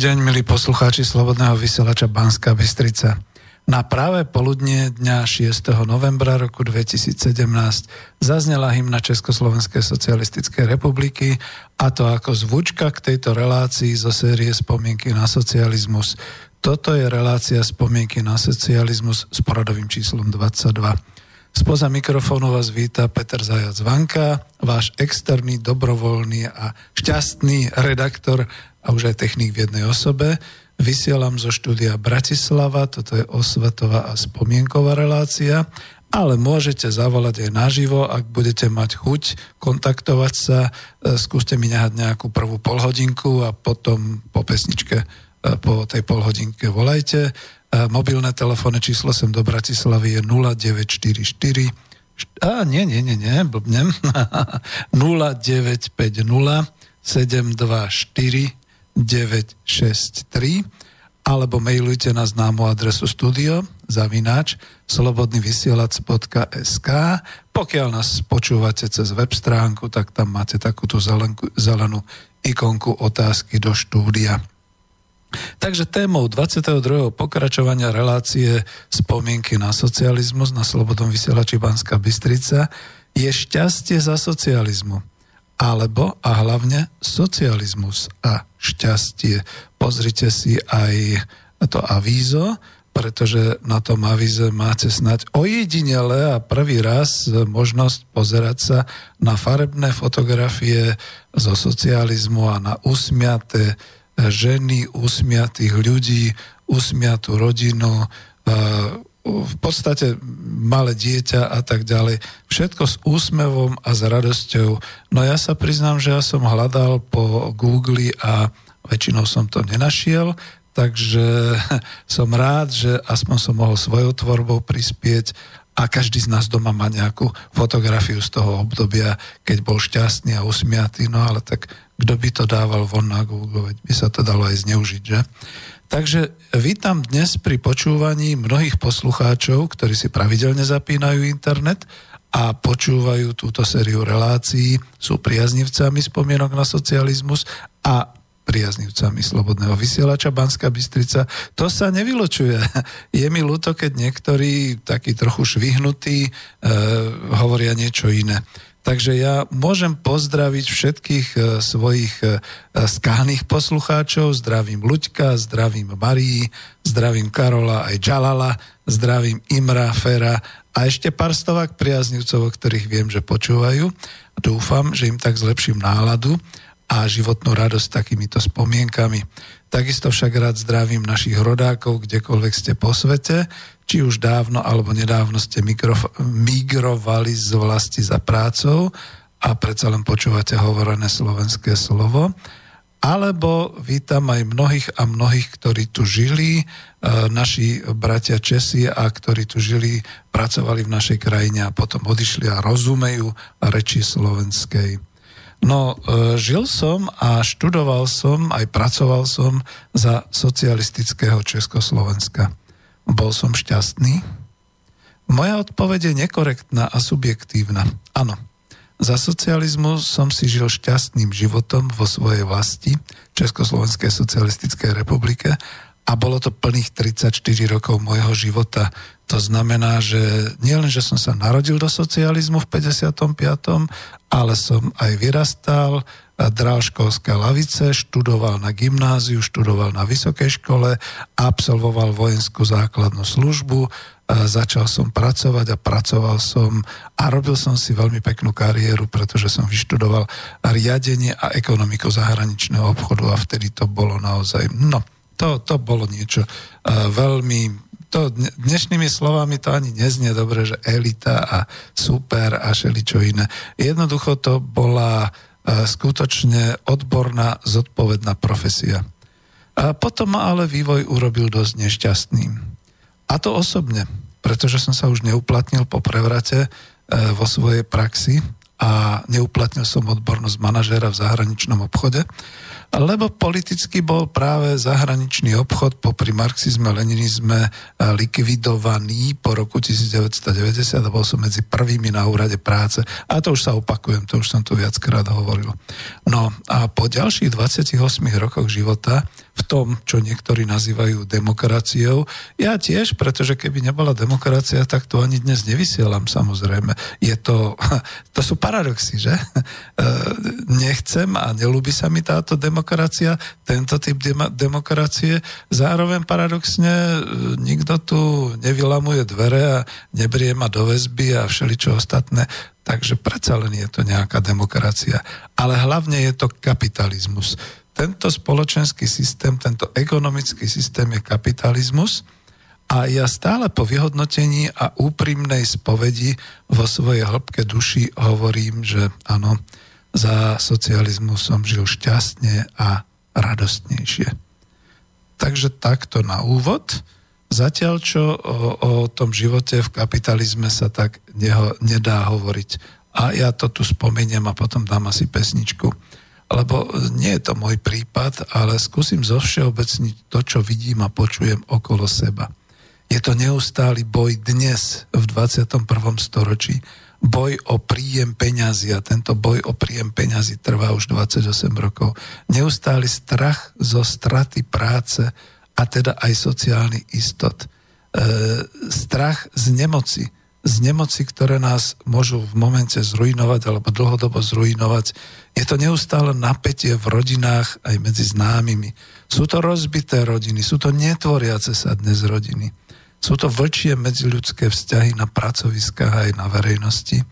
Dobrý deň, milí poslucháči Slobodného vysielača Banska Bystrica. Na práve poludnie dňa 6. novembra roku 2017 zaznela hymna Československej socialistickej republiky a to ako zvučka k tejto relácii zo série Spomienky na socializmus. Toto je relácia Spomienky na socializmus s poradovým číslom 22. Spoza mikrofónu vás víta Peter Zajac Vanka, váš externý, dobrovoľný a šťastný redaktor a už aj technik v jednej osobe. Vysielam zo štúdia Bratislava, toto je osvetová a spomienková relácia, ale môžete zavolať aj naživo, ak budete mať chuť kontaktovať sa, e, skúste mi nehať nejakú prvú polhodinku a potom po pesničke, e, po tej polhodinke volajte. E, mobilné telefónne číslo sem do Bratislavy je 0944 a nie, nie, nie, nie, blbnem. 0950 724 963 alebo mailujte na známu adresu studio zavináč slobodnyvysielac.sk Pokiaľ nás počúvate cez web stránku, tak tam máte takúto zelenku, zelenú ikonku otázky do štúdia. Takže témou 22. pokračovania relácie spomienky na socializmus na Slobodnom vysielači Banská Bystrica je šťastie za socializmu alebo a hlavne socializmus a šťastie. Pozrite si aj to avízo, pretože na tom avíze máte snať ojedinele a prvý raz možnosť pozerať sa na farebné fotografie zo socializmu a na usmiaté ženy, usmiatých ľudí, usmiatú rodinu, v podstate malé dieťa a tak ďalej. Všetko s úsmevom a s radosťou. No ja sa priznám, že ja som hľadal po Google a väčšinou som to nenašiel, takže som rád, že aspoň som mohol svojou tvorbou prispieť a každý z nás doma má nejakú fotografiu z toho obdobia, keď bol šťastný a usmiatý, no ale tak kto by to dával von na Google, veď by sa to dalo aj zneužiť, že? Takže vítam dnes pri počúvaní mnohých poslucháčov, ktorí si pravidelne zapínajú internet a počúvajú túto sériu relácií, sú priaznivcami spomienok na socializmus a priaznivcami Slobodného vysielača Banská Bystrica. To sa nevyločuje. Je mi ľúto, keď niektorí takí trochu švihnutí e, hovoria niečo iné. Takže ja môžem pozdraviť všetkých e, svojich e, skálnych poslucháčov, zdravím Luďka, zdravím Marii, zdravím Karola aj Džalala, zdravím Imra, Fera a ešte pár stovák priaznivcov, o ktorých viem, že počúvajú. Dúfam, že im tak zlepším náladu a životnú radosť takýmito spomienkami. Takisto však rád zdravím našich rodákov, kdekoľvek ste po svete či už dávno alebo nedávno ste mikrof- migrovali z vlasti za prácou a predsa len počúvate hovorené slovenské slovo, alebo vítam aj mnohých a mnohých, ktorí tu žili, e, naši bratia Česi a ktorí tu žili, pracovali v našej krajine a potom odišli a rozumejú reči slovenskej. No, e, žil som a študoval som, aj pracoval som za socialistického Československa. Bol som šťastný? Moja odpoveď je nekorektná a subjektívna. Áno, za socializmu som si žil šťastným životom vo svojej vlasti, Československej socialistickej republike a bolo to plných 34 rokov môjho života. To znamená, že nielen, že som sa narodil do socializmu v 55., ale som aj vyrastal, dral školské lavice, študoval na gymnáziu, študoval na vysokej škole, absolvoval vojenskú základnú službu, začal som pracovať a pracoval som a robil som si veľmi peknú kariéru, pretože som vyštudoval riadenie a ekonomiku zahraničného obchodu a vtedy to bolo naozaj, no, to, to bolo niečo veľmi to dnešnými slovami to ani neznie dobre, že elita a super a šeličo iné. Jednoducho to bola skutočne odborná, zodpovedná profesia. A potom ma ale vývoj urobil dosť nešťastným. A to osobne, pretože som sa už neuplatnil po prevrate e, vo svojej praxi a neuplatnil som odbornosť manažéra v zahraničnom obchode. Lebo politicky bol práve zahraničný obchod popri marxizme, leninizme likvidovaný po roku 1990 a bol som medzi prvými na úrade práce. A to už sa opakujem, to už som tu viackrát hovoril. No a po ďalších 28 rokoch života v tom, čo niektorí nazývajú demokraciou. Ja tiež, pretože keby nebola demokracia, tak to ani dnes nevysielam samozrejme. Je to, to sú paradoxy, že? E, nechcem a nelúbi sa mi táto demokracia, tento typ demokracie. Zároveň paradoxne e, nikto tu nevylamuje dvere a nebrie ma do väzby a všeličo ostatné. Takže predsa len je to nejaká demokracia. Ale hlavne je to kapitalizmus tento spoločenský systém, tento ekonomický systém je kapitalizmus a ja stále po vyhodnotení a úprimnej spovedi vo svojej hĺbke duši hovorím, že áno, za socializmu som žil šťastne a radostnejšie. Takže takto na úvod. Zatiaľ, čo o, o tom živote v kapitalizme sa tak neho, nedá hovoriť. A ja to tu spomeniem a potom dám asi pesničku lebo nie je to môj prípad, ale skúsim zovšeobecniť to, čo vidím a počujem okolo seba. Je to neustály boj dnes v 21. storočí. Boj o príjem peňazí a tento boj o príjem peňazí trvá už 28 rokov. Neustály strach zo straty práce a teda aj sociálny istot. E, strach z nemoci z nemoci, ktoré nás môžu v momente zrujnovať alebo dlhodobo zrujnovať. Je to neustále napätie v rodinách aj medzi známymi. Sú to rozbité rodiny, sú to netvoriace sa dnes rodiny. Sú to vlčie medziľudské vzťahy na pracoviskách aj na verejnosti.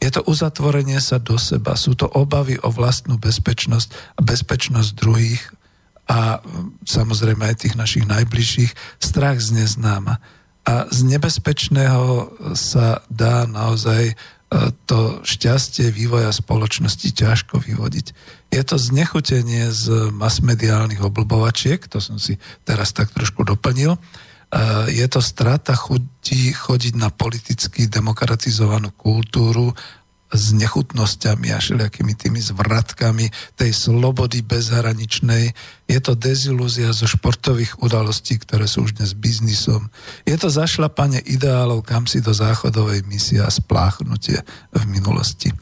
Je to uzatvorenie sa do seba, sú to obavy o vlastnú bezpečnosť a bezpečnosť druhých a samozrejme aj tých našich najbližších, strach z neznáma. A z nebezpečného sa dá naozaj e, to šťastie vývoja spoločnosti ťažko vyvodiť. Je to znechutenie z masmediálnych oblbovačiek, to som si teraz tak trošku doplnil. E, je to strata chutí chodiť na politicky demokratizovanú kultúru s nechutnosťami a všelijakými tými zvratkami tej slobody bezhraničnej. Je to dezilúzia zo športových udalostí, ktoré sú už dnes biznisom. Je to zašlapanie ideálov kam si do záchodovej misie a spláchnutie v minulosti.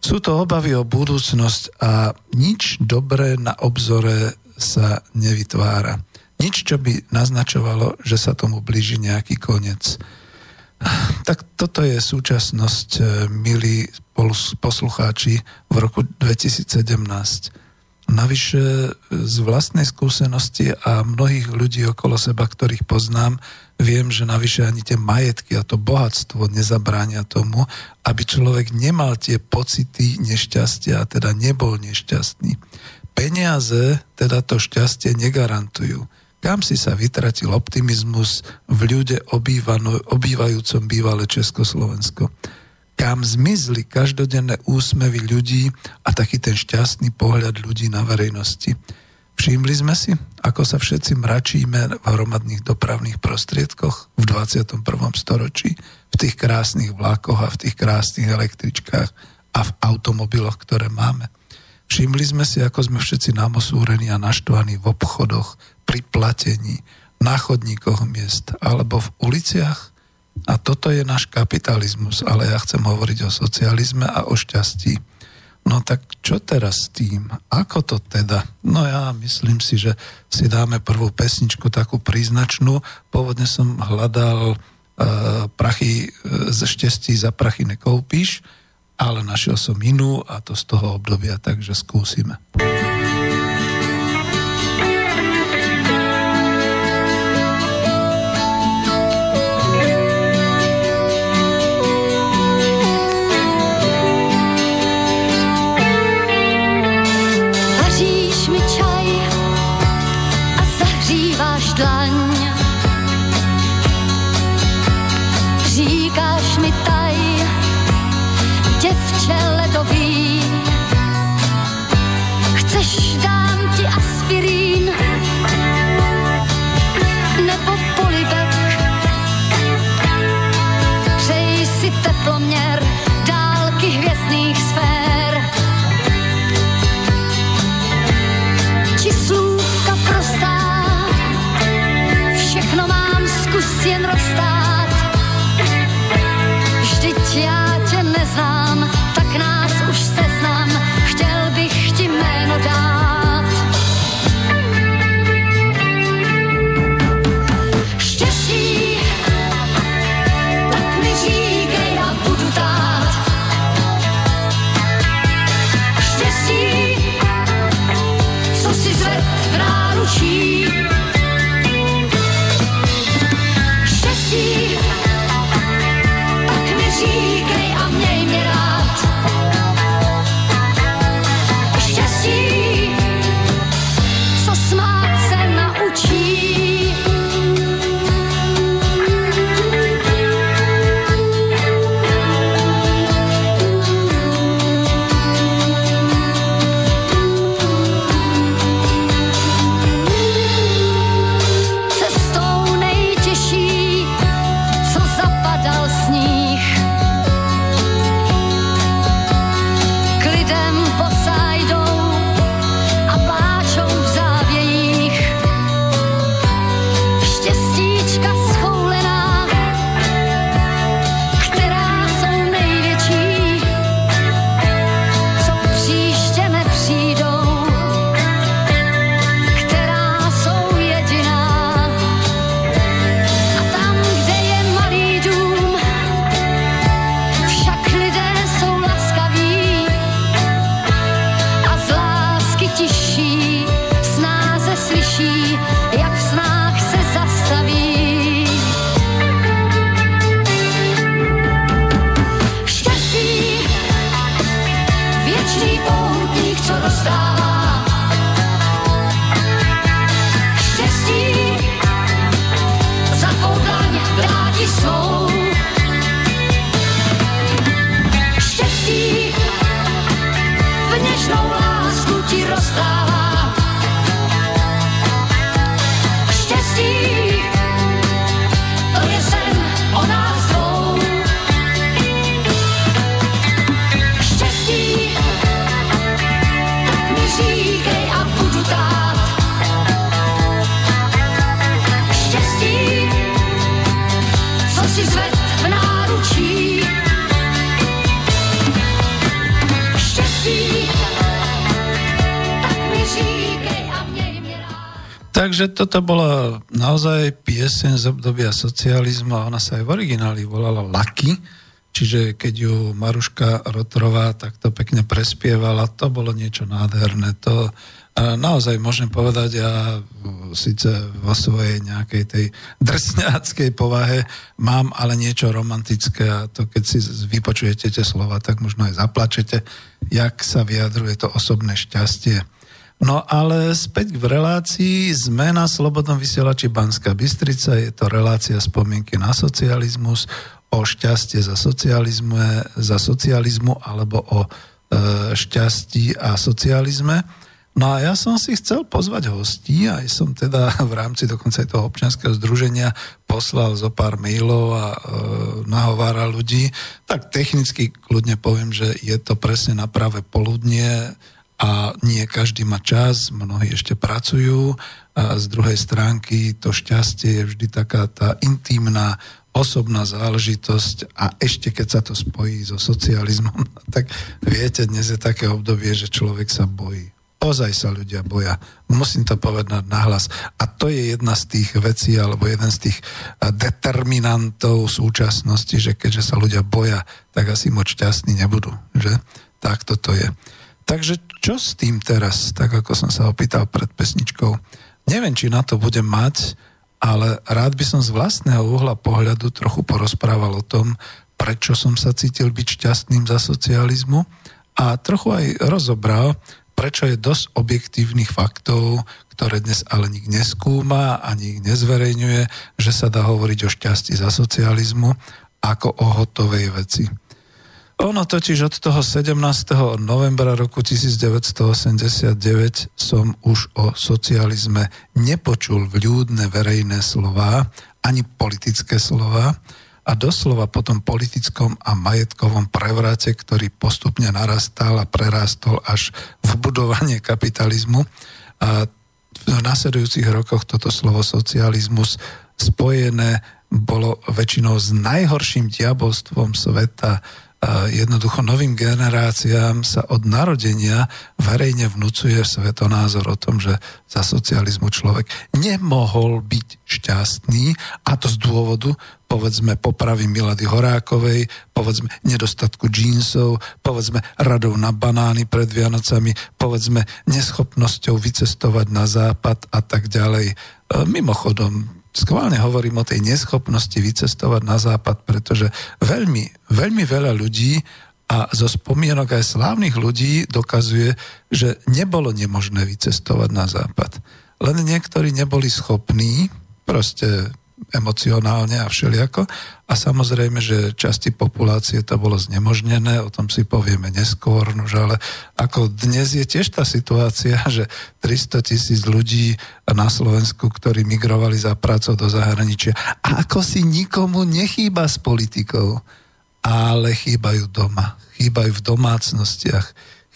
Sú to obavy o budúcnosť a nič dobré na obzore sa nevytvára. Nič, čo by naznačovalo, že sa tomu blíži nejaký koniec. Tak toto je súčasnosť, e, milí poslucháči, v roku 2017. Navyše z vlastnej skúsenosti a mnohých ľudí okolo seba, ktorých poznám, viem, že navyše ani tie majetky a to bohatstvo nezabránia tomu, aby človek nemal tie pocity nešťastia a teda nebol nešťastný. Peniaze teda to šťastie negarantujú kam si sa vytratil optimizmus v ľude obývano, obývajúcom bývalé Československo? Kam zmizli každodenné úsmevy ľudí a taký ten šťastný pohľad ľudí na verejnosti? Všimli sme si, ako sa všetci mračíme v hromadných dopravných prostriedkoch v 21. storočí, v tých krásnych vlakoch a v tých krásnych električkách a v automobiloch, ktoré máme. Všimli sme si, ako sme všetci namosúrení a naštvaní v obchodoch, pri platení, na chodníkoch miest alebo v uliciach. A toto je náš kapitalizmus, ale ja chcem hovoriť o socializme a o šťastí. No tak čo teraz s tým? Ako to teda? No ja myslím si, že si dáme prvú pesničku takú príznačnú. Pôvodne som hľadal uh, prachy uh, ze štestí za prachy nekoupíš, ale našiel som inú a to z toho obdobia, takže skúsime. Takže toto bola naozaj piesen z obdobia socializmu a ona sa aj v origináli volala Lucky, čiže keď ju Maruška Rotrová takto pekne prespievala, to bolo niečo nádherné. To naozaj môžem povedať, ja síce vo svojej nejakej tej drsňáckej povahe mám ale niečo romantické a to keď si vypočujete tie slova, tak možno aj zaplačete, jak sa vyjadruje to osobné šťastie. No ale späť v relácii sme na Slobodnom vysielači Banská Bystrica, je to relácia spomienky na socializmus, o šťastie za, socializmu, za socializmu alebo o e, šťastí a socializme. No a ja som si chcel pozvať hostí, aj som teda v rámci dokonca aj toho občianského združenia poslal zo pár mailov a e, nahovára ľudí. Tak technicky kľudne poviem, že je to presne na práve poludnie, a nie každý má čas, mnohí ešte pracujú a z druhej stránky to šťastie je vždy taká tá intimná osobná záležitosť a ešte keď sa to spojí so socializmom, tak viete, dnes je také obdobie, že človek sa bojí. Ozaj sa ľudia boja. Musím to povedať nahlas. A to je jedna z tých vecí, alebo jeden z tých determinantov súčasnosti, že keďže sa ľudia boja, tak asi moc šťastní nebudú. Že? Tak toto je. Takže čo s tým teraz, tak ako som sa opýtal pred pesničkou? Neviem, či na to budem mať, ale rád by som z vlastného uhla pohľadu trochu porozprával o tom, prečo som sa cítil byť šťastným za socializmu a trochu aj rozobral, prečo je dosť objektívnych faktov, ktoré dnes ale nik neskúma ani ich nezverejňuje, že sa dá hovoriť o šťastí za socializmu ako o hotovej veci. Ono totiž od toho 17. novembra roku 1989 som už o socializme nepočul vľúdne verejné slova, ani politické slova a doslova po tom politickom a majetkovom prevrate, ktorý postupne narastal a prerástol až v budovanie kapitalizmu. A v nasledujúcich rokoch toto slovo socializmus spojené bolo väčšinou s najhorším diabolstvom sveta, jednoducho novým generáciám sa od narodenia verejne vnúcuje svetonázor o tom, že za socializmu človek nemohol byť šťastný a to z dôvodu povedzme popravy Milady Horákovej, povedzme nedostatku džínsov, povedzme radov na banány pred Vianocami, povedzme neschopnosťou vycestovať na západ a tak ďalej. E, mimochodom, schválne hovorím o tej neschopnosti vycestovať na západ, pretože veľmi, veľmi veľa ľudí a zo spomienok aj slávnych ľudí dokazuje, že nebolo nemožné vycestovať na západ. Len niektorí neboli schopní, proste emocionálne a všelijako. A samozrejme, že časti populácie to bolo znemožnené, o tom si povieme neskôr, nož ale ako dnes je tiež tá situácia, že 300 tisíc ľudí na Slovensku, ktorí migrovali za prácou do zahraničia, ako si nikomu nechýba s politikou, ale chýbajú doma, chýbajú v domácnostiach,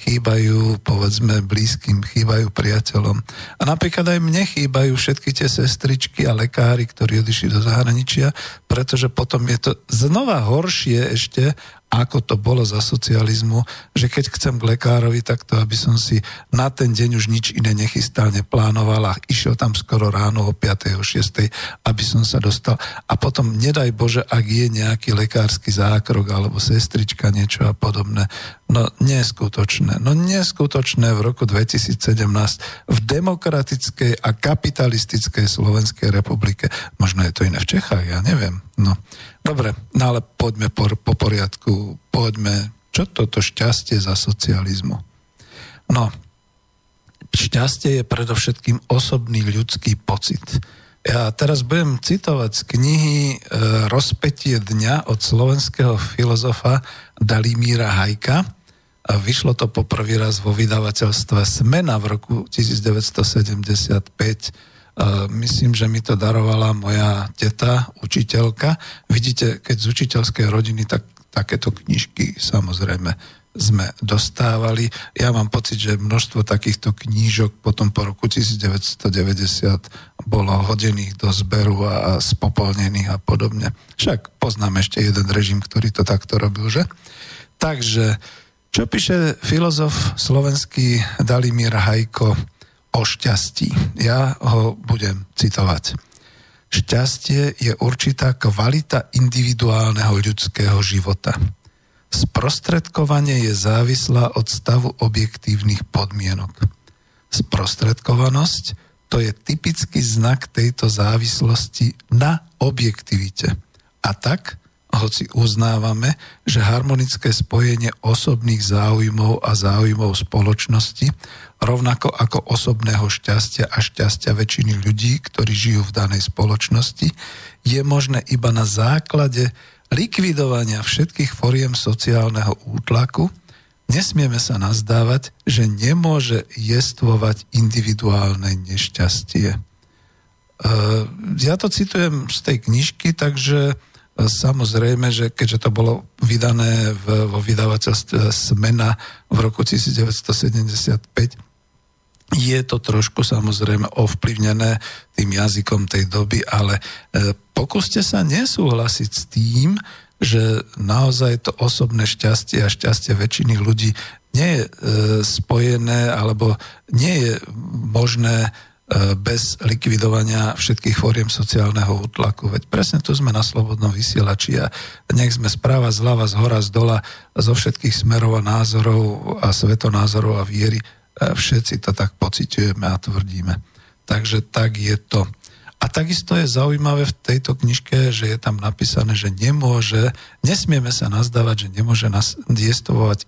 chýbajú, povedzme, blízkym, chýbajú priateľom. A napríklad aj mne chýbajú všetky tie sestričky a lekári, ktorí odišli do zahraničia, pretože potom je to znova horšie ešte, ako to bolo za socializmu, že keď chcem k lekárovi, tak to, aby som si na ten deň už nič iné nechystal, neplánoval a išiel tam skoro ráno o 5. o 6. aby som sa dostal. A potom, nedaj Bože, ak je nejaký lekársky zákrok alebo sestrička, niečo a podobné. No neskutočné. No neskutočné v roku 2017 v demokratickej a kapitalistickej Slovenskej republike. Možno je to iné v Čechách, ja neviem. No. Dobre, no ale poďme po, po poriadku, poďme, čo toto šťastie za socializmu? No, šťastie je predovšetkým osobný ľudský pocit. Ja teraz budem citovať z knihy e, Rozpetie dňa od slovenského filozofa Dalimíra Hajka. Vyšlo to po prvý raz vo vydavateľstve Smena v roku 1975 Myslím, že mi to darovala moja teta, učiteľka. Vidíte, keď z učiteľskej rodiny, tak takéto knižky samozrejme sme dostávali. Ja mám pocit, že množstvo takýchto knížok potom po roku 1990 bolo hodených do zberu a spopolnených a podobne. Však poznám ešte jeden režim, ktorý to takto robil, že? Takže, čo píše filozof slovenský Dalimír Hajko o šťastí. Ja ho budem citovať. Šťastie je určitá kvalita individuálneho ľudského života. Sprostredkovanie je závislá od stavu objektívnych podmienok. Sprostredkovanosť to je typický znak tejto závislosti na objektivite. A tak hoci uznávame, že harmonické spojenie osobných záujmov a záujmov spoločnosti, rovnako ako osobného šťastia a šťastia väčšiny ľudí, ktorí žijú v danej spoločnosti, je možné iba na základe likvidovania všetkých foriem sociálneho útlaku, nesmieme sa nazdávať, že nemôže jestvovať individuálne nešťastie. E, ja to citujem z tej knižky, takže Samozrejme, že keďže to bolo vydané v, vo vydavateľstve Smena v roku 1975, je to trošku samozrejme ovplyvnené tým jazykom tej doby, ale e, pokúste sa nesúhlasiť s tým, že naozaj to osobné šťastie a šťastie väčšiny ľudí nie je e, spojené alebo nie je možné bez likvidovania všetkých fóriem sociálneho útlaku. Veď presne tu sme na slobodnom vysielači a nech sme správa zľava, z hora, z dola, zo všetkých smerov a názorov a svetonázorov a viery. E, všetci to tak pociťujeme a tvrdíme. Takže tak je to. A takisto je zaujímavé v tejto knižke, že je tam napísané, že nemôže, nesmieme sa nazdávať, že nemôže nás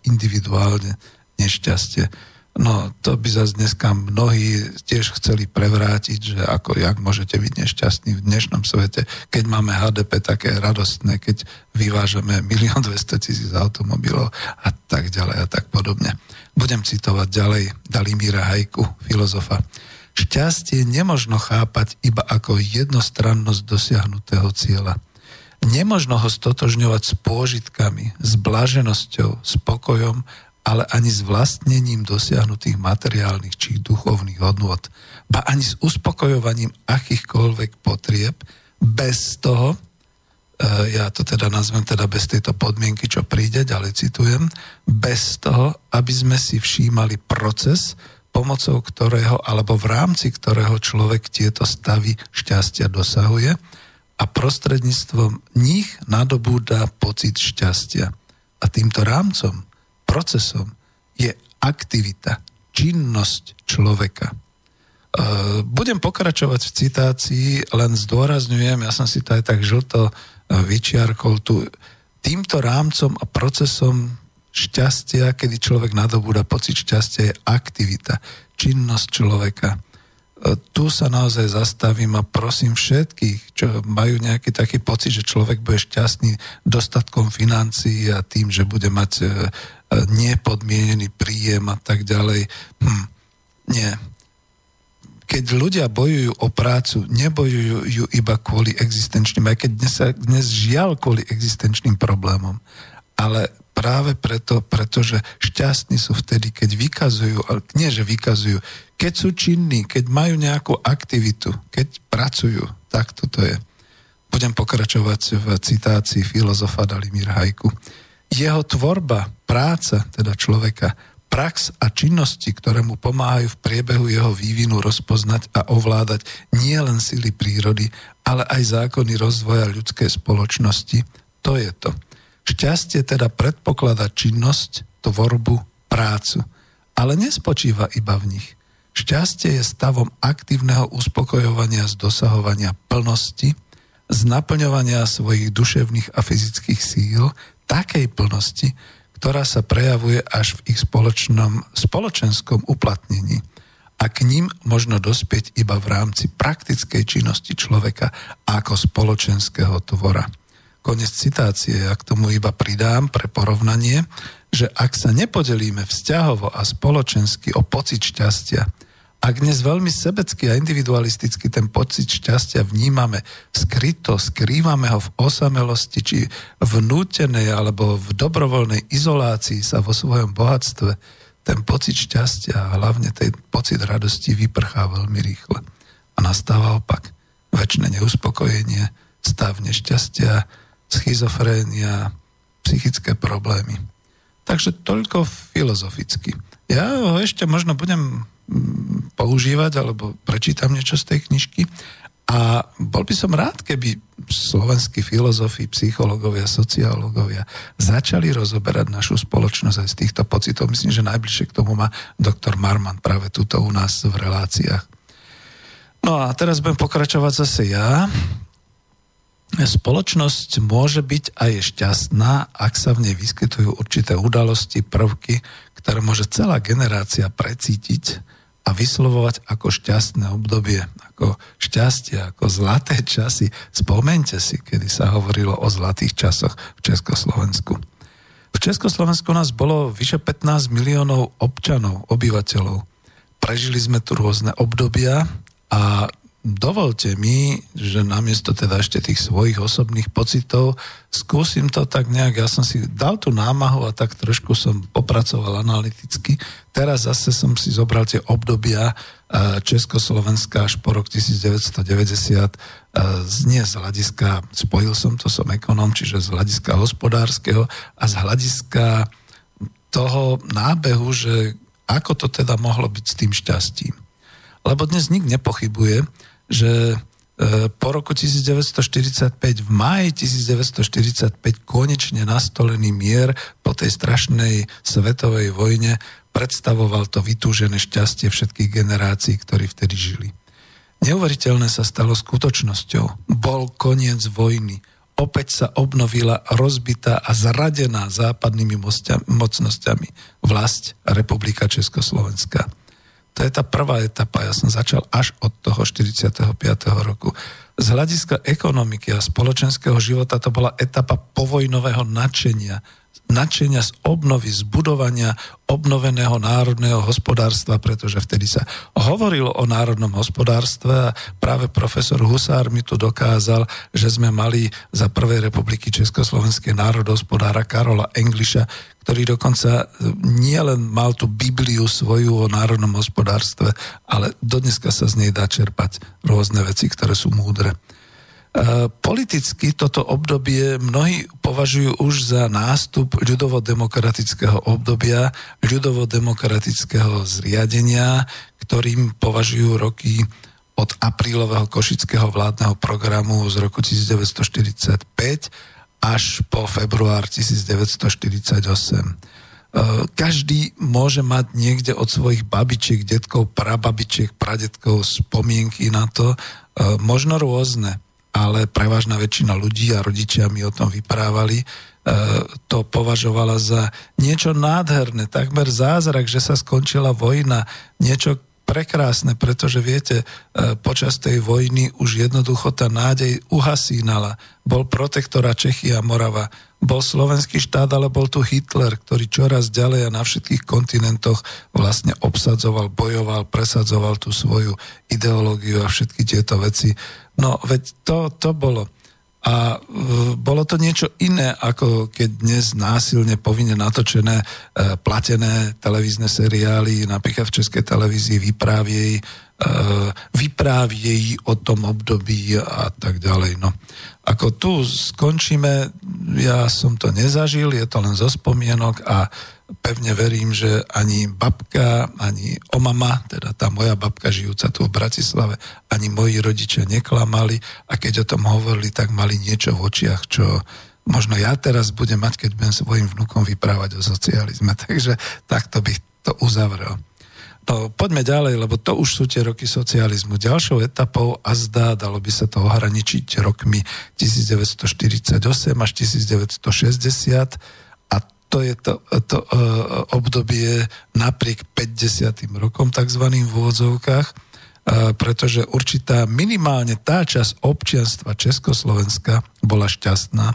individuálne nešťastie. No to by zase dneska mnohí tiež chceli prevrátiť, že ako, jak môžete byť nešťastní v dnešnom svete, keď máme HDP také radostné, keď vyvážame milión 200 tisíc automobilov a tak ďalej a tak podobne. Budem citovať ďalej Dalimíra Hajku, filozofa. Šťastie nemožno chápať iba ako jednostrannosť dosiahnutého cieľa. Nemožno ho stotožňovať s pôžitkami, s blaženosťou, spokojom ale ani s vlastnením dosiahnutých materiálnych či duchovných hodnôt, ba ani s uspokojovaním akýchkoľvek potrieb, bez toho, e, ja to teda nazvem teda bez tejto podmienky, čo príde, ďalej citujem, bez toho, aby sme si všímali proces, pomocou ktorého alebo v rámci ktorého človek tieto stavy šťastia dosahuje a prostredníctvom nich nadobúda pocit šťastia. A týmto rámcom procesom je aktivita, činnosť človeka. E, budem pokračovať v citácii, len zdôrazňujem, ja som si to aj tak žlto e, vyčiarkol tu, týmto rámcom a procesom šťastia, kedy človek nadobúda pocit šťastia, je aktivita, činnosť človeka. Tu sa naozaj zastavím a prosím všetkých, čo majú nejaký taký pocit, že človek bude šťastný dostatkom financií a tým, že bude mať e, e, nepodmienený príjem a tak ďalej. Hm, nie. Keď ľudia bojujú o prácu, nebojujú ju iba kvôli existenčným, aj keď dnes, dnes žiaľ kvôli existenčným problémom, ale práve preto, pretože šťastní sú vtedy, keď vykazujú, ale nie, že vykazujú, keď sú činní, keď majú nejakú aktivitu, keď pracujú, tak toto je. Budem pokračovať v citácii filozofa Dalimír Hajku. Jeho tvorba, práca, teda človeka, prax a činnosti, ktoré mu pomáhajú v priebehu jeho vývinu rozpoznať a ovládať nie len sily prírody, ale aj zákony rozvoja ľudskej spoločnosti, to je to. Šťastie teda predpokladá činnosť, tvorbu, prácu, ale nespočíva iba v nich. Šťastie je stavom aktívneho uspokojovania z dosahovania plnosti, z naplňovania svojich duševných a fyzických síl, takej plnosti, ktorá sa prejavuje až v ich spoločnom, spoločenskom uplatnení. A k ním možno dospieť iba v rámci praktickej činnosti človeka ako spoločenského tvora. Konec citácie, ja k tomu iba pridám pre porovnanie, že ak sa nepodelíme vzťahovo a spoločensky o pocit šťastia, ak dnes veľmi sebecky a individualisticky ten pocit šťastia vnímame skryto, skrývame ho v osamelosti či vnútenej alebo v dobrovoľnej izolácii sa vo svojom bohatstve, ten pocit šťastia a hlavne ten pocit radosti vyprchá veľmi rýchle. A nastáva opak. Väčšie neuspokojenie, stav nešťastia, schizofrénia, psychické problémy. Takže toľko filozoficky. Ja ho ešte možno budem používať, alebo prečítam niečo z tej knižky. A bol by som rád, keby slovenskí filozofi, psychológovia, sociológovia začali rozoberať našu spoločnosť aj z týchto pocitov. Myslím, že najbližšie k tomu má doktor Marman práve túto u nás v reláciách. No a teraz budem pokračovať zase ja. Spoločnosť môže byť a je šťastná, ak sa v nej vyskytujú určité udalosti, prvky, ktoré môže celá generácia precítiť a vyslovovať ako šťastné obdobie, ako šťastie, ako zlaté časy. Spomente si, kedy sa hovorilo o zlatých časoch v Československu. V Československu nás bolo vyše 15 miliónov občanov, obyvateľov. Prežili sme tu rôzne obdobia a dovolte mi, že namiesto teda ešte tých svojich osobných pocitov, skúsim to tak nejak, ja som si dal tú námahu a tak trošku som popracoval analyticky. Teraz zase som si zobral tie obdobia Československa až po rok 1990 nie z hľadiska, spojil som to, som ekonom, čiže z hľadiska hospodárskeho a z hľadiska toho nábehu, že ako to teda mohlo byť s tým šťastím. Lebo dnes nik nepochybuje, že e, po roku 1945, v máji 1945 konečne nastolený mier po tej strašnej svetovej vojne predstavoval to vytúžené šťastie všetkých generácií, ktorí vtedy žili. Neuveriteľné sa stalo skutočnosťou. Bol koniec vojny. Opäť sa obnovila rozbitá a zradená západnými mocnosťami vlast Republika Československa. To je tá prvá etapa. Ja som začal až od toho 45. roku. Z hľadiska ekonomiky a spoločenského života to bola etapa povojnového nadšenia, nadšenia z obnovy, z budovania obnoveného národného hospodárstva, pretože vtedy sa hovorilo o národnom hospodárstve a práve profesor Husár mi tu dokázal, že sme mali za Prvej republiky Československé národohospodára Karola Engliša, ktorý dokonca e, nielen mal tú Bibliu svoju o národnom hospodárstve, ale dodneska sa z nej dá čerpať rôzne veci, ktoré sú múdre. E, politicky toto obdobie mnohí považujú už za nástup ľudovo-demokratického obdobia, ľudovo-demokratického zriadenia, ktorým považujú roky od aprílového košického vládneho programu z roku 1945 až po február 1948. E, každý môže mať niekde od svojich babičiek, detkov, prababičiek, pradetkov spomienky na to, e, možno rôzne ale prevažná väčšina ľudí a rodičia mi o tom vyprávali, e, to považovala za niečo nádherné, takmer zázrak, že sa skončila vojna, niečo prekrásne, pretože viete, e, počas tej vojny už jednoducho tá nádej uhasínala. Bol protektora Čechy a Morava, bol slovenský štát, ale bol tu Hitler, ktorý čoraz ďalej a na všetkých kontinentoch vlastne obsadzoval, bojoval, presadzoval tú svoju ideológiu a všetky tieto veci No, veď to, to bolo. A e, bolo to niečo iné, ako keď dnes násilne povinne natočené, e, platené televízne seriály, napríklad v Českej televízii vypráviejí, e, vypráviejí o tom období a tak ďalej. No. Ako tu skončíme, ja som to nezažil, je to len zo spomienok a pevne verím, že ani babka, ani omama, teda tá moja babka žijúca tu v Bratislave, ani moji rodičia neklamali a keď o tom hovorili, tak mali niečo v očiach, čo možno ja teraz budem mať, keď budem svojim vnukom vyprávať o socializme. Takže takto bych to uzavrel. No, poďme ďalej, lebo to už sú tie roky socializmu. Ďalšou etapou a zdá, dalo by sa to ohraničiť rokmi 1948 až 1960 to je to, to uh, obdobie napriek 50. rokom tzv. v úvodzovkách, uh, pretože určitá minimálne tá časť občianstva Československa bola šťastná,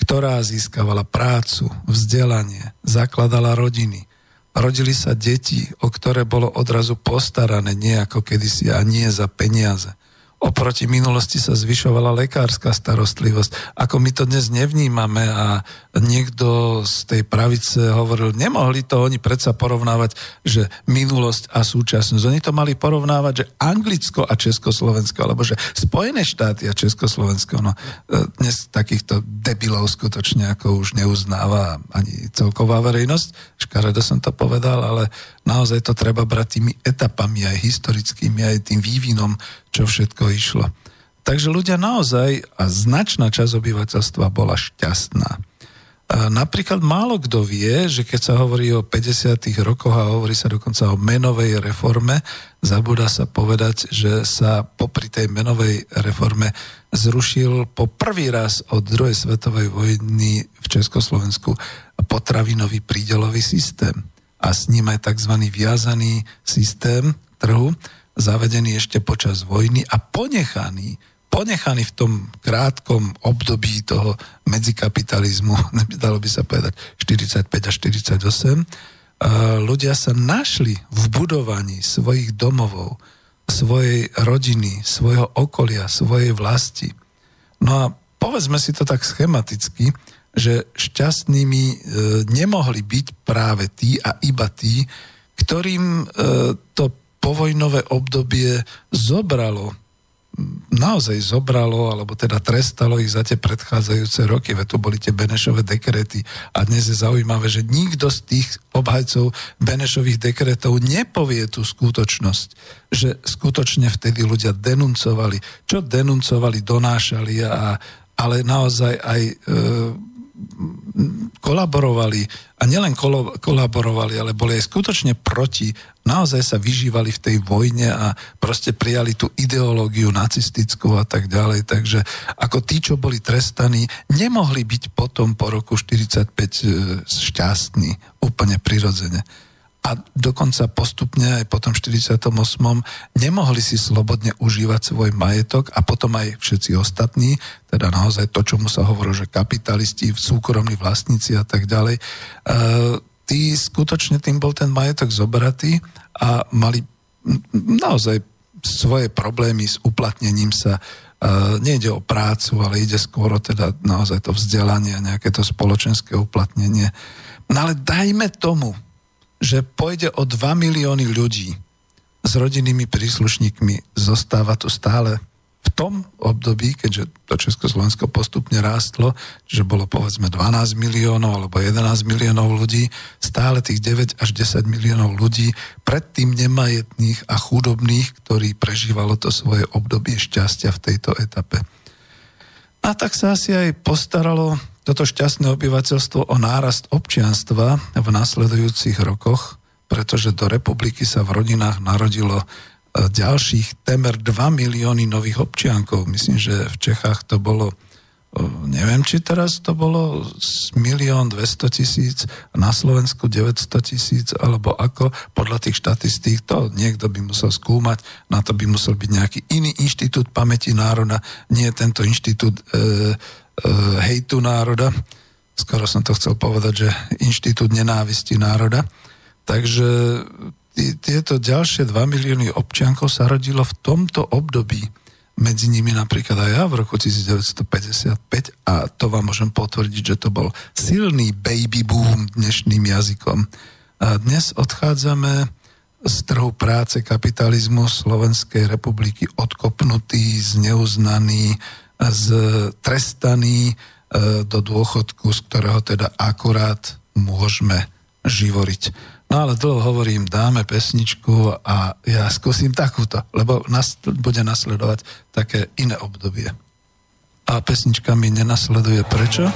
ktorá získavala prácu, vzdelanie, zakladala rodiny. Rodili sa deti, o ktoré bolo odrazu postarané nie ako kedysi a nie za peniaze. Oproti minulosti sa zvyšovala lekárska starostlivosť. Ako my to dnes nevnímame a niekto z tej pravice hovoril, nemohli to oni predsa porovnávať, že minulosť a súčasnosť. Oni to mali porovnávať, že Anglicko a Československo, alebo že Spojené štáty a Československo. No, e, dnes takýchto debilov skutočne ako už neuznáva ani celková verejnosť. Škaredo som to povedal, ale naozaj to treba brať tými etapami aj historickými, aj tým vývinom, čo všetko išlo. Takže ľudia naozaj a značná časť obyvateľstva bola šťastná. Napríklad málo kto vie, že keď sa hovorí o 50. rokoch a hovorí sa dokonca o menovej reforme, zabúda sa povedať, že sa popri tej menovej reforme zrušil po prvý raz od druhej svetovej vojny v Československu potravinový prídelový systém a s ním aj tzv. viazaný systém trhu, zavedený ešte počas vojny a ponechaný, ponechaný v tom krátkom období toho medzikapitalizmu, dalo by sa povedať 45 a 48, ľudia sa našli v budovaní svojich domovov, svojej rodiny, svojho okolia, svojej vlasti. No a povedzme si to tak schematicky, že šťastnými e, nemohli byť práve tí a iba tí, ktorým e, to povojnové obdobie zobralo, naozaj zobralo, alebo teda trestalo ich za tie predchádzajúce roky, veď tu boli tie Benešové dekrety. A dnes je zaujímavé, že nikto z tých obhajcov Benešových dekretov nepovie tú skutočnosť, že skutočne vtedy ľudia denuncovali, čo denuncovali, donášali, a, ale naozaj aj e, kolaborovali a nielen kolaborovali, ale boli aj skutočne proti, naozaj sa vyžívali v tej vojne a proste prijali tú ideológiu nacistickú a tak ďalej. Takže ako tí, čo boli trestaní, nemohli byť potom po roku 45 e, šťastní, úplne prirodzene a dokonca postupne aj potom 48. nemohli si slobodne užívať svoj majetok a potom aj všetci ostatní, teda naozaj to, čomu sa hovorí, že kapitalisti, súkromní vlastníci a tak ďalej, e, tí skutočne tým bol ten majetok zobratý a mali naozaj svoje problémy s uplatnením sa Uh, nejde o prácu, ale ide skôr o teda naozaj to vzdelanie a nejaké to spoločenské uplatnenie. No ale dajme tomu, že pôjde o 2 milióny ľudí s rodinnými príslušníkmi, zostáva tu stále v tom období, keďže to Československo postupne rástlo, že bolo povedzme 12 miliónov alebo 11 miliónov ľudí, stále tých 9 až 10 miliónov ľudí, predtým nemajetných a chudobných, ktorí prežívalo to svoje obdobie šťastia v tejto etape. A tak sa asi aj postaralo toto šťastné obyvateľstvo o nárast občianstva v nasledujúcich rokoch, pretože do republiky sa v rodinách narodilo e, ďalších temer 2 milióny nových občiankov. Myslím, že v Čechách to bolo, neviem, či teraz to bolo milión 200 tisíc, na Slovensku 900 tisíc, alebo ako, podľa tých štatistík, to niekto by musel skúmať, na to by musel byť nejaký iný inštitút pamäti národa, nie tento inštitút e, Eh, hejtu národa. Skoro som to chcel povedať, že inštitút nenávisti národa. Takže tieto ďalšie 2 milióny občiankov sa rodilo v tomto období. Medzi nimi napríklad aj ja v roku 1955 a to vám môžem potvrdiť, že to bol silný baby boom dnešným jazykom. A dnes odchádzame z trhu práce kapitalizmu Slovenskej republiky odkopnutý, zneuznaný, trestaný e, do dôchodku, z ktorého teda akurát môžeme živoriť. No ale dlho hovorím, dáme pesničku a ja skúsim takúto, lebo nas, bude nasledovať také iné obdobie. A pesnička mi nenasleduje. Prečo?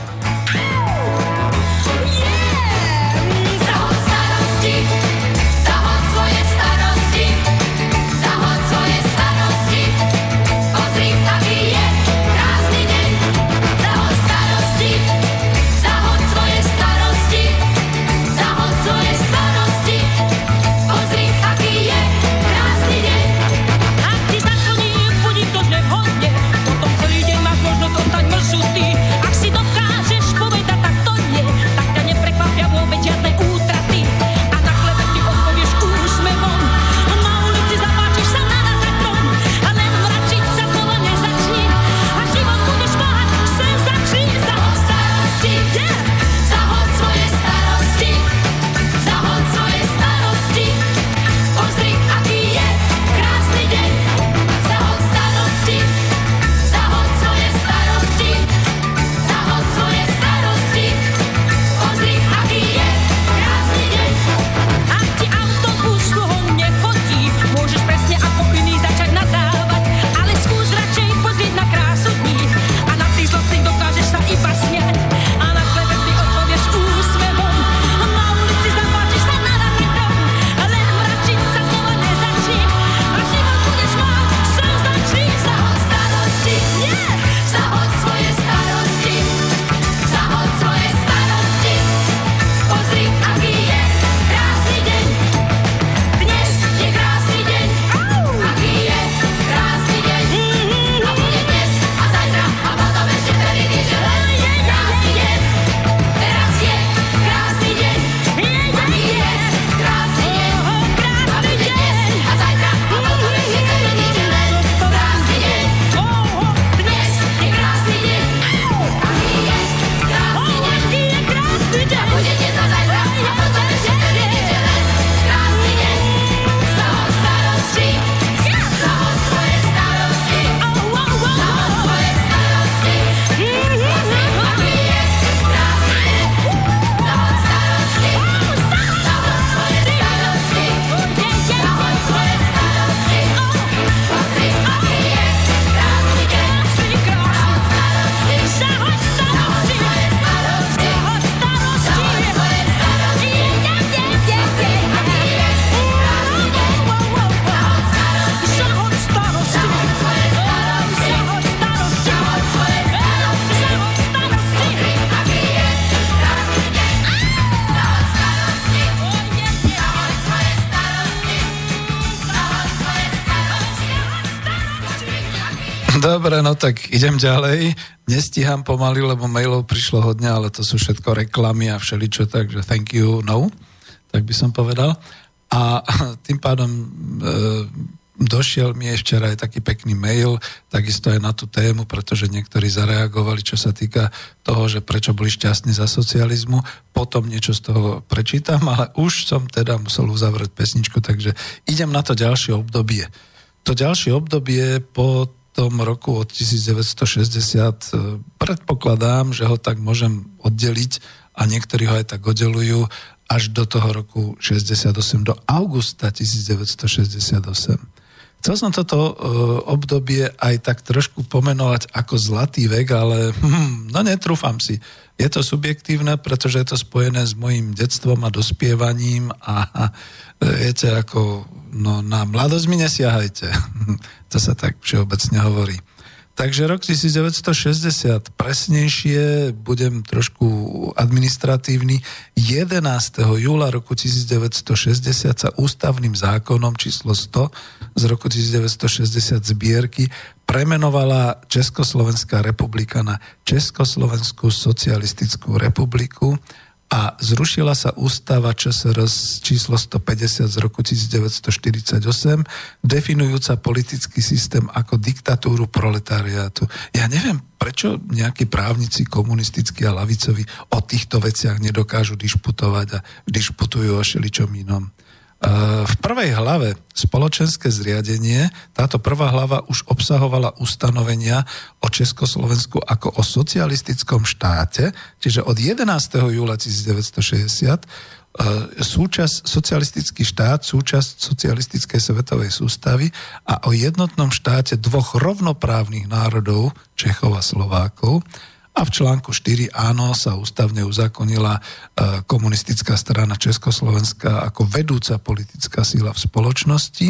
Dobre, no tak idem ďalej. Nestíham pomaly, lebo mailov prišlo hodne, ale to sú všetko reklamy a všeličo, takže thank you, no, tak by som povedal. A tým pádom e, došiel mi včera aj taký pekný mail, takisto aj na tú tému, pretože niektorí zareagovali, čo sa týka toho, že prečo boli šťastní za socializmu. Potom niečo z toho prečítam, ale už som teda musel uzavrieť pesničku, takže idem na to ďalšie obdobie. To ďalšie obdobie po roku od 1960 e, predpokladám, že ho tak môžem oddeliť a niektorí ho aj tak oddelujú až do toho roku 68, do augusta 1968. Chcel som toto uh, obdobie aj tak trošku pomenovať ako zlatý vek, ale hm, no netrúfam si. Je to subjektívne, pretože je to spojené s mojim detstvom a dospievaním a, a viete, ako no, na mladosť mi nesiahajte. to sa tak všeobecne hovorí. Takže rok 1960, presnejšie, budem trošku administratívny, 11. júla roku 1960 sa ústavným zákonom číslo 100 z roku 1960 zbierky premenovala Československá republika na Československú socialistickú republiku a zrušila sa ústava ČSR číslo 150 z roku 1948, definujúca politický systém ako diktatúru proletariátu. Ja neviem, prečo nejakí právnici komunistickí a lavicovi o týchto veciach nedokážu dišputovať a dišputujú o šeličom inom. V prvej hlave spoločenské zriadenie, táto prvá hlava už obsahovala ustanovenia o Československu ako o socialistickom štáte, čiže od 11. júla 1960 súčasť, socialistický štát, súčasť socialistickej svetovej sústavy a o jednotnom štáte dvoch rovnoprávnych národov, Čechov a Slovákov, a v článku 4 áno sa ústavne uzakonila e, komunistická strana Československa ako vedúca politická síla v spoločnosti.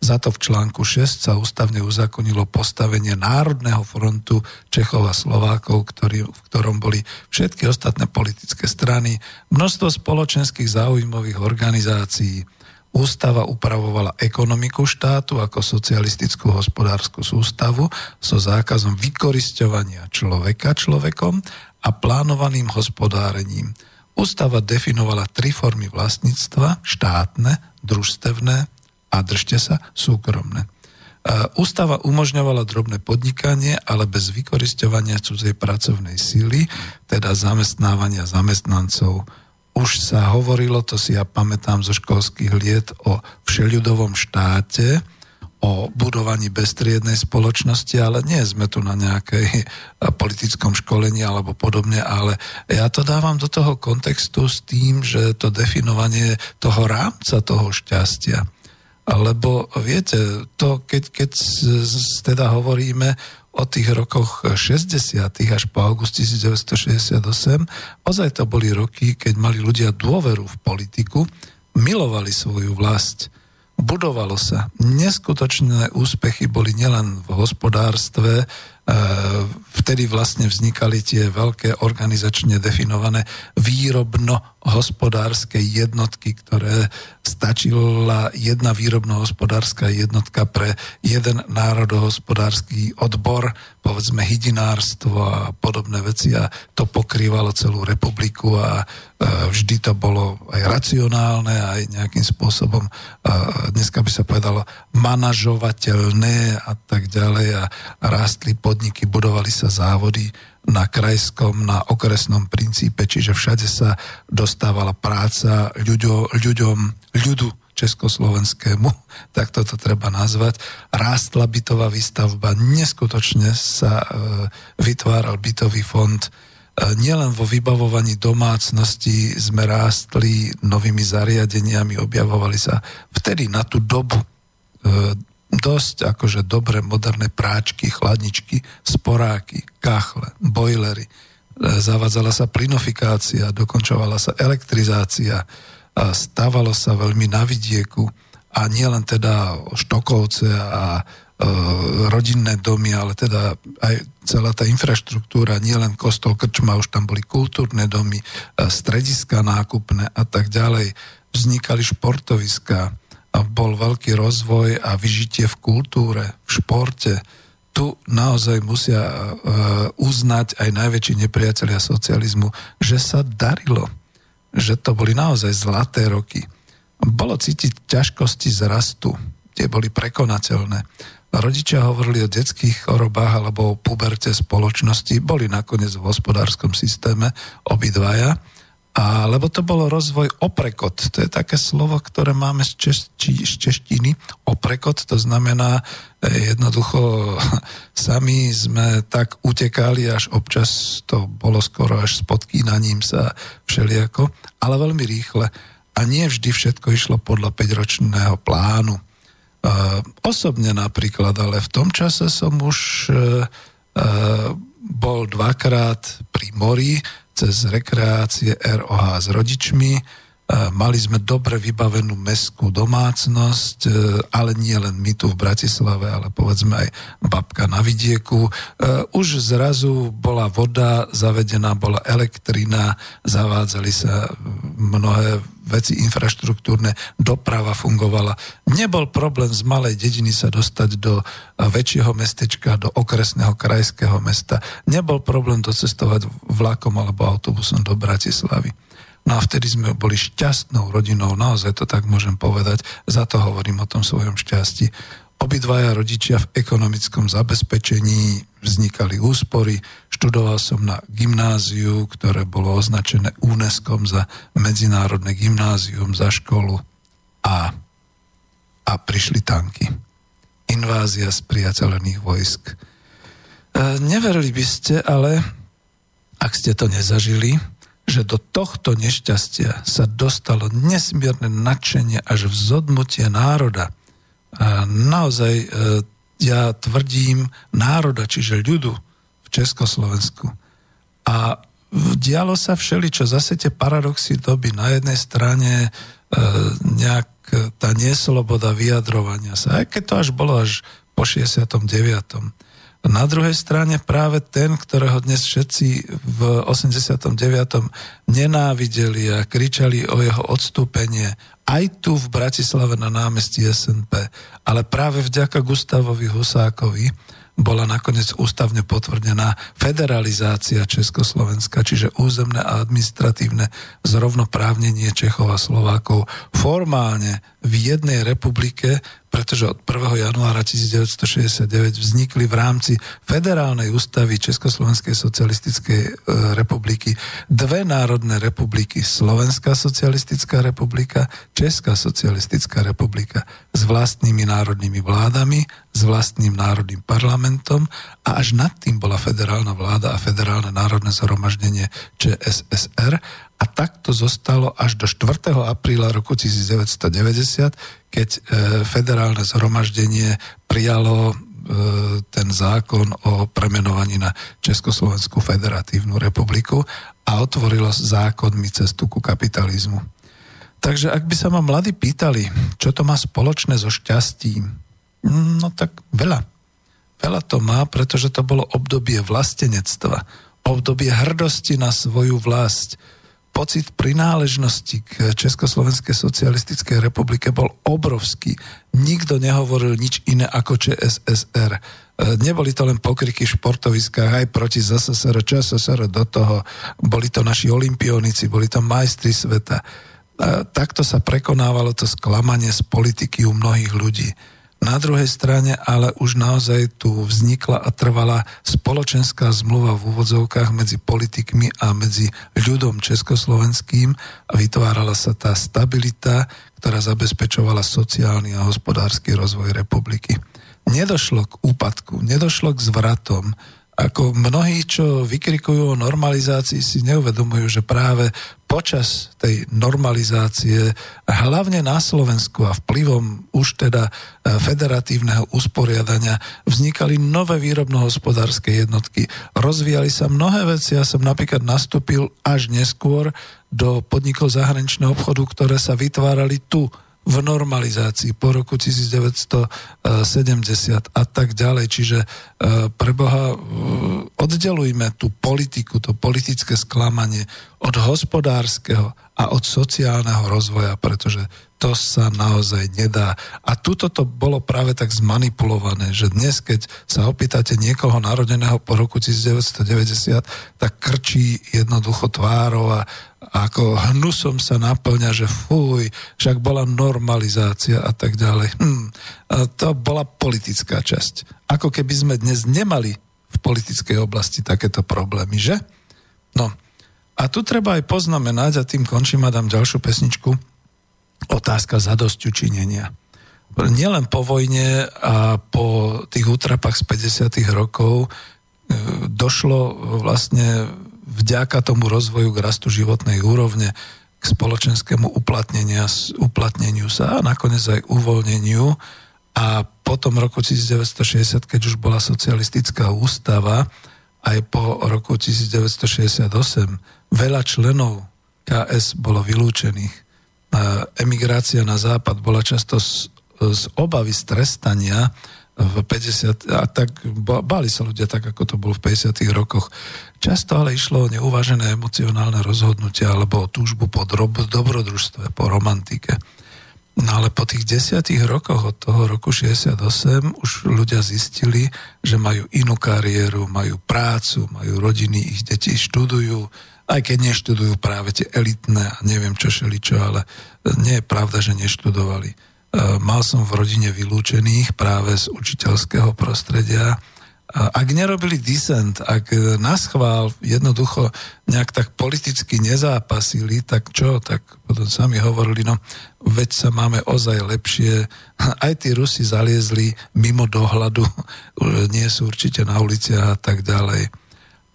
Za to v článku 6 sa ústavne uzakonilo postavenie Národného frontu Čechov a Slovákov, ktorý, v ktorom boli všetky ostatné politické strany, množstvo spoločenských záujmových organizácií, Ústava upravovala ekonomiku štátu ako socialistickú hospodárskú sústavu so zákazom vykorisťovania človeka človekom a plánovaným hospodárením. Ústava definovala tri formy vlastníctva, štátne, družstevné a držte sa, súkromné. Ústava umožňovala drobné podnikanie, ale bez vykorisťovania cudzej pracovnej síly, teda zamestnávania zamestnancov, už sa hovorilo, to si ja pamätám zo školských liet, o všeľudovom štáte, o budovaní bestriednej spoločnosti, ale nie sme tu na nejakej politickom školení alebo podobne, ale ja to dávam do toho kontextu s tým, že to definovanie toho rámca toho šťastia. Lebo viete, to keď, keď teda hovoríme od tých rokoch 60. až po august 1968, ozaj to boli roky, keď mali ľudia dôveru v politiku, milovali svoju vlast, budovalo sa. Neskutočné úspechy boli nielen v hospodárstve, E, vtedy vlastne vznikali tie veľké organizačne definované výrobno-hospodárske jednotky, ktoré stačila jedna výrobno-hospodárska jednotka pre jeden národohospodársky odbor, povedzme hydinárstvo a podobné veci a to pokrývalo celú republiku a e, vždy to bolo aj racionálne, aj nejakým spôsobom, dneska by sa povedalo, manažovateľné a tak ďalej a rástli pod podniky, budovali sa závody na krajskom, na okresnom princípe, čiže všade sa dostávala práca ľuďo, ľuďom, ľudu československému, tak toto treba nazvať. Rástla bytová výstavba, neskutočne sa e, vytváral bytový fond. E, nielen vo vybavovaní domácnosti sme rástli novými zariadeniami, objavovali sa vtedy na tú dobu e, dosť akože dobre moderné práčky, chladničky, sporáky, kachle, bojlery. E, zavadzala sa plinofikácia, dokončovala sa elektrizácia, stávalo sa veľmi na vidieku a nielen teda Štokovce a e, rodinné domy, ale teda aj celá tá infraštruktúra, nielen kostol, krčma, už tam boli kultúrne domy, e, strediska nákupné a tak ďalej. Vznikali športoviská, bol veľký rozvoj a vyžitie v kultúre, v športe. tu naozaj musia uh, uznať aj najväčší nepriatelia socializmu, že sa darilo, že to boli naozaj zlaté roky. Bolo cítiť ťažkosti z rastu, tie boli prekonateľné. Rodičia hovorili o detských chorobách alebo o puberte spoločnosti, boli nakoniec v hospodárskom systéme obidvaja a, lebo to bolo rozvoj oprekot. To je také slovo, ktoré máme z, češti, z češtiny. Oprekot, to znamená e, jednoducho sami sme tak utekali, až občas to bolo skoro až s podkýnaním sa všelijako, ale veľmi rýchle. A nie vždy všetko išlo podľa 5-ročného plánu. E, osobne napríklad, ale v tom čase som už e, e, bol dvakrát pri mori, cez rekreácie ROH s rodičmi. E, mali sme dobre vybavenú mestskú domácnosť, e, ale nie len my tu v Bratislave, ale povedzme aj babka na vidieku. E, už zrazu bola voda zavedená, bola elektrina, zavádzali sa mnohé veci infraštruktúrne, doprava fungovala. Nebol problém z malej dediny sa dostať do väčšieho mestečka, do okresného krajského mesta. Nebol problém docestovať vlakom alebo autobusom do Bratislavy. No a vtedy sme boli šťastnou rodinou, naozaj to tak môžem povedať, za to hovorím o tom svojom šťastí. Obidvaja rodičia v ekonomickom zabezpečení vznikali úspory. Študoval som na gymnáziu, ktoré bolo označené UNESCO za medzinárodné gymnázium, za školu a, a prišli tanky. Invázia z priateľených vojsk. E, neverili by ste, ale ak ste to nezažili, že do tohto nešťastia sa dostalo nesmierne nadšenie až vzodmutie národa – naozaj e, ja tvrdím národa, čiže ľudu v Československu. A dialo sa všeličo, zase tie paradoxy doby. Na jednej strane e, nejak tá nesloboda vyjadrovania sa, aj keď to až bolo až po 69. Na druhej strane práve ten, ktorého dnes všetci v 89. nenávideli a kričali o jeho odstúpenie, aj tu v Bratislave na námestí SNP, ale práve vďaka Gustavovi Husákovi bola nakoniec ústavne potvrdená federalizácia Československa, čiže územné a administratívne zrovnoprávnenie Čechov a Slovákov formálne v jednej republike pretože od 1. januára 1969 vznikli v rámci federálnej ústavy Československej socialistickej e, republiky dve národné republiky. Slovenská socialistická republika, Česká socialistická republika s vlastnými národnými vládami, s vlastným národným parlamentom a až nad tým bola federálna vláda a federálne národné zhromaždenie ČSSR a tak to zostalo až do 4. apríla roku 1990, keď e, federálne zhromaždenie prijalo e, ten zákon o premenovaní na Československú federatívnu republiku a otvorilo zákonmi cestu ku kapitalizmu. Takže ak by sa ma mladí pýtali, čo to má spoločné so šťastím, no tak veľa. Veľa to má, pretože to bolo obdobie vlastenectva, obdobie hrdosti na svoju vlast, pocit prináležnosti k Československej socialistickej republike bol obrovský. Nikto nehovoril nič iné ako ČSSR. E, neboli to len pokriky v športoviskách aj proti ZSSR, ČSSR do toho. Boli to naši olimpionici, boli to majstri sveta. E, takto sa prekonávalo to sklamanie z politiky u mnohých ľudí. Na druhej strane ale už naozaj tu vznikla a trvala spoločenská zmluva v úvodzovkách medzi politikmi a medzi ľudom československým a vytvárala sa tá stabilita, ktorá zabezpečovala sociálny a hospodársky rozvoj republiky. Nedošlo k úpadku, nedošlo k zvratom, ako mnohí, čo vykrikujú o normalizácii, si neuvedomujú, že práve počas tej normalizácie, hlavne na Slovensku a vplyvom už teda e, federatívneho usporiadania, vznikali nové výrobno-hospodárske jednotky. Rozvíjali sa mnohé veci. Ja som napríklad nastúpil až neskôr do podnikov zahraničného obchodu, ktoré sa vytvárali tu v normalizácii po roku 1970 a tak ďalej. Čiže e, pre Boha e, oddelujme tú politiku, to politické sklamanie od hospodárskeho a od sociálneho rozvoja, pretože to sa naozaj nedá. A tuto to bolo práve tak zmanipulované, že dnes, keď sa opýtate niekoho narodeného po roku 1990, tak krčí jednoducho tvárov a ako hnusom sa naplňa, že fuj, však bola normalizácia a tak ďalej. Hm, to bola politická časť. Ako keby sme dnes nemali v politickej oblasti takéto problémy, že? No, a tu treba aj poznamenať, a tým končím a dám ďalšiu pesničku, otázka zadosťu činenia. Nielen po vojne a po tých útrapách z 50. rokov e, došlo vlastne vďaka tomu rozvoju k rastu životnej úrovne, k spoločenskému uplatneniu sa a nakoniec aj uvoľneniu. A potom roku 1960, keď už bola socialistická ústava, aj po roku 1968 veľa členov KS bolo vylúčených. Emigrácia na západ bola často z, z obavy z trestania v 50, a tak báli sa ľudia tak, ako to bolo v 50 rokoch. Často ale išlo o neuvážené emocionálne rozhodnutia alebo o túžbu po dobrodružstve, po romantike. No ale po tých desiatich rokoch od toho roku 68 už ľudia zistili, že majú inú kariéru, majú prácu, majú rodiny, ich deti študujú, aj keď neštudujú práve tie elitné a neviem čo šeličo, ale nie je pravda, že neštudovali. E, mal som v rodine vylúčených práve z učiteľského prostredia. Ak nerobili disent, ak na schvál jednoducho nejak tak politicky nezápasili, tak čo? Tak potom sami hovorili, no veď sa máme ozaj lepšie. Aj tí Rusi zaliezli mimo dohľadu, nie sú určite na uliciach a tak ďalej.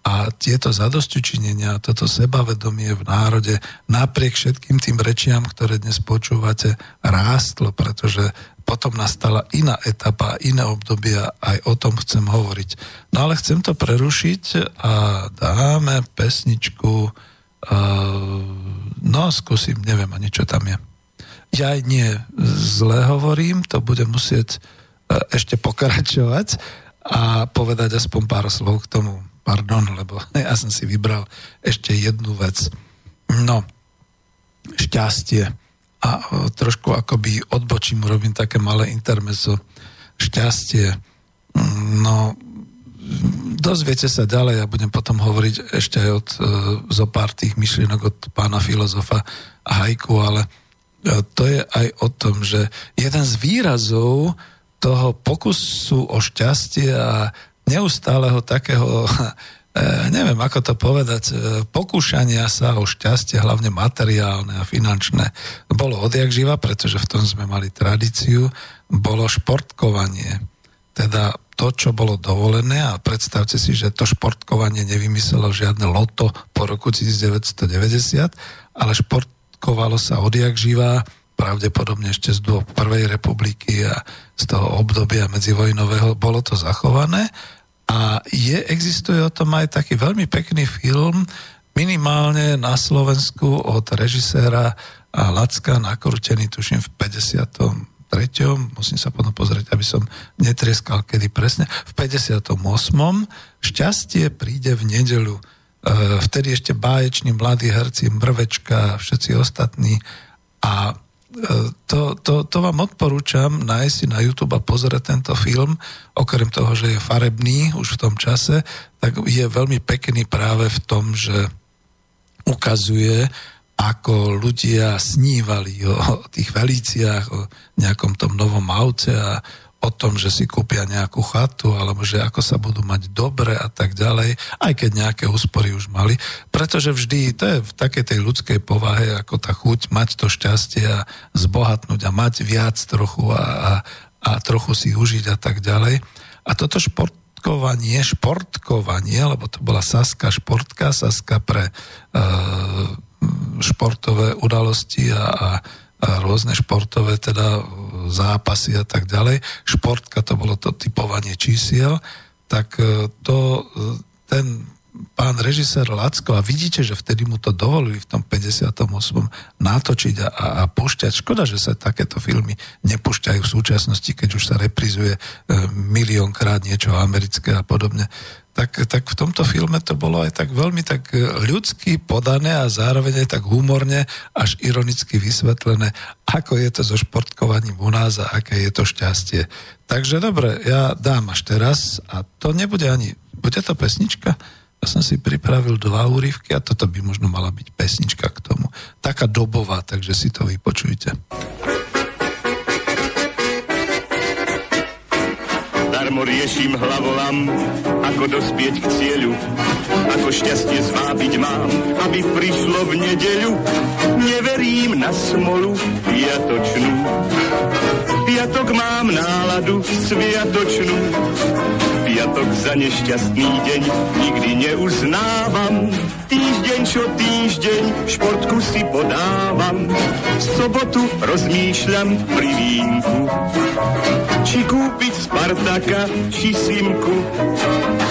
A tieto zadostučinenia, toto sebavedomie v národe, napriek všetkým tým rečiam, ktoré dnes počúvate, rástlo, pretože potom nastala iná etapa, iné obdobia, aj o tom chcem hovoriť. No ale chcem to prerušiť a dáme pesničku, uh, no skúsim, neviem ani čo tam je. Ja nie zle hovorím, to budem musieť uh, ešte pokračovať a povedať aspoň pár slov k tomu pardon, lebo ja som si vybral ešte jednu vec. No, šťastie. A trošku akoby odbočím, robím také malé intermezo. Šťastie. No, dozviete sa ďalej, ja budem potom hovoriť ešte aj od, e, zo pár tých myšlienok od pána filozofa Hajku, ale e, to je aj o tom, že jeden z výrazov toho pokusu o šťastie a neustáleho takého, neviem ako to povedať, eh, pokúšania sa o šťastie, hlavne materiálne a finančné, bolo odjak živa, pretože v tom sme mali tradíciu, bolo športkovanie. Teda to, čo bolo dovolené a predstavte si, že to športkovanie nevymyslelo žiadne loto po roku 1990, ale športkovalo sa odjak živá, pravdepodobne ešte z dôb Prvej republiky a z toho obdobia medzivojnového bolo to zachované a je, existuje o tom aj taký veľmi pekný film, minimálne na Slovensku od režiséra Lacka, nakrútený tuším v 53. Musím sa potom pozrieť, aby som netrieskal kedy presne. V 58. Šťastie príde v nedelu. E, vtedy ešte báječný mladí herci Mrvečka a všetci ostatní. A to, to, to vám odporúčam nájsť si na YouTube a pozrieť tento film. Okrem toho, že je farebný už v tom čase, tak je veľmi pekný práve v tom, že ukazuje, ako ľudia snívali o tých velíciách, o nejakom tom novom aute a o tom, že si kúpia nejakú chatu, alebo že ako sa budú mať dobre a tak ďalej, aj keď nejaké úspory už mali. Pretože vždy, to je v takej tej ľudskej povahe, ako tá chuť mať to šťastie a zbohatnúť a mať viac trochu a, a, a trochu si užiť a tak ďalej. A toto športkovanie, športkovanie, lebo to bola Saska športka, Saska pre e, športové udalosti a a rôzne športové teda zápasy a tak ďalej. Športka to bolo to typovanie čísiel, tak e, to, e, ten pán režisér Lacko a vidíte, že vtedy mu to dovolili v tom 58. natočiť a, a, a pušťať. Škoda, že sa takéto filmy nepúšťajú v súčasnosti, keď už sa reprizuje e, miliónkrát niečo americké a podobne tak, tak v tomto filme to bolo aj tak veľmi tak e, ľudsky podané a zároveň aj tak humorne až ironicky vysvetlené, ako je to so športkovaním u nás a aké je to šťastie. Takže dobre, ja dám až teraz a to nebude ani, bude to pesnička? Ja som si pripravil dva úryvky a toto by možno mala byť pesnička k tomu. Taká dobová, takže si to vypočujte. Darmo riešim hlavolam, ako dospieť k cieľu, ako šťastie zvábiť mám, aby prišlo v nedeľu. Neverím na smolu piatočnú, piatok mám náladu sviatočnú, piatok za nešťastný deň nikdy neuznávam. Týždeň čo týždeň športku si podávam. Sobotu rozmýšľam pri vínku. Či kúpiť Spartaka, či Simku.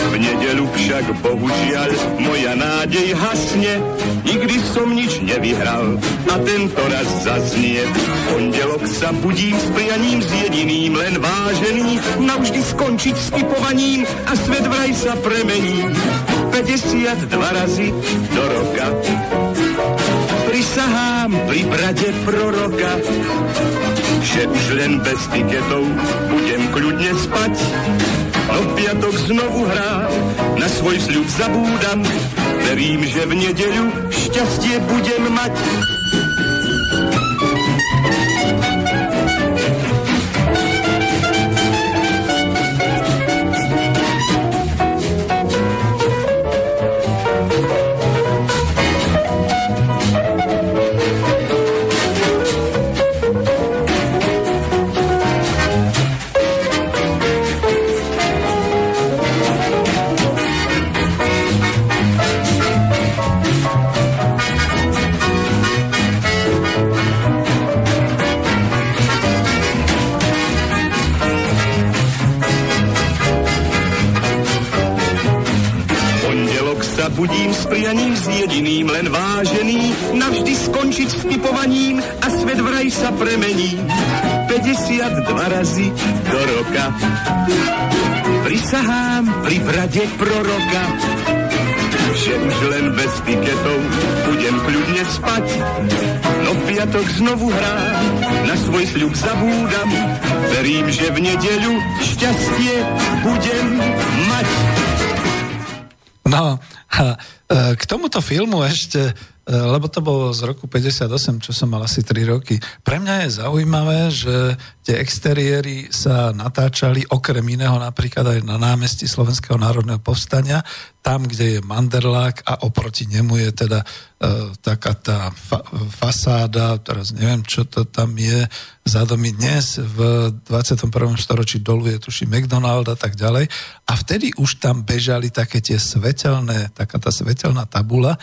V nedelu však bohužiaľ moja nádej hasne. Nikdy som nič nevyhral a tento raz zaznie. Pondelok sa budím s prianím s jediným, len vážený, navždy skončiť s typovaním a svet vraj sa premení. 52 razy do roka. Prisahám pri brade proroka, že už len bez tiketov budem kľudne spať. No piatok znovu hrá, na svoj sľub zabúdam. Verím, že v nedeľu šťastie budem mať. Prianím s jediným, len vážený, navždy skončiť s typovaním a svet vraj sa premení. 52 razy do roka. Prisahám pri brade proroka, že už len bez tiketov budem kľudne spať. No v piatok znovu hrá, na svoj sľub zabúdam. Verím, že v nedeľu šťastie budem mať. No, a e, k tomuto filmu ešte, lebo to bolo z roku 58, čo som mal asi 3 roky, pre mňa je zaujímavé, že tie exteriéry sa natáčali okrem iného napríklad aj na námestí Slovenského národného povstania, tam, kde je Manderlák a oproti nemu je teda e, taká tá fa- fasáda, teraz neviem, čo to tam je, za domy dnes v 21. storočí dolu je tuší McDonald a tak ďalej. A vtedy už tam bežali také tie svetelné, taká tá svetelná tabula,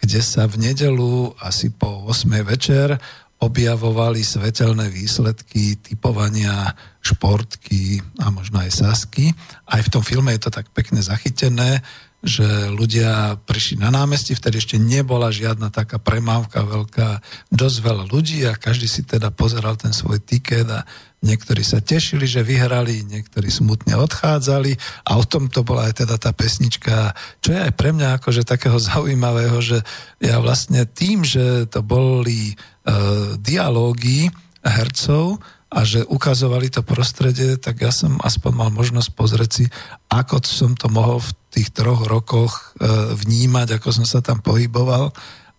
kde sa v nedelu asi po 8. večer objavovali svetelné výsledky typovania športky a možno aj sasky. Aj v tom filme je to tak pekne zachytené že ľudia prišli na námestí, vtedy ešte nebola žiadna taká premávka veľká, dosť veľa ľudí a každý si teda pozeral ten svoj tiket a niektorí sa tešili, že vyhrali, niektorí smutne odchádzali a o tom to bola aj teda tá pesnička, čo je aj pre mňa akože takého zaujímavého, že ja vlastne tým, že to boli uh, dialógy hercov, a že ukazovali to prostredie, tak ja som aspoň mal možnosť pozrieť si, ako som to mohol v tých troch rokoch e, vnímať, ako som sa tam pohyboval.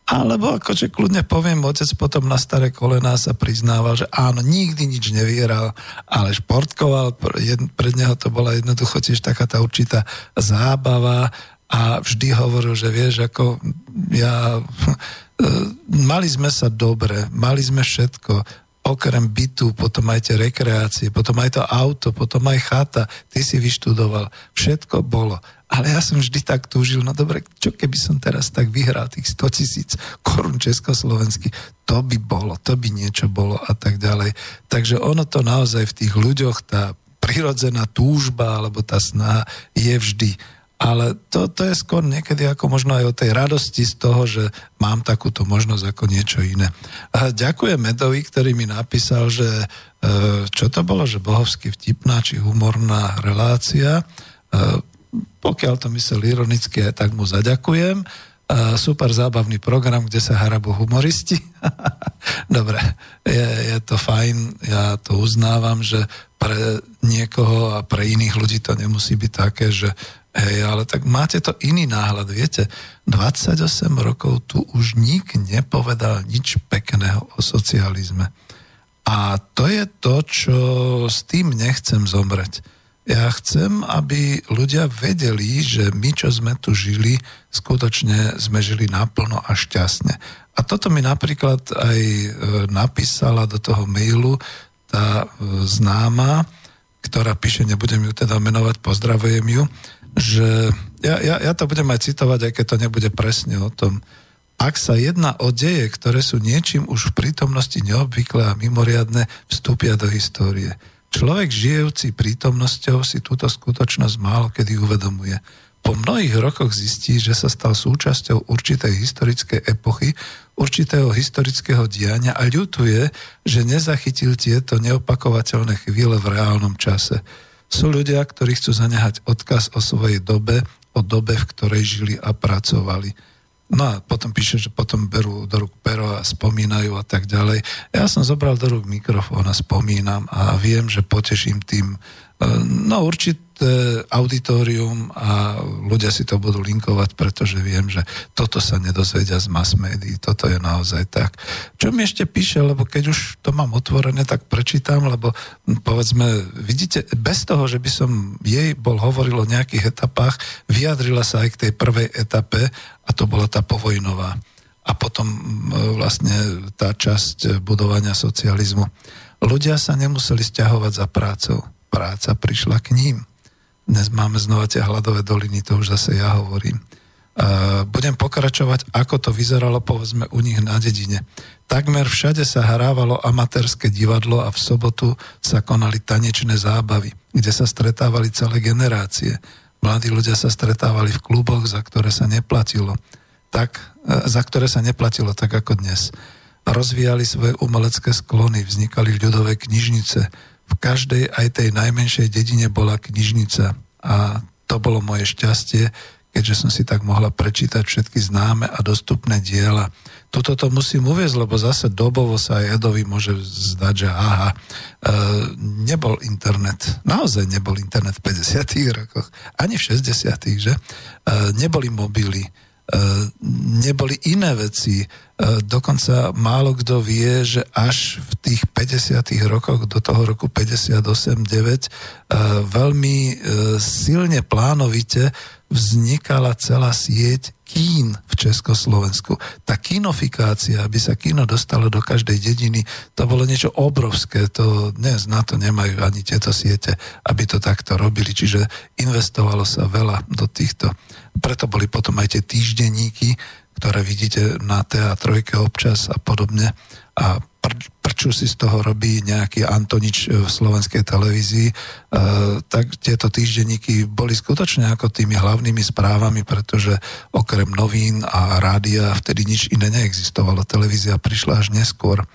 Alebo akože kľudne poviem, otec potom na staré kolená sa priznával, že áno, nikdy nič nevieral, ale športkoval, pred neho to bola jednoducho tiež taká tá určitá zábava a vždy hovoril, že vieš, ako ja, e, mali sme sa dobre, mali sme všetko, okrem bytu, potom aj rekreácie, potom aj to auto, potom aj chata, ty si vyštudoval, všetko bolo. Ale ja som vždy tak túžil, no dobre, čo keby som teraz tak vyhral tých 100 tisíc korun československých, to by bolo, to by niečo bolo a tak ďalej. Takže ono to naozaj v tých ľuďoch, tá prirodzená túžba alebo tá snaha je vždy. Ale to, to je skôr niekedy ako možno aj o tej radosti z toho, že mám takúto možnosť ako niečo iné. A ďakujem Medovi, ktorý mi napísal, že e, čo to bolo, že bohovsky vtipná či humorná relácia. E, pokiaľ to myslel ironicky, tak mu zaďakujem. E, super zábavný program, kde sa harabu humoristi. Dobre, je, je to fajn, ja to uznávam, že pre niekoho a pre iných ľudí to nemusí byť také, že Hej, ale tak máte to iný náhľad, viete. 28 rokov tu už nik nepovedal nič pekného o socializme. A to je to, čo s tým nechcem zomrieť. Ja chcem, aby ľudia vedeli, že my, čo sme tu žili, skutočne sme žili naplno a šťastne. A toto mi napríklad aj e, napísala do toho mailu tá e, známa, ktorá píše, nebudem ju teda menovať, pozdravujem ju, že ja, ja, ja to budem aj citovať, aj keď to nebude presne o tom. Ak sa jedná o deje, ktoré sú niečím už v prítomnosti neobvyklé a mimoriadne, vstúpia do histórie. Človek žijúci prítomnosťou si túto skutočnosť málo kedy uvedomuje. Po mnohých rokoch zistí, že sa stal súčasťou určitej historickej epochy, určitého historického diania a ľutuje, že nezachytil tieto neopakovateľné chvíle v reálnom čase. Sú ľudia, ktorí chcú zanehať odkaz o svojej dobe, o dobe, v ktorej žili a pracovali. No a potom píše, že potom berú do rúk pero a spomínajú a tak ďalej. Ja som zobral do rúk mikrofón a spomínam a viem, že poteším tým no určité auditorium a ľudia si to budú linkovať, pretože viem, že toto sa nedozvedia z mass médií, toto je naozaj tak. Čo mi ešte píše, lebo keď už to mám otvorené, tak prečítam, lebo povedzme, vidíte, bez toho, že by som jej bol hovoril o nejakých etapách, vyjadrila sa aj k tej prvej etape a to bola tá povojnová. A potom vlastne tá časť budovania socializmu. Ľudia sa nemuseli stiahovať za prácou práca prišla k ním. Dnes máme znova tie hladové doliny, to už zase ja hovorím. Budem pokračovať, ako to vyzeralo povedzme u nich na dedine. Takmer všade sa hrávalo amatérske divadlo a v sobotu sa konali tanečné zábavy, kde sa stretávali celé generácie. Mladí ľudia sa stretávali v kluboch, za ktoré sa neplatilo. Tak, e, za ktoré sa neplatilo tak ako dnes. Rozvíjali svoje umelecké sklony, vznikali ľudové knižnice, v každej aj tej najmenšej dedine bola knižnica a to bolo moje šťastie, keďže som si tak mohla prečítať všetky známe a dostupné diela. Tuto to musím uviezť, lebo zase dobovo sa aj Edovi môže zdať, že aha, e, nebol internet, naozaj nebol internet v 50 rokoch, ani v 60 že? E, neboli mobily, neboli iné veci, E, dokonca málo kto vie, že až v tých 50. rokoch do toho roku 58-9 e, veľmi e, silne plánovite vznikala celá sieť kín v Československu. Tá kinofikácia, aby sa kino dostalo do každej dediny, to bolo niečo obrovské. To dnes na to nemajú ani tieto siete, aby to takto robili. Čiže investovalo sa veľa do týchto. Preto boli potom aj tie týždenníky, ktoré vidíte na teatrojke občas a podobne. A pr- prču si z toho robí nejaký Antonič v slovenskej televízii, e, tak tieto týždenníky boli skutočne ako tými hlavnými správami, pretože okrem novín a rádia vtedy nič iné neexistovalo. Televízia prišla až neskôr.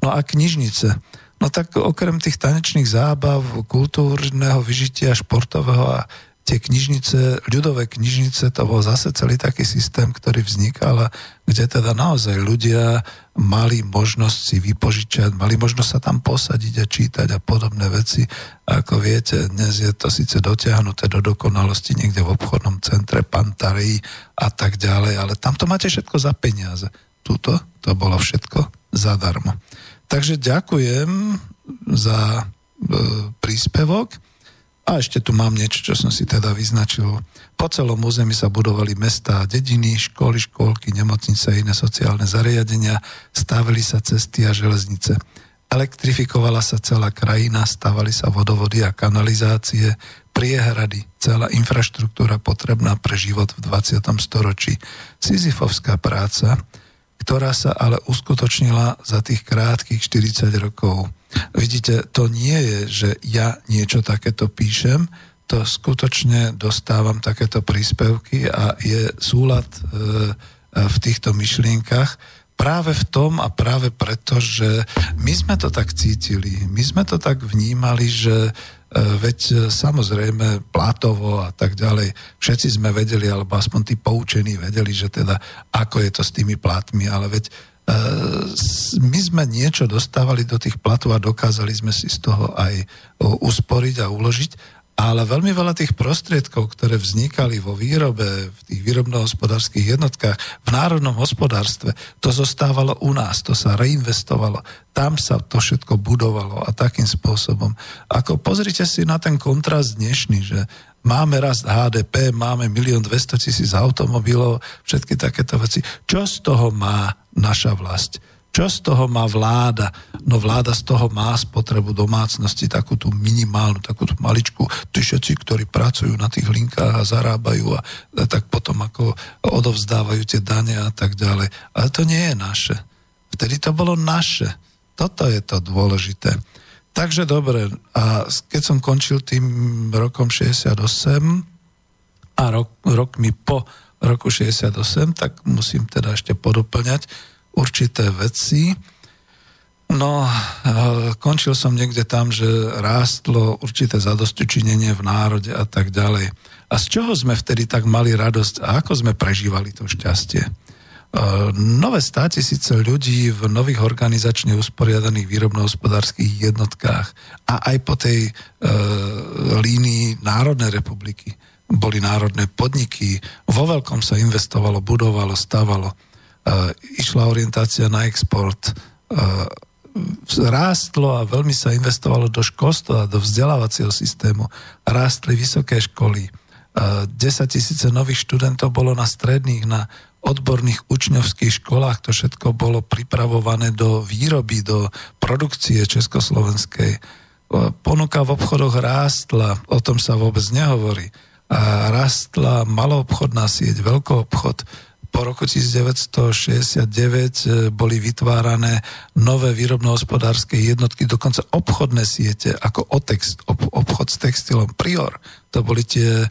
No a knižnice. No tak okrem tých tanečných zábav, kultúrneho vyžitia, športového a tie knižnice, ľudové knižnice, to bol zase celý taký systém, ktorý vznikal a kde teda naozaj ľudia mali možnosť si vypožičať, mali možnosť sa tam posadiť a čítať a podobné veci. A ako viete, dnes je to síce dotiahnuté do dokonalosti niekde v obchodnom centre Pantarii a tak ďalej, ale tam to máte všetko za peniaze. Tuto to bolo všetko zadarmo. Takže ďakujem za e, príspevok. A ešte tu mám niečo, čo som si teda vyznačil. Po celom území sa budovali mesta a dediny, školy, školky, nemocnice a iné sociálne zariadenia, stavili sa cesty a železnice. Elektrifikovala sa celá krajina, stavali sa vodovody a kanalizácie, priehrady, celá infraštruktúra potrebná pre život v 20. storočí. Sizifovská práca, ktorá sa ale uskutočnila za tých krátkých 40 rokov. Vidíte, to nie je, že ja niečo takéto píšem, to skutočne dostávam takéto príspevky a je súlad e, e, v týchto myšlienkach práve v tom a práve preto, že my sme to tak cítili, my sme to tak vnímali, že veď samozrejme Plátovo a tak ďalej, všetci sme vedeli, alebo aspoň tí poučení vedeli, že teda ako je to s tými plátmi, ale veď my sme niečo dostávali do tých platov a dokázali sme si z toho aj usporiť a uložiť ale veľmi veľa tých prostriedkov, ktoré vznikali vo výrobe, v tých výrobno-hospodárskych jednotkách, v národnom hospodárstve, to zostávalo u nás, to sa reinvestovalo. Tam sa to všetko budovalo a takým spôsobom. Ako pozrite si na ten kontrast dnešný, že máme rast HDP, máme 1 200 tisíc automobilov, všetky takéto veci. Čo z toho má naša vlast? Čo z toho má vláda? No vláda z toho má spotrebu domácnosti, takú tú minimálnu, takú tú maličku. Tí všetci, ktorí pracujú na tých linkách a zarábajú a, a tak potom ako odovzdávajú tie dane a tak ďalej. Ale to nie je naše. Vtedy to bolo naše. Toto je to dôležité. Takže dobre, a keď som končil tým rokom 68 a rok, rokmi po roku 68, tak musím teda ešte podoplňať, určité veci. No, končil som niekde tam, že rástlo určité zadostučinenie v národe a tak ďalej. A z čoho sme vtedy tak mali radosť a ako sme prežívali to šťastie? Nové státisíce ľudí v nových organizačne usporiadaných výrobno-hospodárskych jednotkách a aj po tej e, línii Národnej republiky boli národné podniky, vo veľkom sa investovalo, budovalo, stavalo išla orientácia na export, rástlo a veľmi sa investovalo do školstva, do vzdelávacieho systému, rástli vysoké školy, 10 tisíce nových študentov bolo na stredných, na odborných učňovských školách, to všetko bolo pripravované do výroby, do produkcie československej. Ponuka v obchodoch rástla, o tom sa vôbec nehovorí. A rástla maloobchodná sieť, veľký obchod, po roku 1969 e, boli vytvárané nové výrobno-hospodárske jednotky, dokonca obchodné siete, ako Otext, obchod s textilom Prior. To boli tie e,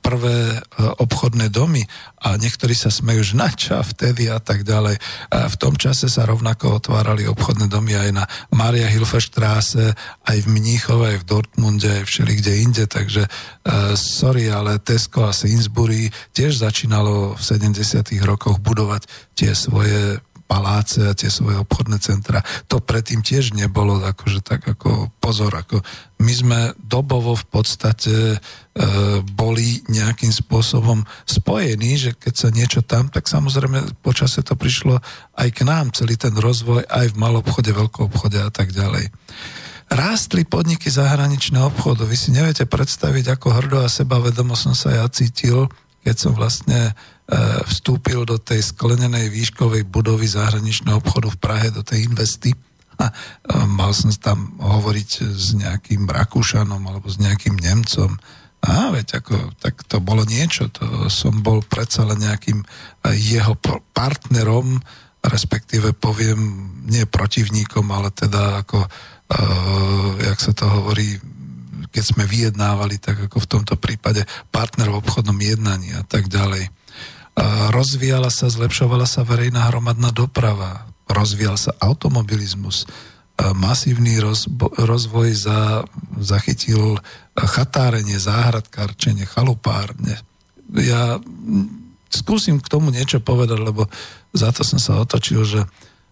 prvé e, obchodné domy a niektorí sa smejú, že na čo vtedy a tak ďalej. A v tom čase sa rovnako otvárali obchodné domy aj na Maria Hilferstraße, aj v Mníchove, aj v Dortmunde, aj všeli kde inde, takže uh, sorry, ale Tesco a Sainsbury tiež začínalo v 70 rokoch budovať tie svoje paláce a tie svoje obchodné centra. To predtým tiež nebolo akože tak ako pozor, ako my sme dobovo v podstate e, boli nejakým spôsobom spojení, že keď sa niečo tam, tak samozrejme počase to prišlo aj k nám, celý ten rozvoj aj v malobchode, veľkom obchode a tak ďalej. Rástli podniky zahraničného obchodu. Vy si neviete predstaviť, ako hrdo a sebavedomo som sa ja cítil, keď som vlastne E, vstúpil do tej sklenenej výškovej budovy zahraničného obchodu v Prahe, do tej investy. A e, mal som tam hovoriť s nejakým Rakúšanom alebo s nejakým Nemcom. A veď ako, tak to bolo niečo, to som bol predsa len nejakým e, jeho partnerom, respektíve poviem, nie protivníkom, ale teda ako, uh, jak sa to hovorí, keď sme vyjednávali, tak ako v tomto prípade partner v obchodnom jednaní a tak ďalej. Rozvíjala sa, zlepšovala sa verejná hromadná doprava, rozvíjal sa automobilizmus, masívny rozvoj za, zachytil chatárenie, záhradkárčenie, chalupárne. Ja skúsim k tomu niečo povedať, lebo za to som sa otočil, že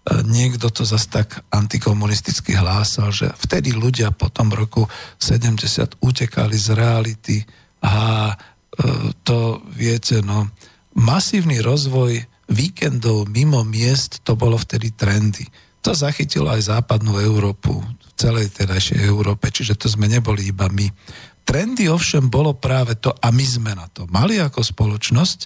niekto to zase tak antikomunisticky hlásal, že vtedy ľudia po tom roku 70 utekali z reality a e, to viete, no masívny rozvoj víkendov mimo miest, to bolo vtedy trendy. To zachytilo aj západnú Európu, v celej tedajšej Európe, čiže to sme neboli iba my. Trendy ovšem bolo práve to, a my sme na to mali ako spoločnosť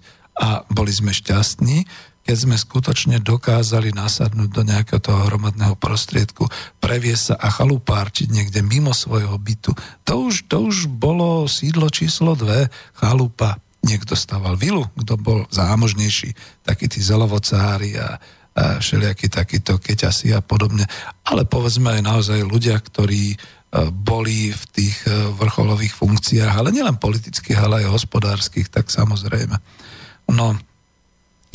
a boli sme šťastní, keď sme skutočne dokázali nasadnúť do nejakého toho hromadného prostriedku, previesť sa a chalupárčiť niekde mimo svojho bytu. To už, to už bolo sídlo číslo dve, chalupa niekto stával vilu, kto bol zámožnejší, takí tí zelovocári a, všelijakí takíto keťasi a podobne. Ale povedzme aj naozaj ľudia, ktorí boli v tých vrcholových funkciách, ale nielen politických, ale aj hospodárskych, tak samozrejme. No,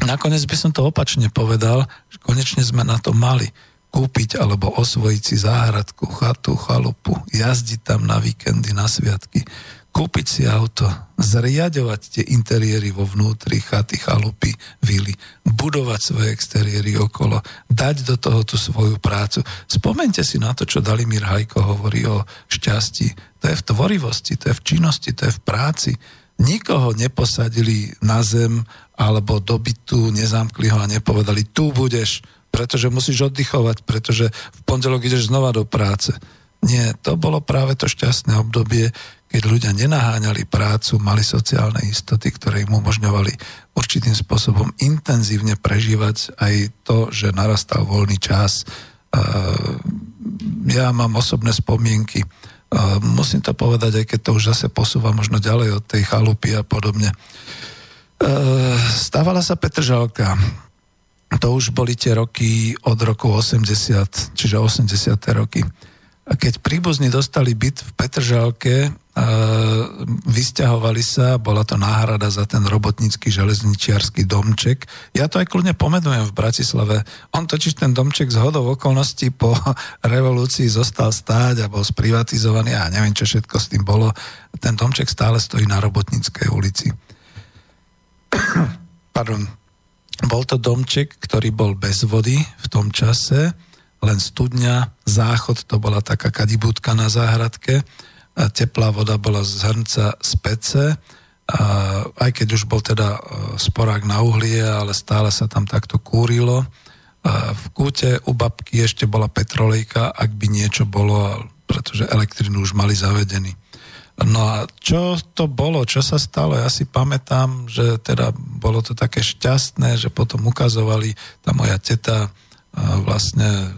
nakoniec by som to opačne povedal, že konečne sme na to mali kúpiť alebo osvojiť si záhradku, chatu, chalupu, jazdiť tam na víkendy, na sviatky, kúpiť si auto, zriadovať tie interiéry vo vnútri, chaty, chalupy, vily, budovať svoje exteriéry okolo, dať do toho tú svoju prácu. Spomente si na to, čo Dalimír Hajko hovorí o šťastí. To je v tvorivosti, to je v činnosti, to je v práci. Nikoho neposadili na zem alebo do bytu, nezamkli ho a nepovedali, tu budeš, pretože musíš oddychovať, pretože v pondelok ideš znova do práce. Nie, to bolo práve to šťastné obdobie, keď ľudia nenaháňali prácu, mali sociálne istoty, ktoré im umožňovali určitým spôsobom intenzívne prežívať aj to, že narastal voľný čas. Ja mám osobné spomienky, musím to povedať, aj keď to už zase posúva možno ďalej od tej chalupy a podobne. Stávala sa Petržalka to už boli tie roky od roku 80, čiže 80. roky. A keď príbuzní dostali byt v Petržalke, vysťahovali sa, bola to náhrada za ten robotnícky železničiarský domček. Ja to aj kľudne pomenujem v Bratislave. On totiž ten domček z hodov okolností po revolúcii zostal stáť a bol sprivatizovaný a neviem, čo všetko s tým bolo. Ten domček stále stojí na robotníckej ulici. Pardon. Bol to domček, ktorý bol bez vody v tom čase, len studňa, záchod, to bola taká kadibúdka na záhradke, a teplá voda bola z hrnca z pece, a aj keď už bol teda e, sporák na uhlie, ale stále sa tam takto kúrilo. A v kúte u babky ešte bola petrolejka, ak by niečo bolo, pretože elektrinu už mali zavedený. No a čo to bolo, čo sa stalo? Ja si pamätám, že teda bolo to také šťastné, že potom ukazovali tá moja teta, vlastne e,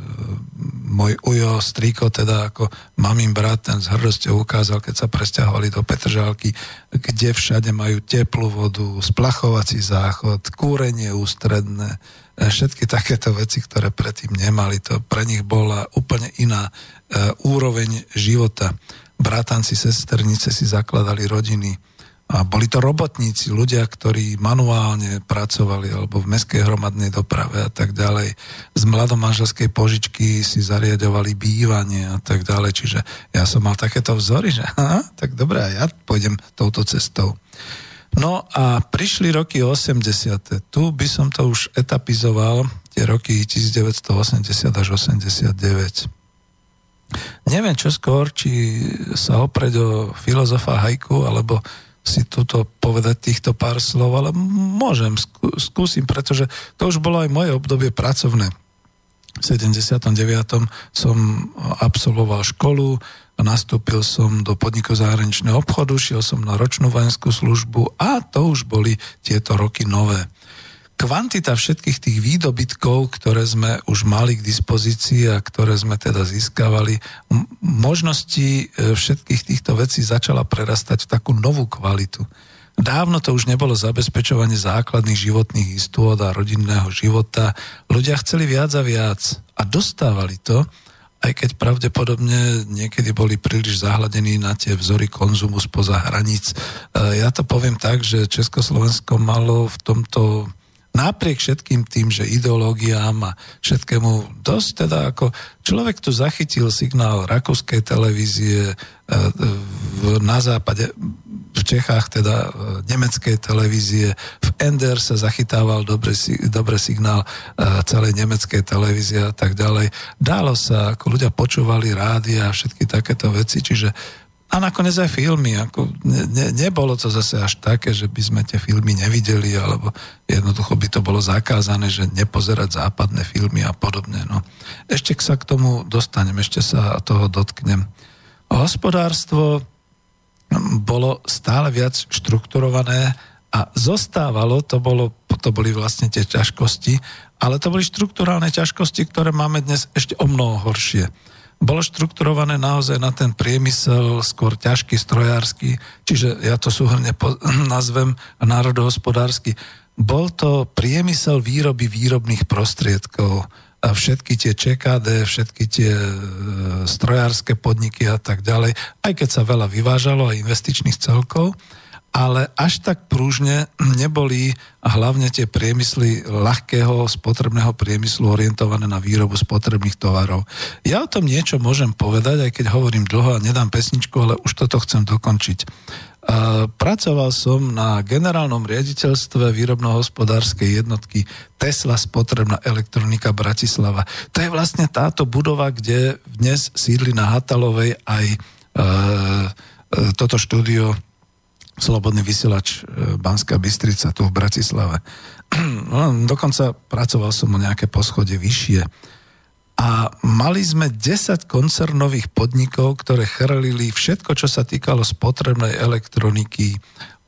môj ujo, strýko, teda ako mamín brat, ten s hrdosťou ukázal, keď sa presťahovali do Petržálky, kde všade majú teplú vodu, splachovací záchod, kúrenie ústredné, e, všetky takéto veci, ktoré predtým nemali. To pre nich bola úplne iná e, úroveň života bratanci, sesternice si zakladali rodiny. A boli to robotníci, ľudia, ktorí manuálne pracovali alebo v meskej hromadnej doprave a tak ďalej. Z mladomanželskej požičky si zariadovali bývanie a tak ďalej. Čiže ja som mal takéto vzory, že aha, tak dobré, ja pôjdem touto cestou. No a prišli roky 80. Tu by som to už etapizoval, tie roky 1980 až 89. Neviem čo skôr, či sa opreť o filozofa Hajku, alebo si tuto povedať týchto pár slov, ale môžem, skúsim, pretože to už bolo aj moje obdobie pracovné. V 79. som absolvoval školu, nastúpil som do podniku zahraničného obchodu, šiel som na ročnú vojenskú službu a to už boli tieto roky nové kvantita všetkých tých výdobytkov, ktoré sme už mali k dispozícii a ktoré sme teda získavali, možnosti e, všetkých týchto vecí začala prerastať v takú novú kvalitu. Dávno to už nebolo zabezpečovanie základných životných istôt a rodinného života. Ľudia chceli viac a viac a dostávali to, aj keď pravdepodobne niekedy boli príliš zahladení na tie vzory konzumu spoza hraníc. E, ja to poviem tak, že Československo malo v tomto napriek všetkým tým, že ideológiám a všetkému dosť teda ako človek tu zachytil signál rakúskej televízie e, na západe, v Čechách teda e, nemeckej televízie, v Ender sa zachytával dobrý, dobrý signál e, celej nemeckej televízie a tak ďalej. Dalo sa, ako ľudia počúvali rádia a všetky takéto veci, čiže a nakoniec aj filmy. Ako ne, ne, nebolo to zase až také, že by sme tie filmy nevideli, alebo jednoducho by to bolo zakázané, že nepozerať západné filmy a podobne. No. Ešte sa k tomu dostanem, ešte sa toho dotknem. Hospodárstvo bolo stále viac štrukturované a zostávalo, to, bolo, to boli vlastne tie ťažkosti, ale to boli štrukturálne ťažkosti, ktoré máme dnes ešte o mnoho horšie bolo štrukturované naozaj na ten priemysel, skôr ťažký, strojársky, čiže ja to súhrne po, nazvem národohospodársky. bol to priemysel výroby výrobných prostriedkov a všetky tie ČKD, všetky tie e, strojárske podniky a tak ďalej, aj keď sa veľa vyvážalo aj investičných celkov, ale až tak prúžne neboli hlavne tie priemysly ľahkého spotrebného priemyslu orientované na výrobu spotrebných tovarov. Ja o tom niečo môžem povedať, aj keď hovorím dlho a nedám pesničku, ale už toto chcem dokončiť. Pracoval som na generálnom riaditeľstve výrobno-hospodárskej jednotky Tesla Spotrebná elektronika Bratislava. To je vlastne táto budova, kde dnes sídli na Hatalovej aj e, e, toto štúdio Slobodný vysielač e, Banská Bystrica tu v Bratislave. No, dokonca pracoval som o nejaké poschodie vyššie. A mali sme 10 koncernových podnikov, ktoré chrlili všetko, čo sa týkalo spotrebnej elektroniky,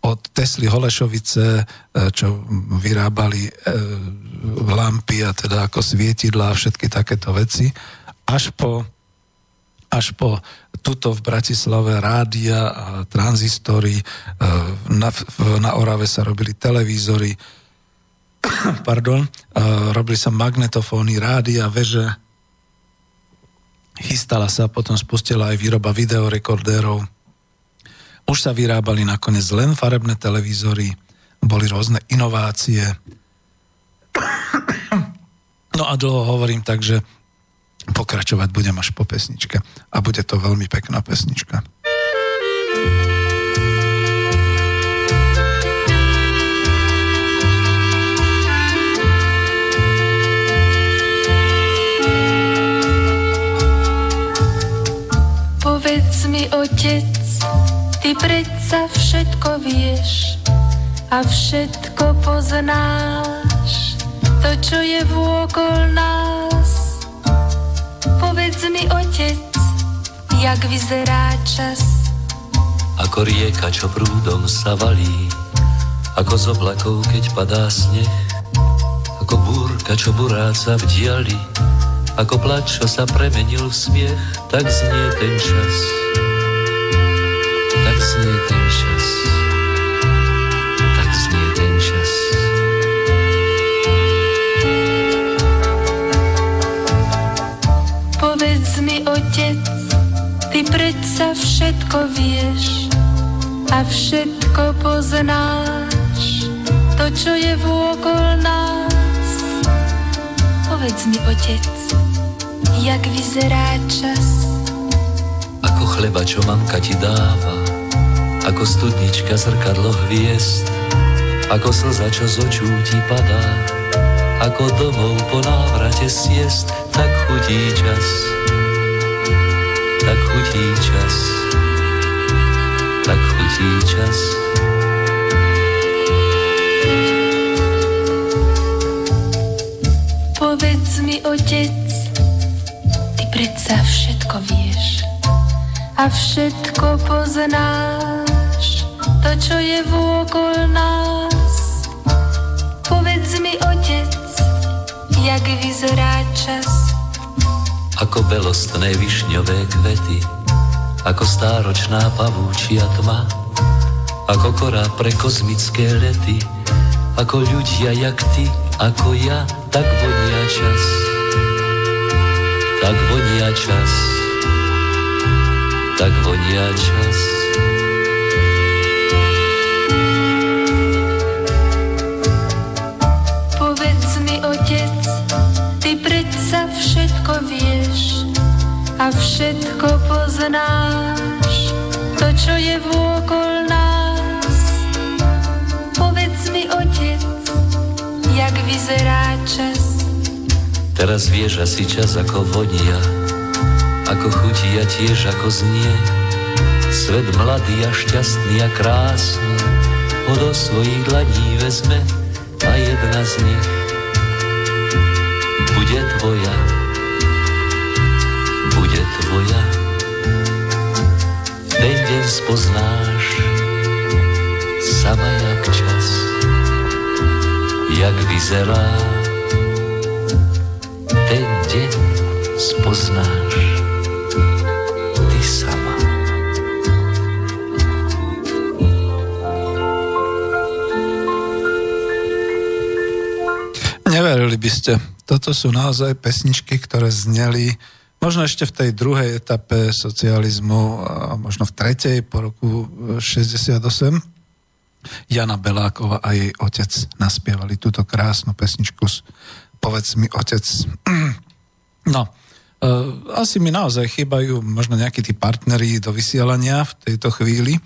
od Tesly Holešovice, e, čo vyrábali e, lampy a teda ako svietidla a všetky takéto veci, až po, až po tuto v Bratislave rádia a tranzistory, e, na, na Orave sa robili televízory, pardon, robili sa magnetofóny, rádia, veže, chystala sa, potom spustila aj výroba videorekordérov. Už sa vyrábali nakoniec len farebné televízory, boli rôzne inovácie. No a dlho hovorím tak, že pokračovať budem až po pesničke. A bude to veľmi pekná pesnička. Povedz mi, otec, ty predsa všetko vieš a všetko poznáš, to, čo je vôkol nás. Povedz mi, otec, jak vyzerá čas. Ako rieka, čo prúdom sa valí, ako z oblakov, keď padá sneh, ako búrka, čo buráca v diali, ako plač, čo sa premenil v smiech, tak znie ten čas. Tak znie ten čas. Mi, otec, ty predsa všetko vieš a všetko poznáš, to, čo je vôkol nás. Povedz mi, otec, jak vyzerá čas. Ako chleba, čo mamka ti dáva, ako studnička zrkadlo hviezd, ako slza, čo z očú ti padá, ako domov po návrate siest, tak chutí čas, chutí čas, tak chutí čas. Povedz mi, otec, predsa všetko vieš a všetko poznáš, to, čo je vôkol nás. Povedz mi, otec, jak vyzerá čas. Ako belostné višňové kvety, ako stáročná pavúčia tma, ako kora pre kozmické lety, ako ľudia jak ty, ako ja, tak vonia čas tak vonia čas, tak vonia čas. A všetko poznáš, to, čo je vôkol nás. Povedz mi, otec, jak vyzerá čas, Teraz vieš asi čas ako vonia, ako chutí a tiež ako znie. Svet mladý a šťastný a krásny ho do svojich dlaní vezme a jedna z nich bude tvoja, tvoja. Ten deň spoznáš sama jak čas, jak vyzerá ten deň spoznáš ty sama. by ste. Toto sú naozaj pesničky, ktoré zneli možno ešte v tej druhej etape socializmu a možno v tretej po roku 68. Jana Beláková a jej otec naspievali túto krásnu pesničku s Povedz mi otec. No, e, asi mi naozaj chýbajú možno nejakí tí partneri do vysielania v tejto chvíli.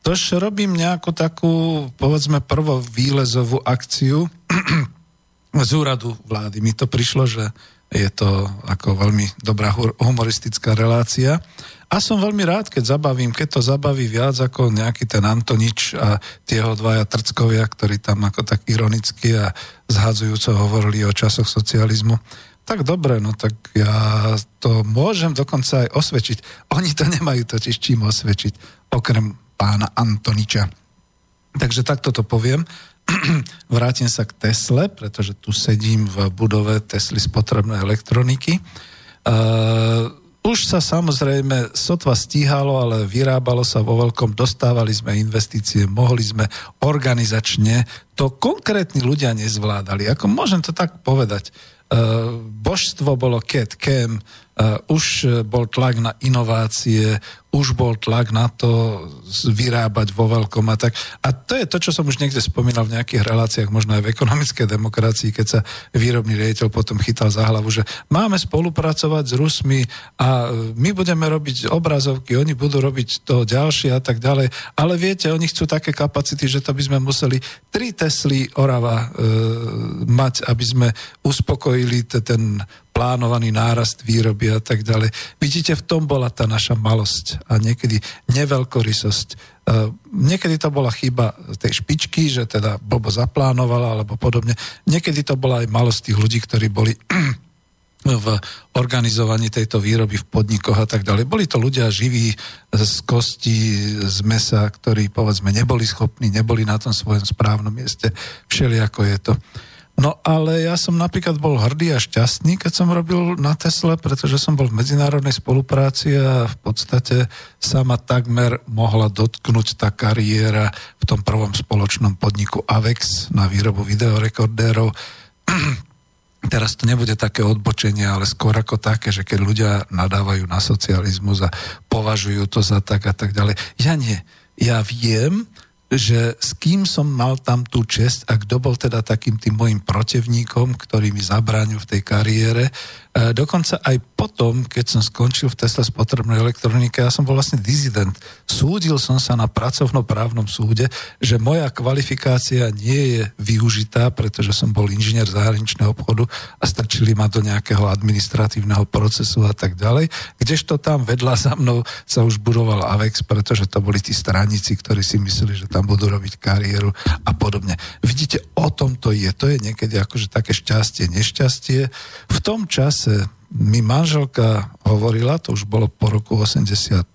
Tož robím nejakú takú, povedzme, prvovýlezovú akciu z úradu vlády. Mi to prišlo, že je to ako veľmi dobrá humoristická relácia. A som veľmi rád, keď zabavím, keď to zabaví viac ako nejaký ten Antonič a tieho dvaja trckovia, ktorí tam ako tak ironicky a zhadzujúco hovorili o časoch socializmu. Tak dobre, no tak ja to môžem dokonca aj osvedčiť. Oni to nemajú totiž čím osvedčiť, okrem pána Antoniča. Takže takto to poviem. Vrátim sa k Tesle, pretože tu sedím v budove Tesly spotrebnej elektroniky. Uh, už sa samozrejme sotva stíhalo, ale vyrábalo sa vo veľkom, dostávali sme investície, mohli sme organizačne, to konkrétni ľudia nezvládali. Ako môžem to tak povedať. Uh, božstvo bolo Cat Cam, už bol tlak na inovácie, už bol tlak na to vyrábať vo veľkom a tak. A to je to, čo som už niekde spomínal v nejakých reláciách, možno aj v ekonomickej demokracii, keď sa výrobný riaditeľ potom chytal za hlavu, že máme spolupracovať s Rusmi a my budeme robiť obrazovky, oni budú robiť to ďalšie a tak ďalej. Ale viete, oni chcú také kapacity, že to by sme museli tri Tesly Orava e, mať, aby sme uspokojili ten plánovaný nárast výroby a tak ďalej. Vidíte, v tom bola tá naša malosť a niekedy neveľkorysosť. E, niekedy to bola chyba tej špičky, že teda Bobo zaplánovala alebo podobne. Niekedy to bola aj malosť tých ľudí, ktorí boli v organizovaní tejto výroby v podnikoch a tak ďalej. Boli to ľudia živí z kosti, z mesa, ktorí povedzme neboli schopní, neboli na tom svojom správnom mieste. Všelijako je to. No ale ja som napríklad bol hrdý a šťastný, keď som robil na Tesle, pretože som bol v medzinárodnej spolupráci a v podstate sa ma takmer mohla dotknúť tá kariéra v tom prvom spoločnom podniku AVEX na výrobu videorekordérov. Teraz to nebude také odbočenie, ale skôr ako také, že keď ľudia nadávajú na socializmus a považujú to za tak a tak ďalej. Ja nie. Ja viem, že s kým som mal tam tú čest a kto bol teda takým tým môjim protevníkom, ktorý mi zabránil v tej kariére. E, dokonca aj potom, keď som skončil v Tesla spotrebnej elektronike, ja som bol vlastne dizident. Súdil som sa na pracovnoprávnom súde, že moja kvalifikácia nie je využitá, pretože som bol inžinier zahraničného obchodu a strčili ma do nejakého administratívneho procesu a tak ďalej. Kdežto tam vedľa za mnou sa už budoval AVEX, pretože to boli tí straníci, ktorí si mysleli, že tam budú robiť kariéru a podobne. Vidíte, o tom to je. To je niekedy akože také šťastie, nešťastie. V tom čase mi manželka hovorila, to už bolo po roku 85,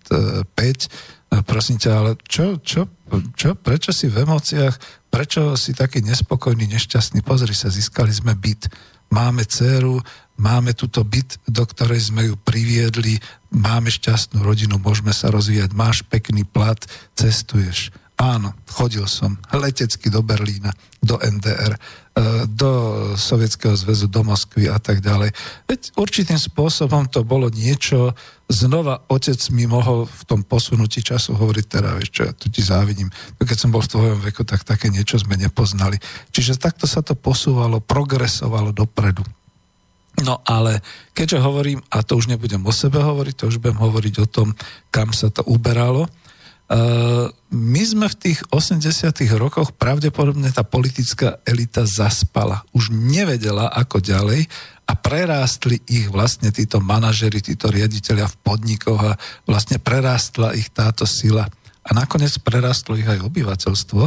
prosím ťa, ale čo, čo, čo, prečo si v emóciách, prečo si taký nespokojný, nešťastný? Pozri sa, získali sme byt, máme dceru, máme túto byt, do ktorej sme ju priviedli, máme šťastnú rodinu, môžeme sa rozvíjať, máš pekný plat, cestuješ Áno, chodil som letecky do Berlína, do NDR, e, do Sovietskeho zväzu, do Moskvy a tak ďalej. Veď určitým spôsobom to bolo niečo, znova otec mi mohol v tom posunutí času hovoriť, teda vieš čo, ja tu ti závidím. Keď som bol v tvojom veku, tak také niečo sme nepoznali. Čiže takto sa to posúvalo, progresovalo dopredu. No ale keďže hovorím, a to už nebudem o sebe hovoriť, to už budem hovoriť o tom, kam sa to uberalo, my sme v tých 80 rokoch pravdepodobne tá politická elita zaspala. Už nevedela, ako ďalej a prerástli ich vlastne títo manažery, títo riaditeľia v podnikoch a vlastne prerástla ich táto sila. A nakoniec prerástlo ich aj obyvateľstvo.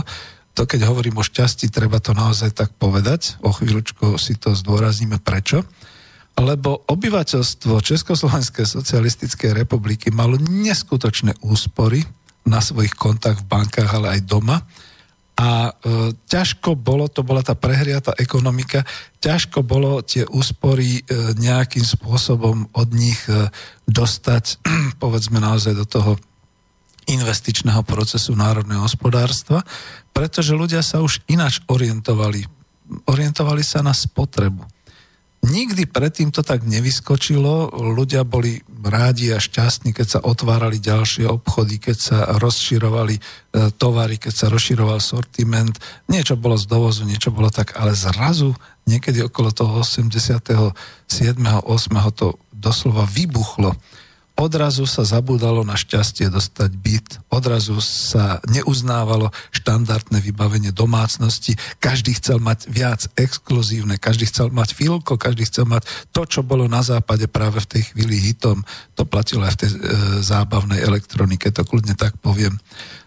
To, keď hovorím o šťastí, treba to naozaj tak povedať. O chvíľučku si to zdôrazníme prečo lebo obyvateľstvo Československej socialistickej republiky malo neskutočné úspory, na svojich kontách v bankách, ale aj doma. A e, ťažko bolo, to bola tá prehriatá ekonomika, ťažko bolo tie úspory e, nejakým spôsobom od nich e, dostať, povedzme naozaj do toho investičného procesu národného hospodárstva, pretože ľudia sa už ináč orientovali. Orientovali sa na spotrebu. Nikdy predtým to tak nevyskočilo, ľudia boli rádi a šťastní, keď sa otvárali ďalšie obchody, keď sa rozširovali e, tovary, keď sa rozširoval sortiment. Niečo bolo z dovozu, niečo bolo tak, ale zrazu niekedy okolo toho 87. 8. to doslova vybuchlo Odrazu sa zabúdalo na šťastie dostať byt, odrazu sa neuznávalo štandardné vybavenie domácnosti, každý chcel mať viac exkluzívne, každý chcel mať filko, každý chcel mať to, čo bolo na západe práve v tej chvíli hitom. To platilo aj v tej e, zábavnej elektronike, to kľudne tak poviem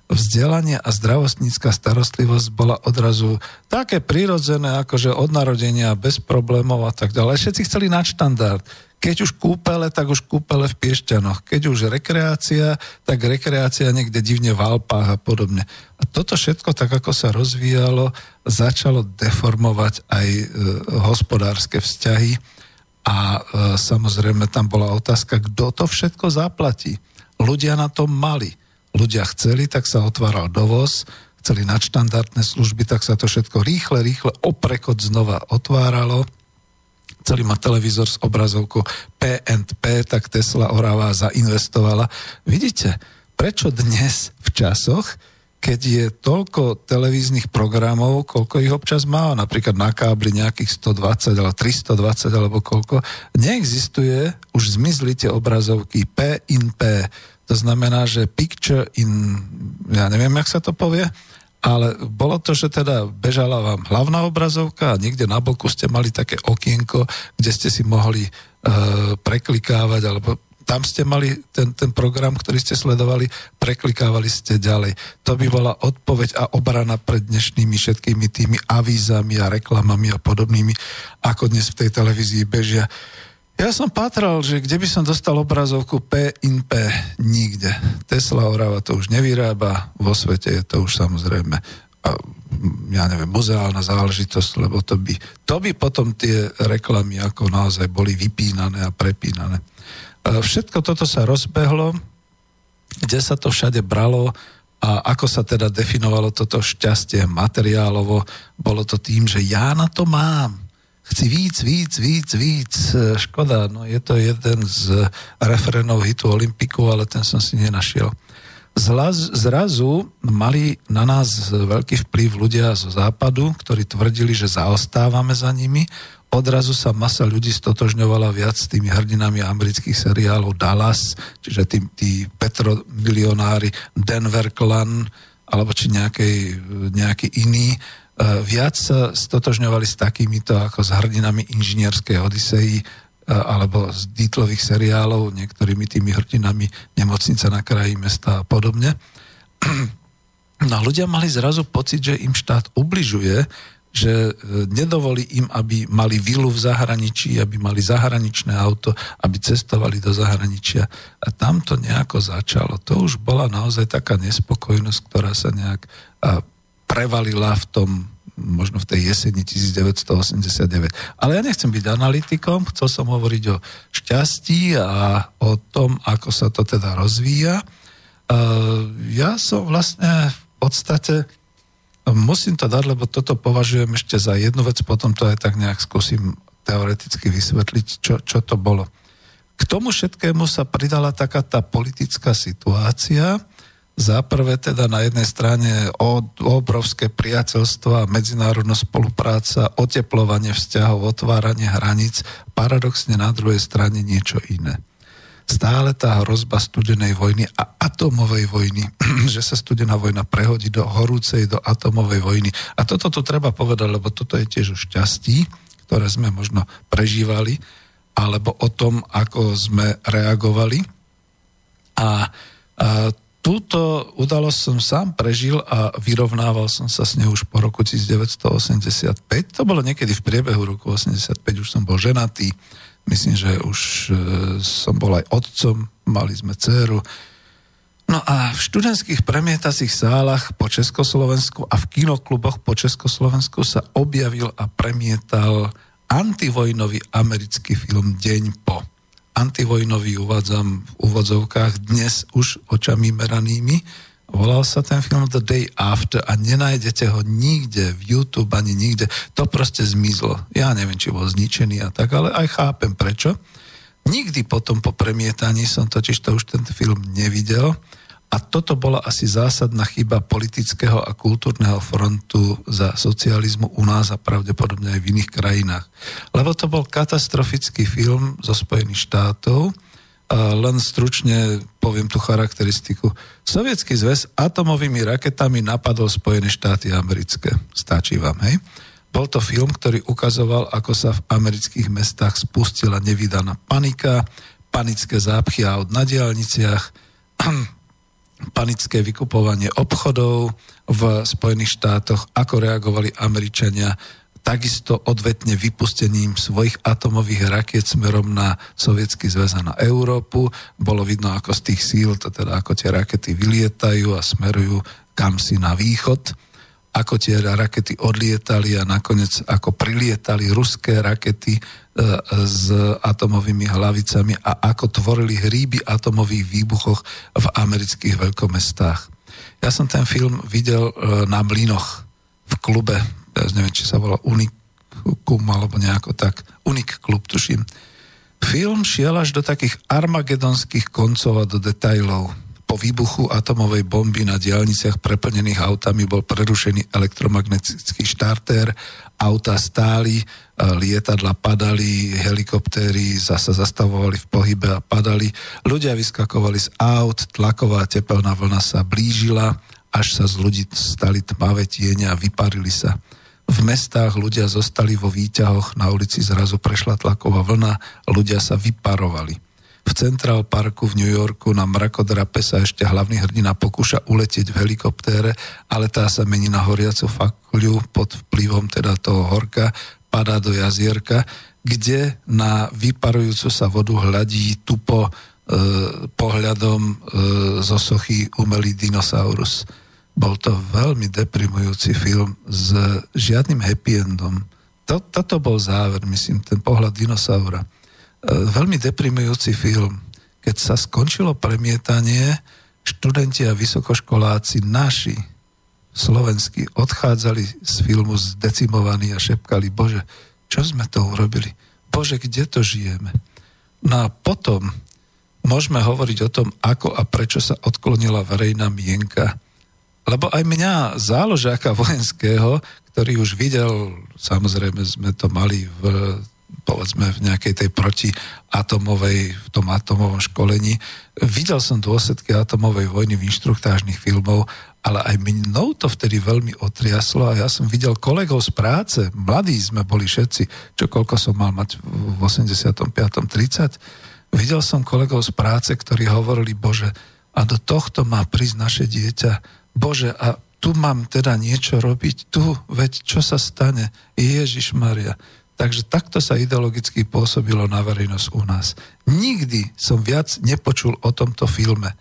vzdelanie a zdravotnícka starostlivosť bola odrazu také prirodzené, akože od narodenia bez problémov a tak ďalej. Všetci chceli nadštandard. Keď už kúpele, tak už kúpele v Piešťanoch. Keď už rekreácia, tak rekreácia niekde divne v Alpách a podobne. A toto všetko, tak ako sa rozvíjalo, začalo deformovať aj e, hospodárske vzťahy a e, samozrejme tam bola otázka, kto to všetko zaplatí. Ľudia na to mali. Ľudia chceli, tak sa otváral dovoz, chceli nadštandardné služby, tak sa to všetko rýchle, rýchle oprekod znova otváralo chceli mať televízor s obrazovkou P&P, tak Tesla Orava zainvestovala. Vidíte, prečo dnes v časoch, keď je toľko televíznych programov, koľko ich občas má, napríklad na kábli nejakých 120 alebo 320 alebo koľko, neexistuje, už zmizli tie obrazovky P in P. To znamená, že picture in, ja neviem, jak sa to povie, ale bolo to, že teda bežala vám hlavná obrazovka a niekde na boku ste mali také okienko, kde ste si mohli e, preklikávať, alebo tam ste mali ten, ten program, ktorý ste sledovali, preklikávali ste ďalej. To by bola odpoveď a obrana pred dnešnými všetkými tými avízami a reklamami a podobnými, ako dnes v tej televízii bežia. Ja som pátral, že kde by som dostal obrazovku P in P, nikde. Tesla Orava to už nevyrába, vo svete je to už samozrejme a, ja neviem, muzeálna záležitosť, lebo to by, to by potom tie reklamy ako naozaj boli vypínané a prepínané. A všetko toto sa rozbehlo, kde sa to všade bralo a ako sa teda definovalo toto šťastie materiálovo, bolo to tým, že ja na to mám chci víc, víc, víc, víc. Škoda, no je to jeden z referenov hitu Olympiku, ale ten som si nenašiel. Zlaz, zrazu mali na nás veľký vplyv ľudia zo západu, ktorí tvrdili, že zaostávame za nimi. Odrazu sa masa ľudí stotožňovala viac s tými hrdinami amerických seriálov Dallas, čiže tí, tí petromilionári Denver Clan, alebo či nejaký, nejaký iný E, viac sa stotožňovali s takýmito ako s hrdinami inžinierskej Odisei e, alebo z dítlových seriálov, niektorými tými hrdinami Nemocnica na kraji mesta a podobne. No a ľudia mali zrazu pocit, že im štát ubližuje, že e, nedovolí im, aby mali vilu v zahraničí, aby mali zahraničné auto, aby cestovali do zahraničia. A tam to nejako začalo. To už bola naozaj taká nespokojnosť, ktorá sa nejak prevalila v tom možno v tej jeseni 1989. Ale ja nechcem byť analytikom, chcel som hovoriť o šťastí a o tom, ako sa to teda rozvíja. Ja som vlastne v podstate, musím to dať, lebo toto považujem ešte za jednu vec, potom to aj tak nejak skúsim teoreticky vysvetliť, čo, čo to bolo. K tomu všetkému sa pridala taká tá politická situácia, za prvé teda na jednej strane obrovské priateľstvo a medzinárodná spolupráca, oteplovanie vzťahov, otváranie hraníc, paradoxne na druhej strane niečo iné. Stále tá hrozba studenej vojny a atomovej vojny, že sa studená vojna prehodí do horúcej, do atomovej vojny. A toto tu treba povedať, lebo toto je tiež o šťastí, ktoré sme možno prežívali, alebo o tom, ako sme reagovali. A, a túto udalosť som sám prežil a vyrovnával som sa s ňou už po roku 1985. To bolo niekedy v priebehu roku 85, už som bol ženatý, myslím, že už e, som bol aj otcom, mali sme dceru. No a v študentských premietacích sálach po Československu a v kinokluboch po Československu sa objavil a premietal antivojnový americký film Deň po antivojnový uvádzam v úvodzovkách dnes už očami meranými, Volal sa ten film The Day After a nenájdete ho nikde v YouTube ani nikde. To proste zmizlo. Ja neviem, či bol zničený a tak, ale aj chápem prečo. Nikdy potom po premietaní som totiž to už ten film nevidel a toto bola asi zásadná chyba politického a kultúrneho frontu za socializmu u nás a pravdepodobne aj v iných krajinách. Lebo to bol katastrofický film zo Spojených štátov, a len stručne poviem tú charakteristiku. Sovietský zväz atomovými raketami napadol Spojené štáty americké. Stačí vám, hej? Bol to film, ktorý ukazoval, ako sa v amerických mestách spustila nevydaná panika, panické zápchy aut na diálniciach, panické vykupovanie obchodov v Spojených štátoch, ako reagovali Američania takisto odvetne vypustením svojich atomových rakiet smerom na Sovietský zväz a na Európu. Bolo vidno, ako z tých síl, to teda ako tie rakety vylietajú a smerujú kam si na východ, ako tie rakety odlietali a nakoniec ako prilietali ruské rakety s atomovými hlavicami a ako tvorili hríby atomových výbuchoch v amerických veľkomestách. Ja som ten film videl e, na Mlinoch v klube teraz neviem, či sa volá Unikum alebo nejako tak, Unik klub tuším. Film šiel až do takých armagedonských koncov a do detajlov. Po výbuchu atomovej bomby na diálniciach preplnených autami bol prerušený elektromagnetický štartér, auta stáli, lietadla padali, helikoptéry zase zastavovali v pohybe a padali. Ľudia vyskakovali z aut, tlaková tepelná vlna sa blížila, až sa z ľudí stali tmavé tiene a vyparili sa. V mestách ľudia zostali vo výťahoch, na ulici zrazu prešla tlaková vlna, ľudia sa vyparovali. V Central Parku v New Yorku na mrakodrape sa ešte hlavný hrdina pokúša uletieť v helikoptére, ale tá sa mení na horiacu fakľu pod vplyvom teda toho horka, padá do jazierka, kde na vyparujúcu sa vodu hľadí tupo e, pohľadom e, zo sochy umelý dinosaurus bol to veľmi deprimujúci film s žiadnym happy endom. To, toto bol záver, myslím, ten pohľad dinosaura. E, veľmi deprimujúci film. Keď sa skončilo premietanie, študenti a vysokoškoláci naši, slovenskí, odchádzali z filmu zdecimovaní a šepkali, Bože, čo sme to urobili? Bože, kde to žijeme? No a potom môžeme hovoriť o tom, ako a prečo sa odklonila verejná mienka lebo aj mňa, záložáka vojenského, ktorý už videl, samozrejme sme to mali v povedzme v nejakej tej protiatomovej, v tom atomovom školení. Videl som dôsledky atomovej vojny v inštruktážnych filmov, ale aj mnou to vtedy veľmi otriaslo a ja som videl kolegov z práce, mladí sme boli všetci, čo koľko som mal mať v 85. 30. Videl som kolegov z práce, ktorí hovorili, bože, a do tohto má prísť naše dieťa, Bože, a tu mám teda niečo robiť, tu, veď čo sa stane? Ježiš Maria. Takže takto sa ideologicky pôsobilo na verejnosť u nás. Nikdy som viac nepočul o tomto filme.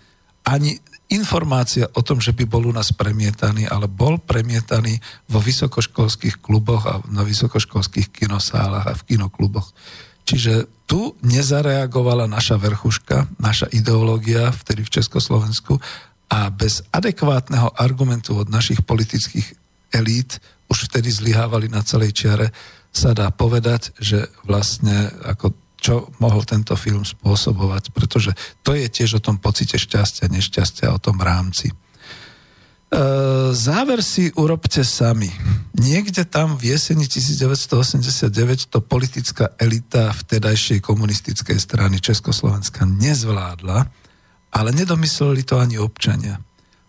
Ani informácia o tom, že by bol u nás premietaný, ale bol premietaný vo vysokoškolských kluboch a na vysokoškolských kinosálach a v kinokluboch. Čiže tu nezareagovala naša verchuška, naša ideológia, vtedy v Československu, a bez adekvátneho argumentu od našich politických elít, už vtedy zlyhávali na celej čiare, sa dá povedať, že vlastne ako čo mohol tento film spôsobovať, pretože to je tiež o tom pocite šťastia, nešťastia, o tom rámci. E, záver si urobte sami. Niekde tam v jeseni 1989 to politická elita vtedajšej komunistickej strany Československa nezvládla, ale nedomysleli to ani občania.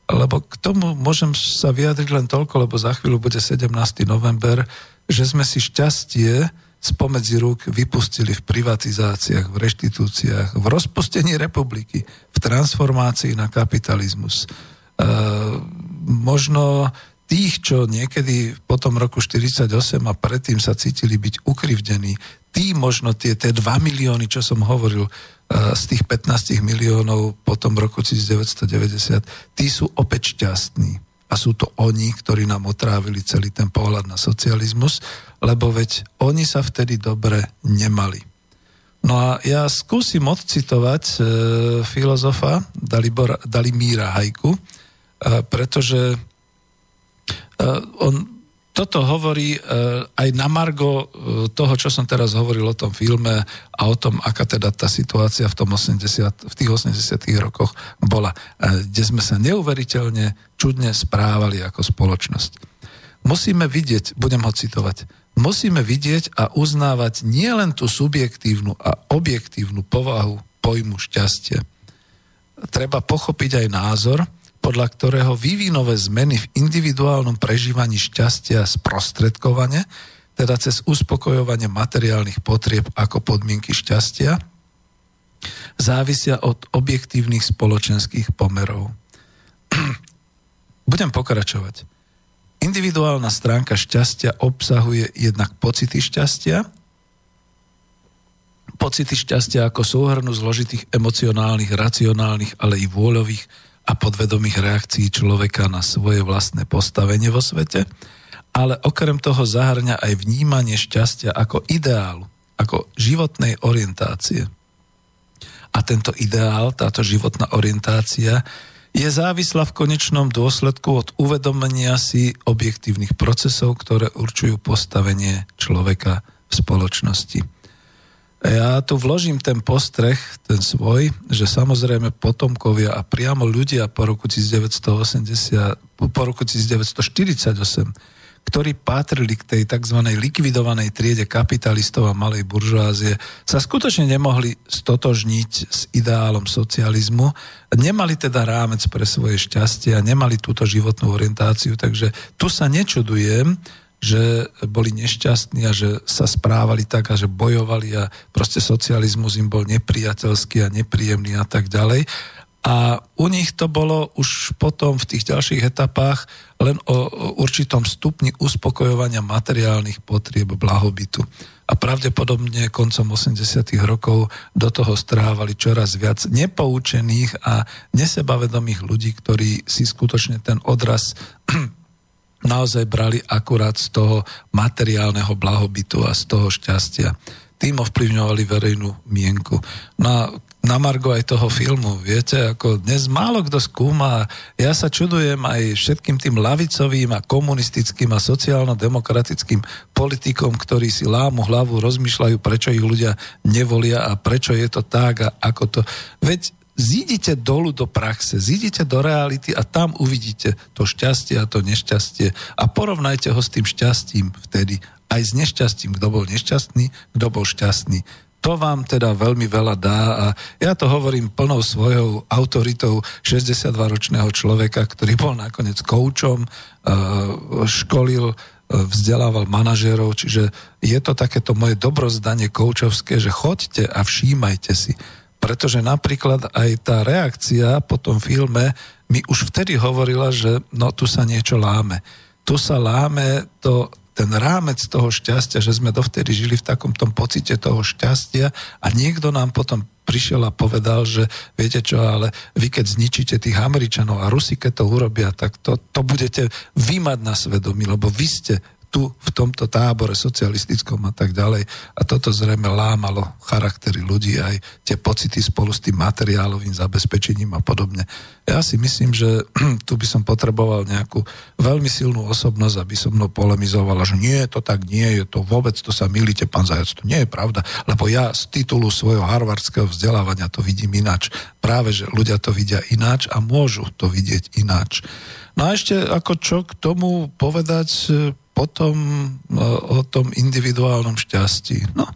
Lebo k tomu môžem sa vyjadriť len toľko, lebo za chvíľu bude 17. november, že sme si šťastie spomedzi rúk vypustili v privatizáciách, v reštitúciách, v rozpustení republiky, v transformácii na kapitalizmus. E, možno tých, čo niekedy po tom roku 48 a predtým sa cítili byť ukrivdení, tí možno tie, tie 2 milióny, čo som hovoril, z tých 15 miliónov po tom roku 1990, tí sú opäť šťastní. A sú to oni, ktorí nám otrávili celý ten pohľad na socializmus, lebo veď oni sa vtedy dobre nemali. No a ja skúsim odcitovať e, filozofa Dalibora, Dalimíra Hajku, pretože on toto hovorí aj na margo toho, čo som teraz hovoril o tom filme a o tom, aká teda tá situácia v, tom 80, v tých 80 rokoch bola, kde sme sa neuveriteľne čudne správali ako spoločnosť. Musíme vidieť, budem ho citovať, musíme vidieť a uznávať nielen tú subjektívnu a objektívnu povahu pojmu šťastie. Treba pochopiť aj názor, podľa ktorého vývinové zmeny v individuálnom prežívaní šťastia sprostredkovane, teda cez uspokojovanie materiálnych potrieb ako podmienky šťastia, závisia od objektívnych spoločenských pomerov. Budem pokračovať. Individuálna stránka šťastia obsahuje jednak pocity šťastia, pocity šťastia ako súhrnu zložitých emocionálnych, racionálnych, ale i vôľových a podvedomých reakcií človeka na svoje vlastné postavenie vo svete, ale okrem toho zahrňa aj vnímanie šťastia ako ideálu, ako životnej orientácie. A tento ideál, táto životná orientácia je závislá v konečnom dôsledku od uvedomenia si objektívnych procesov, ktoré určujú postavenie človeka v spoločnosti. Ja tu vložím ten postreh, ten svoj, že samozrejme potomkovia a priamo ľudia po roku 1980, po roku 1948 ktorí patrili k tej tzv. likvidovanej triede kapitalistov a malej buržoázie, sa skutočne nemohli stotožniť s ideálom socializmu, nemali teda rámec pre svoje šťastie a nemali túto životnú orientáciu, takže tu sa nečudujem, že boli nešťastní a že sa správali tak a že bojovali a proste socializmus im bol nepriateľský a nepríjemný a tak ďalej. A u nich to bolo už potom v tých ďalších etapách len o určitom stupni uspokojovania materiálnych potrieb blahobytu. A pravdepodobne koncom 80. rokov do toho strávali čoraz viac nepoučených a nesebavedomých ľudí, ktorí si skutočne ten odraz naozaj brali akurát z toho materiálneho blahobytu a z toho šťastia tým ovplyvňovali verejnú mienku. No a na margo aj toho filmu. Viete, ako dnes málo kto skúma. Ja sa čudujem aj všetkým tým lavicovým a komunistickým a sociálno-demokratickým politikom, ktorí si lámu hlavu, rozmýšľajú, prečo ich ľudia nevolia a prečo je to tak a ako to. Veď zídite dolu do praxe, zídite do reality a tam uvidíte to šťastie a to nešťastie. A porovnajte ho s tým šťastím vtedy aj s nešťastím, kto bol nešťastný, kto bol šťastný. To vám teda veľmi veľa dá a ja to hovorím plnou svojou autoritou 62-ročného človeka, ktorý bol nakoniec koučom, e, školil, e, vzdelával manažérov, čiže je to takéto moje dobrozdanie koučovské, že choďte a všímajte si. Pretože napríklad aj tá reakcia po tom filme mi už vtedy hovorila, že no tu sa niečo láme. Tu sa láme to ten rámec toho šťastia, že sme dovtedy žili v takom tom pocite toho šťastia a niekto nám potom prišiel a povedal, že viete čo, ale vy keď zničíte tých Američanov a Rusi keď to urobia, tak to, to budete vymať na svedomí, lebo vy ste tu v tomto tábore socialistickom a tak ďalej. A toto zrejme lámalo charaktery ľudí, aj tie pocity spolu s tým materiálovým zabezpečením a podobne. Ja si myslím, že tu by som potreboval nejakú veľmi silnú osobnosť, aby som mnou polemizovala, že nie, to tak nie je, to vôbec, to sa milíte, pán Zajac, to nie je pravda, lebo ja z titulu svojho harvardského vzdelávania to vidím ináč. Práve, že ľudia to vidia ináč a môžu to vidieť ináč. No a ešte ako čo k tomu povedať, potom o tom individuálnom šťastí. No,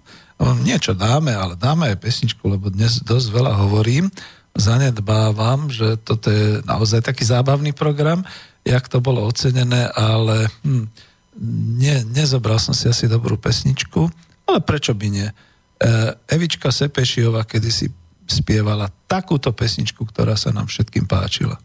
niečo dáme, ale dáme aj pesničku, lebo dnes dosť veľa hovorím. Zanedbávam, že toto je naozaj taký zábavný program, jak to bolo ocenené, ale hm, nie, nezobral som si asi dobrú pesničku, ale prečo by nie? E, Evička Sepešiova kedysi spievala takúto pesničku, ktorá sa nám všetkým páčila.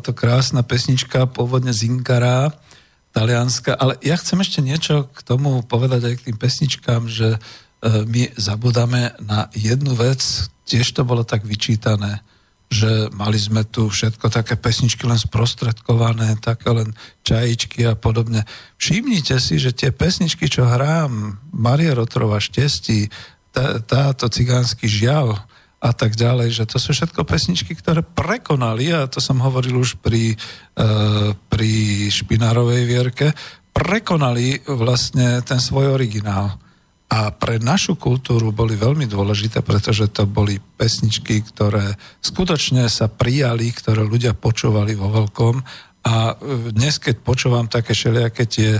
To krásna pesnička, pôvodne z Inkara, talianska, ale ja chcem ešte niečo k tomu povedať aj k tým pesničkám, že e, my zabudáme na jednu vec, tiež to bolo tak vyčítané, že mali sme tu všetko také pesničky len sprostredkované, také len čajičky a podobne. Všimnite si, že tie pesničky, čo hrám, Maria Rotrova štestí, tá, táto cigánsky žiaľ a tak ďalej, že to sú všetko pesničky, ktoré prekonali, a to som hovoril už pri, uh, pri Špinárovej vierke, prekonali vlastne ten svoj originál. A pre našu kultúru boli veľmi dôležité, pretože to boli pesničky, ktoré skutočne sa prijali, ktoré ľudia počúvali vo veľkom. A e, dnes, keď počúvam také všelijaké tie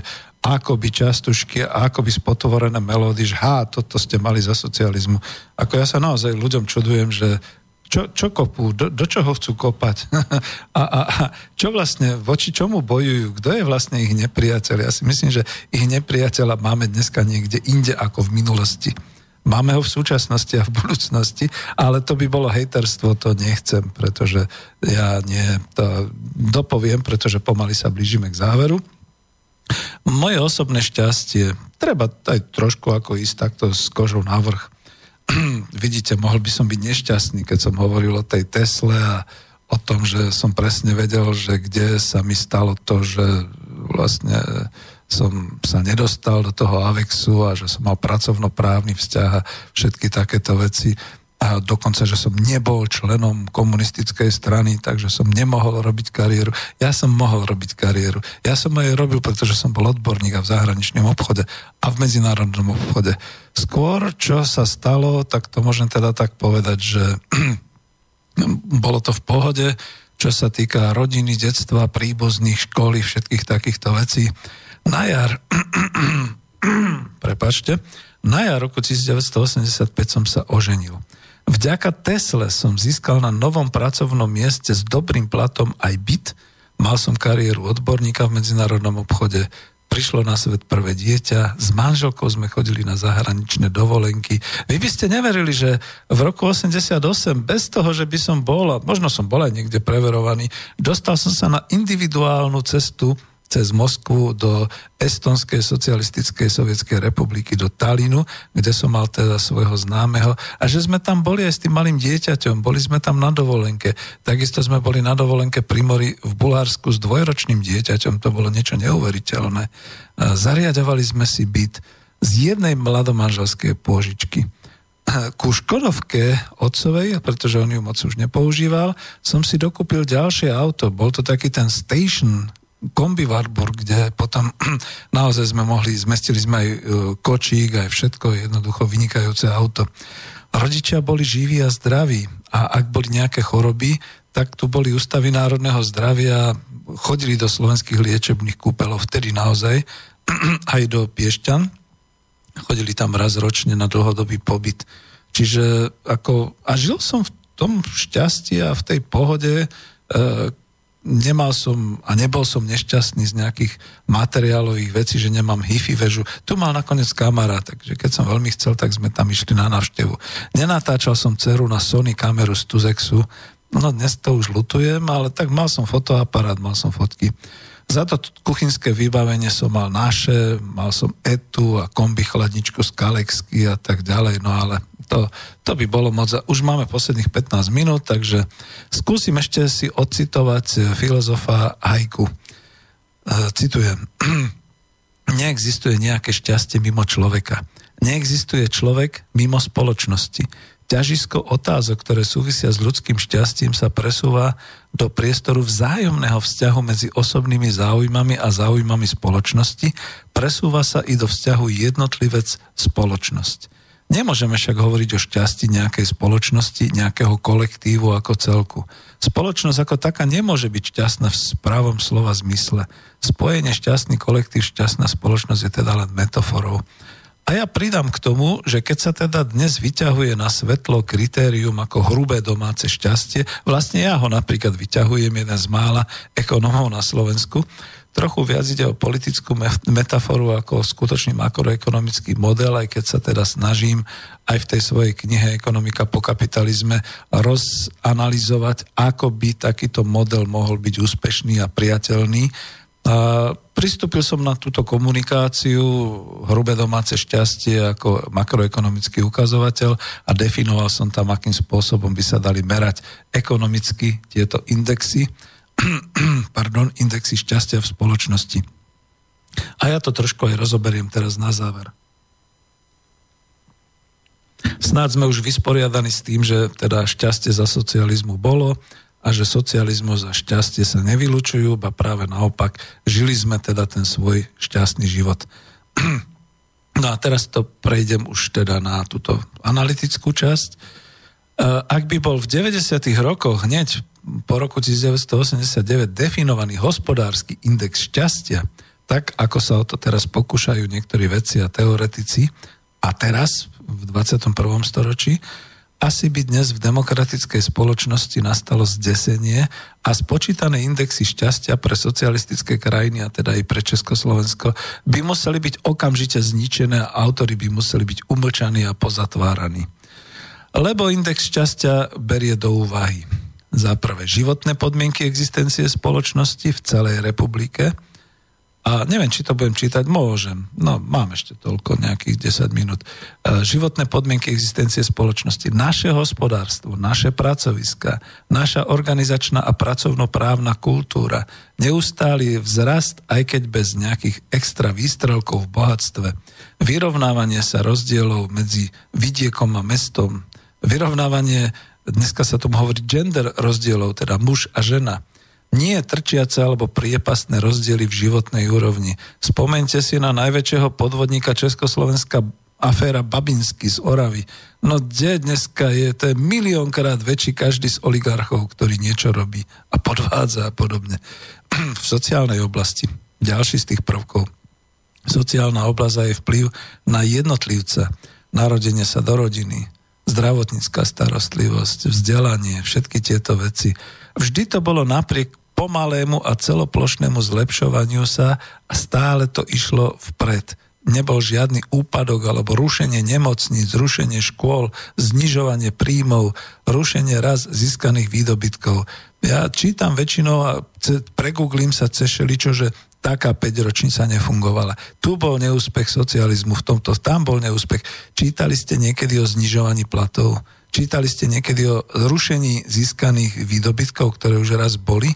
akoby častušky a akoby spotvorené melódy, že ha, toto ste mali za socializmu. Ako ja sa naozaj ľuďom čudujem, že čo, čo kopú, do, do čoho chcú kopať a, a, a čo vlastne, voči čomu bojujú, kto je vlastne ich nepriateľ. Ja si myslím, že ich nepriateľa máme dneska niekde inde ako v minulosti. Máme ho v súčasnosti a v budúcnosti, ale to by bolo hejterstvo, to nechcem, pretože ja nie, to dopoviem, pretože pomaly sa blížime k záveru. Moje osobné šťastie, treba aj trošku ako ísť takto s kožou na vrch. Vidíte, mohol by som byť nešťastný, keď som hovoril o tej Tesle a o tom, že som presne vedel, že kde sa mi stalo to, že vlastne som sa nedostal do toho Avexu a že som mal pracovnoprávny vzťah a všetky takéto veci a dokonca, že som nebol členom komunistickej strany, takže som nemohol robiť kariéru. Ja som mohol robiť kariéru. Ja som aj robil, pretože som bol odborník a v zahraničnom obchode a v medzinárodnom obchode. Skôr, čo sa stalo, tak to môžem teda tak povedať, že bolo to v pohode, čo sa týka rodiny, detstva, príbuzných, školy, všetkých takýchto vecí. Na jar, prepačte, na jar roku 1985 som sa oženil. Vďaka Tesle som získal na novom pracovnom mieste s dobrým platom aj byt, mal som kariéru odborníka v medzinárodnom obchode, prišlo na svet prvé dieťa, s manželkou sme chodili na zahraničné dovolenky. Vy by ste neverili, že v roku 88, bez toho, že by som bol, možno som bol aj niekde preverovaný, dostal som sa na individuálnu cestu cez Moskvu do Estonskej socialistickej sovietskej republiky, do Talinu, kde som mal teda svojho známeho a že sme tam boli aj s tým malým dieťaťom, boli sme tam na dovolenke. Takisto sme boli na dovolenke pri mori v Bulharsku s dvojročným dieťaťom, to bolo niečo neuveriteľné. Zariadovali sme si byt z jednej mladomanželskej pôžičky ku Škodovke otcovej, pretože on ju moc už nepoužíval, som si dokúpil ďalšie auto. Bol to taký ten station kombi Warburg, kde potom naozaj sme mohli, zmestili sme aj e, kočík, aj všetko, jednoducho vynikajúce auto. Rodičia boli živí a zdraví a ak boli nejaké choroby, tak tu boli ústavy národného zdravia, chodili do slovenských liečebných kúpelov, vtedy naozaj, aj do Piešťan, chodili tam raz ročne na dlhodobý pobyt. Čiže ako, a žil som v tom šťastí a v tej pohode, e, nemal som a nebol som nešťastný z nejakých materiálových vecí, že nemám hifi väžu. Tu mal nakoniec kamarát, takže keď som veľmi chcel, tak sme tam išli na návštevu. Nenatáčal som dceru na Sony kameru z Tuzexu, no dnes to už lutujem, ale tak mal som fotoaparát, mal som fotky. Za to kuchynské vybavenie som mal naše, mal som etu a kombi chladničku z Kalexky a tak ďalej, no ale to, to by bolo moc. Už máme posledných 15 minút, takže skúsim ešte si ocitovať filozofa Hajku. E, citujem. Neexistuje nejaké šťastie mimo človeka. Neexistuje človek mimo spoločnosti. Ťažisko otázok, ktoré súvisia s ľudským šťastím, sa presúva do priestoru vzájomného vzťahu medzi osobnými záujmami a záujmami spoločnosti, presúva sa i do vzťahu jednotlivec-spoločnosť. Nemôžeme však hovoriť o šťastí nejakej spoločnosti, nejakého kolektívu ako celku. Spoločnosť ako taká nemôže byť šťastná v správom slova zmysle. Spojenie šťastný kolektív, šťastná spoločnosť je teda len metaforou. A ja pridám k tomu, že keď sa teda dnes vyťahuje na svetlo kritérium ako hrubé domáce šťastie, vlastne ja ho napríklad vyťahujem jeden z mála ekonomov na Slovensku, trochu viac ide o politickú metaforu ako skutočný makroekonomický model, aj keď sa teda snažím aj v tej svojej knihe Ekonomika po kapitalizme rozanalizovať, ako by takýto model mohol byť úspešný a priateľný. A pristúpil som na túto komunikáciu, hrubé domáce šťastie ako makroekonomický ukazovateľ a definoval som tam, akým spôsobom by sa dali merať ekonomicky tieto indexy, pardon, indexy šťastia v spoločnosti. A ja to trošku aj rozoberiem teraz na záver. Snáď sme už vysporiadaní s tým, že teda šťastie za socializmu bolo, a že socializmus a šťastie sa nevylučujú, ba práve naopak, žili sme teda ten svoj šťastný život. No a teraz to prejdem už teda na túto analytickú časť. E, ak by bol v 90. rokoch hneď po roku 1989 definovaný hospodársky index šťastia, tak ako sa o to teraz pokúšajú niektorí vedci a teoretici, a teraz v 21. storočí, asi by dnes v demokratickej spoločnosti nastalo zdesenie a spočítané indexy šťastia pre socialistické krajiny, a teda aj pre Československo, by museli byť okamžite zničené a autory by museli byť umlčaní a pozatváraní. Lebo index šťastia berie do úvahy za prvé životné podmienky existencie spoločnosti v celej republike, a neviem, či to budem čítať, môžem. No, mám ešte toľko, nejakých 10 minút. E, životné podmienky existencie spoločnosti, naše hospodárstvo, naše pracoviska, naša organizačná a pracovnoprávna kultúra, neustály vzrast, aj keď bez nejakých extra výstrelkov v bohatstve, vyrovnávanie sa rozdielov medzi vidiekom a mestom, vyrovnávanie, dneska sa tomu hovorí gender rozdielov, teda muž a žena, nie trčiace alebo priepastné rozdiely v životnej úrovni. Spomente si na najväčšieho podvodníka Československa aféra Babinsky z Oravy. No kde dneska je, to je miliónkrát väčší každý z oligarchov, ktorý niečo robí a podvádza a podobne. v sociálnej oblasti, ďalší z tých prvkov. Sociálna oblasť je vplyv na jednotlivca, narodenie sa do rodiny, zdravotnícká starostlivosť, vzdelanie, všetky tieto veci. Vždy to bolo napriek pomalému a celoplošnému zlepšovaniu sa a stále to išlo vpred. Nebol žiadny úpadok alebo rušenie nemocníc, rušenie škôl, znižovanie príjmov, rušenie raz získaných výdobytkov. Ja čítam väčšinou a pregooglím sa cez šeličo, že taká 5 ročnica nefungovala. Tu bol neúspech socializmu, v tomto, tam bol neúspech. Čítali ste niekedy o znižovaní platov? Čítali ste niekedy o rušení získaných výdobytkov, ktoré už raz boli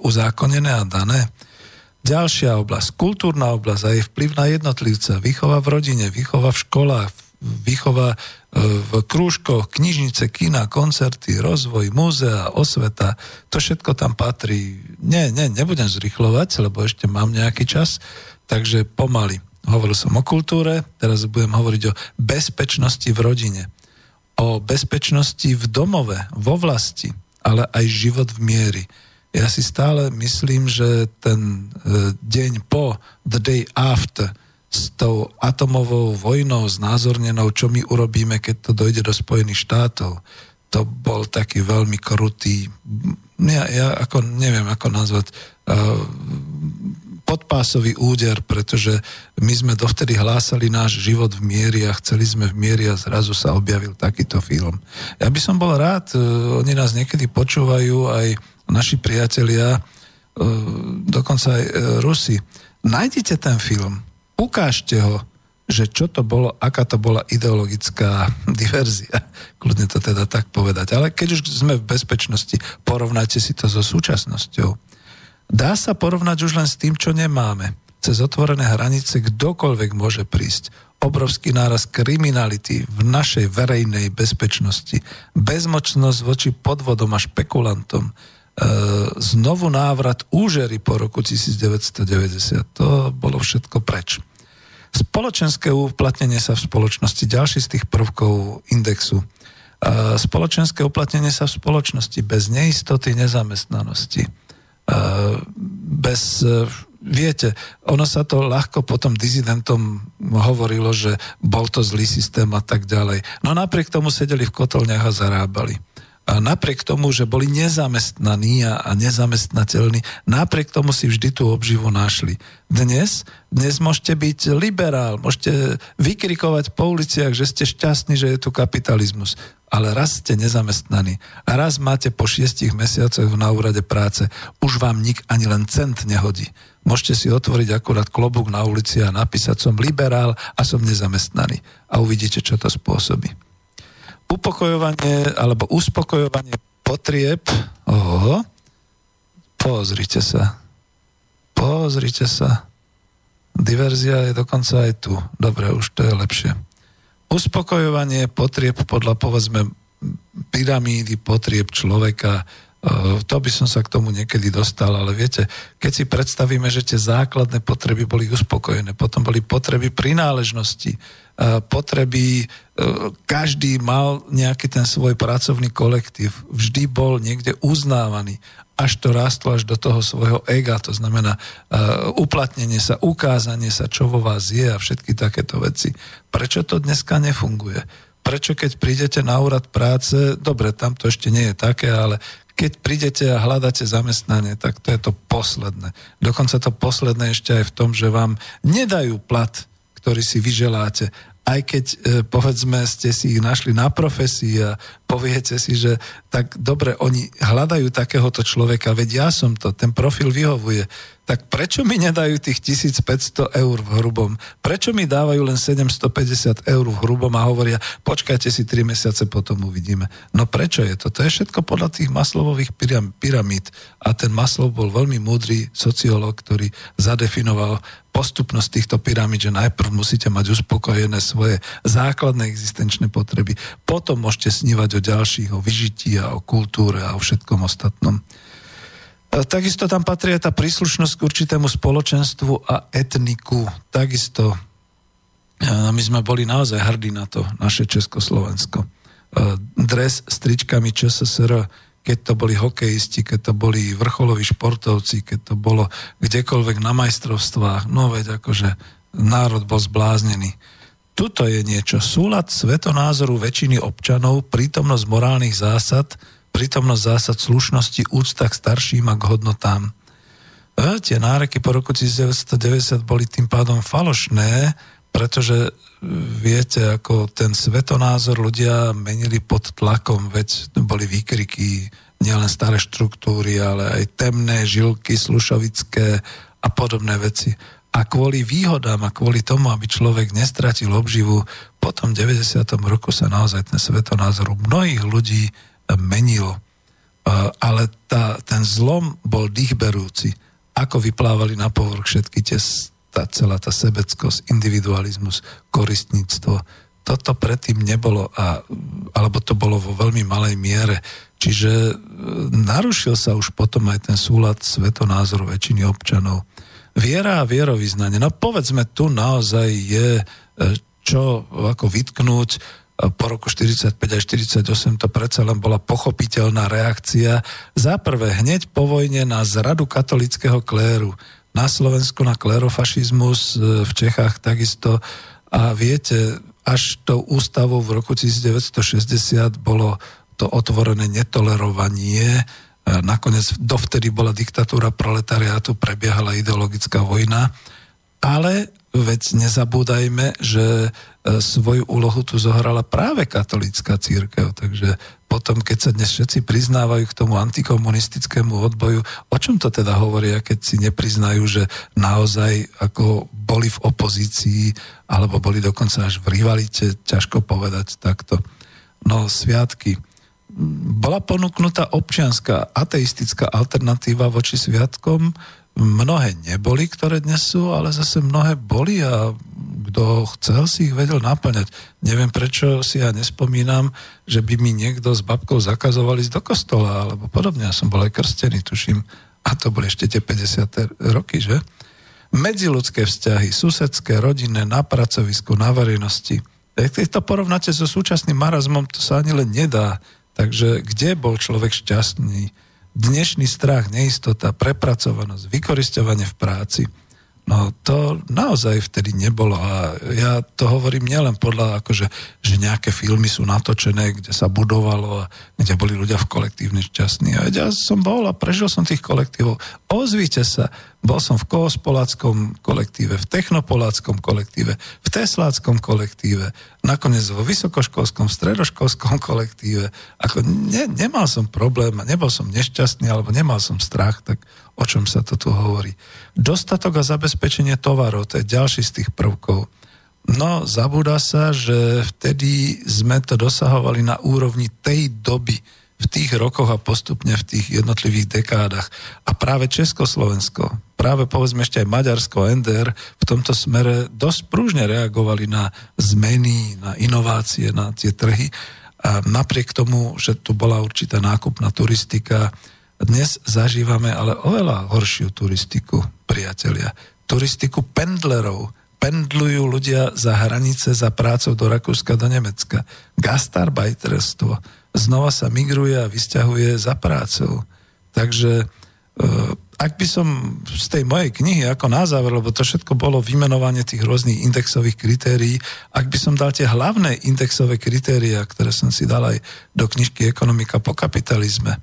uzákonené a dané? Ďalšia oblasť, kultúrna oblasť a jej vplyv na jednotlivca, výchova v rodine, výchova v školách, výchova e, v krúžkoch, knižnice, kina, koncerty, rozvoj, múzea, osveta, to všetko tam patrí. Nie, nie, nebudem zrychlovať, lebo ešte mám nejaký čas, takže pomaly. Hovoril som o kultúre, teraz budem hovoriť o bezpečnosti v rodine o bezpečnosti v domove, vo vlasti, ale aj život v miery. Ja si stále myslím, že ten e, deň po, the day after, s tou atomovou vojnou znázornenou, čo my urobíme, keď to dojde do Spojených štátov, to bol taký veľmi krutý, ja, ja ako neviem, ako nazvať, uh, podpásový úder, pretože my sme dovtedy hlásali náš život v miery a chceli sme v miery a zrazu sa objavil takýto film. Ja by som bol rád, e, oni nás niekedy počúvajú aj naši priatelia, e, dokonca aj e, Rusi. Nájdite ten film, ukážte ho, že čo to bolo, aká to bola ideologická diverzia. Kľudne to teda tak povedať. Ale keď už sme v bezpečnosti, porovnajte si to so súčasnosťou. Dá sa porovnať už len s tým, čo nemáme. Cez otvorené hranice kdokoľvek môže prísť. Obrovský náraz kriminality v našej verejnej bezpečnosti. Bezmočnosť voči podvodom a špekulantom. E, znovu návrat úžery po roku 1990. To bolo všetko preč. Spoločenské uplatnenie sa v spoločnosti, ďalší z tých prvkov indexu. E, spoločenské uplatnenie sa v spoločnosti bez neistoty, nezamestnanosti bez viete, ono sa to ľahko potom dizidentom hovorilo, že bol to zlý systém a tak ďalej. No napriek tomu sedeli v kotolniach a zarábali. A napriek tomu, že boli nezamestnaní a, a nezamestnateľní, napriek tomu si vždy tú obživu našli. Dnes, dnes môžete byť liberál, môžete vykrikovať po uliciach, že ste šťastní, že je tu kapitalizmus. Ale raz ste nezamestnaní a raz máte po šiestich mesiacoch na úrade práce, už vám nik ani len cent nehodí. Môžete si otvoriť akurát klobúk na ulici a napísať som liberál a som nezamestnaný. A uvidíte, čo to spôsobí upokojovanie alebo uspokojovanie potrieb. Oho, pozrite sa. Pozrite sa. Diverzia je dokonca aj tu. Dobre, už to je lepšie. Uspokojovanie potrieb podľa povedzme pyramídy potrieb človeka, to by som sa k tomu niekedy dostal, ale viete, keď si predstavíme, že tie základné potreby boli uspokojené, potom boli potreby prináležnosti, potreby, každý mal nejaký ten svoj pracovný kolektív, vždy bol niekde uznávaný, až to rastlo až do toho svojho ega, to znamená uplatnenie sa, ukázanie sa, čo vo vás je a všetky takéto veci. Prečo to dneska nefunguje? Prečo keď prídete na úrad práce, dobre, tam to ešte nie je také, ale keď prídete a hľadáte zamestnanie, tak to je to posledné. Dokonca to posledné ešte aj v tom, že vám nedajú plat, ktorý si vyželáte. Aj keď, e, povedzme, ste si ich našli na profesii a poviete si, že tak dobre, oni hľadajú takéhoto človeka, veď ja som to, ten profil vyhovuje tak prečo mi nedajú tých 1500 eur v hrubom? Prečo mi dávajú len 750 eur v hrubom a hovoria, počkajte si 3 mesiace, potom uvidíme. No prečo je to? To je všetko podľa tých maslovových pyramíd. A ten Maslov bol veľmi múdry sociológ, ktorý zadefinoval postupnosť týchto pyramíd, že najprv musíte mať uspokojené svoje základné existenčné potreby, potom môžete snívať o ďalších, o vyžití a o kultúre a o všetkom ostatnom. E, takisto tam patrí tá príslušnosť k určitému spoločenstvu a etniku. Takisto e, my sme boli naozaj hrdí na to, naše Československo. E, dres s tričkami ČSSR, keď to boli hokejisti, keď to boli vrcholoví športovci, keď to bolo kdekoľvek na majstrovstvách, no veď akože národ bol zbláznený. Tuto je niečo. Súlad svetonázoru väčšiny občanov, prítomnosť morálnych zásad, prítomnosť zásad slušnosti, úcta k starším a k hodnotám. A tie náreky po roku 1990 boli tým pádom falošné, pretože e, viete, ako ten svetonázor ľudia menili pod tlakom, veď boli výkriky, nielen staré štruktúry, ale aj temné žilky slušovické a podobné veci. A kvôli výhodám a kvôli tomu, aby človek nestratil obživu, po tom 90. roku sa naozaj ten svetonázor u mnohých ľudí menil. Ale tá, ten zlom bol dýchberúci. Ako vyplávali na povrch všetky tie, tá celá tá sebeckosť, individualizmus, koristníctvo. Toto predtým nebolo, a, alebo to bolo vo veľmi malej miere. Čiže e, narušil sa už potom aj ten súlad svetonázoru väčšiny občanov. Viera a vierovýznanie. No povedzme, tu naozaj je e, čo ako vytknúť po roku 45 a 48 to predsa len bola pochopiteľná reakcia. Za prvé, hneď po vojne na zradu katolického kléru. Na Slovensku na klerofašizmus, e, v Čechách takisto. A viete, až tou ústavou v roku 1960 bolo to otvorené netolerovanie. E, nakoniec dovtedy bola diktatúra proletariátu, prebiehala ideologická vojna. Ale veď nezabúdajme, že svoju úlohu tu zohrala práve katolická církev. Takže potom, keď sa dnes všetci priznávajú k tomu antikomunistickému odboju, o čom to teda hovoria, keď si nepriznajú, že naozaj ako boli v opozícii, alebo boli dokonca až v rivalite, ťažko povedať takto. No, sviatky. Bola ponúknutá občianská ateistická alternatíva voči sviatkom, mnohé neboli, ktoré dnes sú, ale zase mnohé boli a kto chcel, si ich vedel naplňať. Neviem, prečo si ja nespomínam, že by mi niekto s babkou zakazovali ísť do kostola, alebo podobne. Ja som bol aj krstený, tuším. A to boli ešte tie 50. roky, že? Medziludské vzťahy, susedské, rodinné, na pracovisku, na verejnosti. Keď to porovnáte so súčasným marazmom, to sa ani len nedá. Takže kde bol človek šťastný? Dnešný strach, neistota, prepracovanosť, vykoristovanie v práci – No to naozaj vtedy nebolo a ja to hovorím nielen podľa akože, že nejaké filmy sú natočené, kde sa budovalo a kde boli ľudia v kolektívne šťastní. A ja som bol a prežil som tých kolektívov. Ozvite sa, bol som v koospoláckom kolektíve, v technopoláckom kolektíve, v tesláckom kolektíve, nakoniec vo vysokoškolskom, stredoškolskom kolektíve. Ako ne, nemal som problém, nebol som nešťastný alebo nemal som strach, tak o čom sa to tu hovorí. Dostatok a zabezpečenie tovarov, to je ďalší z tých prvkov. No, zabúda sa, že vtedy sme to dosahovali na úrovni tej doby, v tých rokoch a postupne v tých jednotlivých dekádach. A práve Československo, práve povedzme ešte aj Maďarsko NDR v tomto smere dosť prúžne reagovali na zmeny, na inovácie, na tie trhy. A napriek tomu, že tu bola určitá nákupná turistika, dnes zažívame ale oveľa horšiu turistiku, priatelia. Turistiku pendlerov, pendlujú ľudia za hranice za prácou do Rakúska, do Nemecka. Gastarbajterstvo znova sa migruje a vysťahuje za prácou. Takže e, ak by som z tej mojej knihy ako na záver, lebo to všetko bolo vymenovanie tých rôznych indexových kritérií, ak by som dal tie hlavné indexové kritéria, ktoré som si dal aj do knižky Ekonomika po kapitalizme,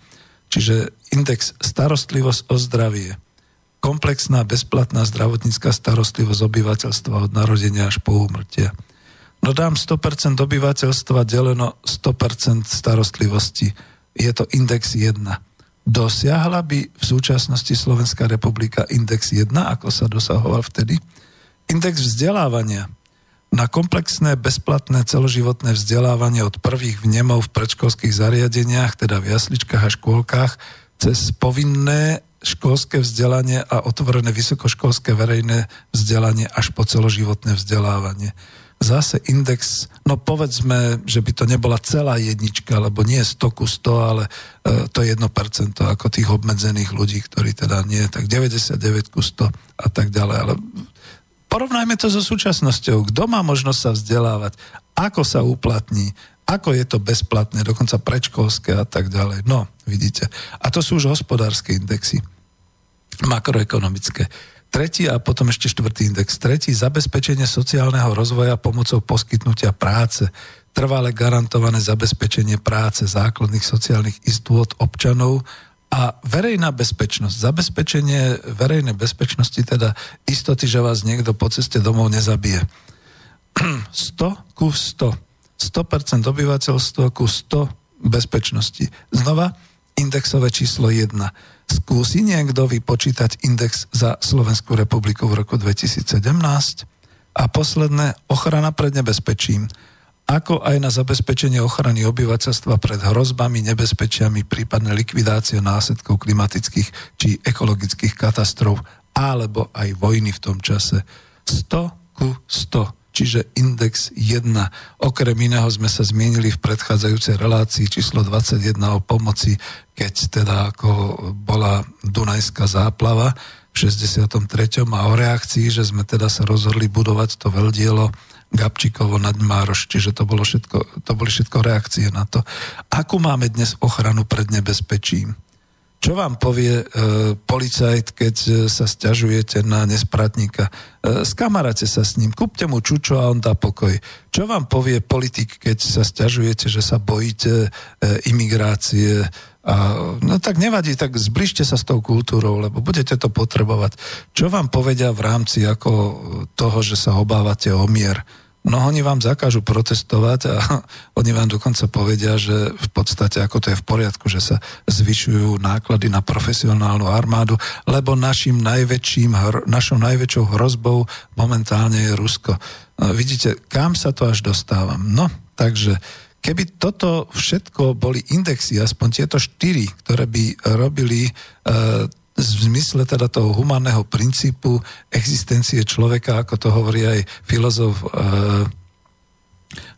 čiže index starostlivosť o zdravie, komplexná bezplatná zdravotnícká starostlivosť obyvateľstva od narodenia až po úmrtie, No dám 100% obyvateľstva deleno 100% starostlivosti. Je to index 1. Dosiahla by v súčasnosti Slovenská republika index 1, ako sa dosahoval vtedy? Index vzdelávania. Na komplexné, bezplatné celoživotné vzdelávanie od prvých vnemov v predškolských zariadeniach, teda v jasličkách a škôlkach, cez povinné školské vzdelanie a otvorené vysokoškolské verejné vzdelanie až po celoživotné vzdelávanie zase index, no povedzme, že by to nebola celá jednička, lebo nie 100 ku 100, ale e, to 1% ako tých obmedzených ľudí, ktorí teda nie, tak 99 ku 100 a tak ďalej. Ale porovnajme to so súčasnosťou. Kto má možnosť sa vzdelávať? Ako sa uplatní? Ako je to bezplatné, dokonca predškolské a tak ďalej. No, vidíte. A to sú už hospodárske indexy, makroekonomické. Tretí a potom ešte štvrtý index. Tretí, zabezpečenie sociálneho rozvoja pomocou poskytnutia práce. Trvalé garantované zabezpečenie práce základných sociálnych istôt občanov a verejná bezpečnosť. Zabezpečenie verejnej bezpečnosti, teda istoty, že vás niekto po ceste domov nezabije. 100 ku 100. 100% obyvateľstva ku 100 bezpečnosti. Znova, indexové číslo 1 Skúsi niekto vypočítať index za Slovenskú republiku v roku 2017? A posledné, ochrana pred nebezpečím ako aj na zabezpečenie ochrany obyvateľstva pred hrozbami, nebezpečiami, prípadne likvidácie následkov klimatických či ekologických katastrof, alebo aj vojny v tom čase. 100 ku 100 čiže index 1. Okrem iného sme sa zmienili v predchádzajúcej relácii číslo 21 o pomoci, keď teda ako bola Dunajská záplava v 63. a o reakcii, že sme teda sa rozhodli budovať to veľdielo Gabčíkovo nad Mároš, čiže to, bolo všetko, to boli všetko reakcie na to. Akú máme dnes ochranu pred nebezpečím? Čo vám povie e, policajt, keď e, sa stiažujete na nespratníka? E, skamaráte sa s ním, kúpte mu čučo a on dá pokoj. Čo vám povie politik, keď sa stiažujete, že sa bojíte e, imigrácie? No tak nevadí, tak zbližte sa s tou kultúrou, lebo budete to potrebovať. Čo vám povedia v rámci ako toho, že sa obávate o mier? No oni vám zakážu protestovať a oni vám dokonca povedia, že v podstate ako to je v poriadku, že sa zvyšujú náklady na profesionálnu armádu, lebo našim najväčším, našou najväčšou hrozbou momentálne je Rusko. No, vidíte, kam sa to až dostávam? No, takže keby toto všetko boli indexy, aspoň tieto štyri, ktoré by robili e, v zmysle teda toho humánneho princípu existencie človeka, ako to hovorí aj filozof uh,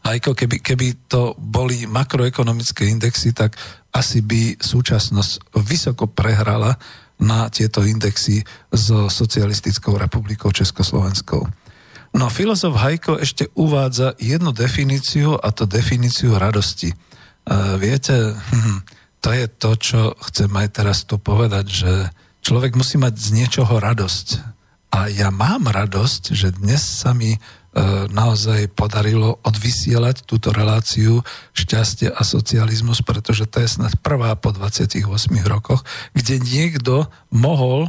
Hajko, keby, keby to boli makroekonomické indexy, tak asi by súčasnosť vysoko prehrala na tieto indexy so socialistickou republikou Československou. No filozof Hajko ešte uvádza jednu definíciu a to definíciu radosti. Uh, viete, to je to, čo chcem aj teraz tu povedať, že Človek musí mať z niečoho radosť. A ja mám radosť, že dnes sa mi E, naozaj podarilo odvysielať túto reláciu šťastie a socializmus, pretože to je snad prvá po 28 rokoch, kde niekto mohol,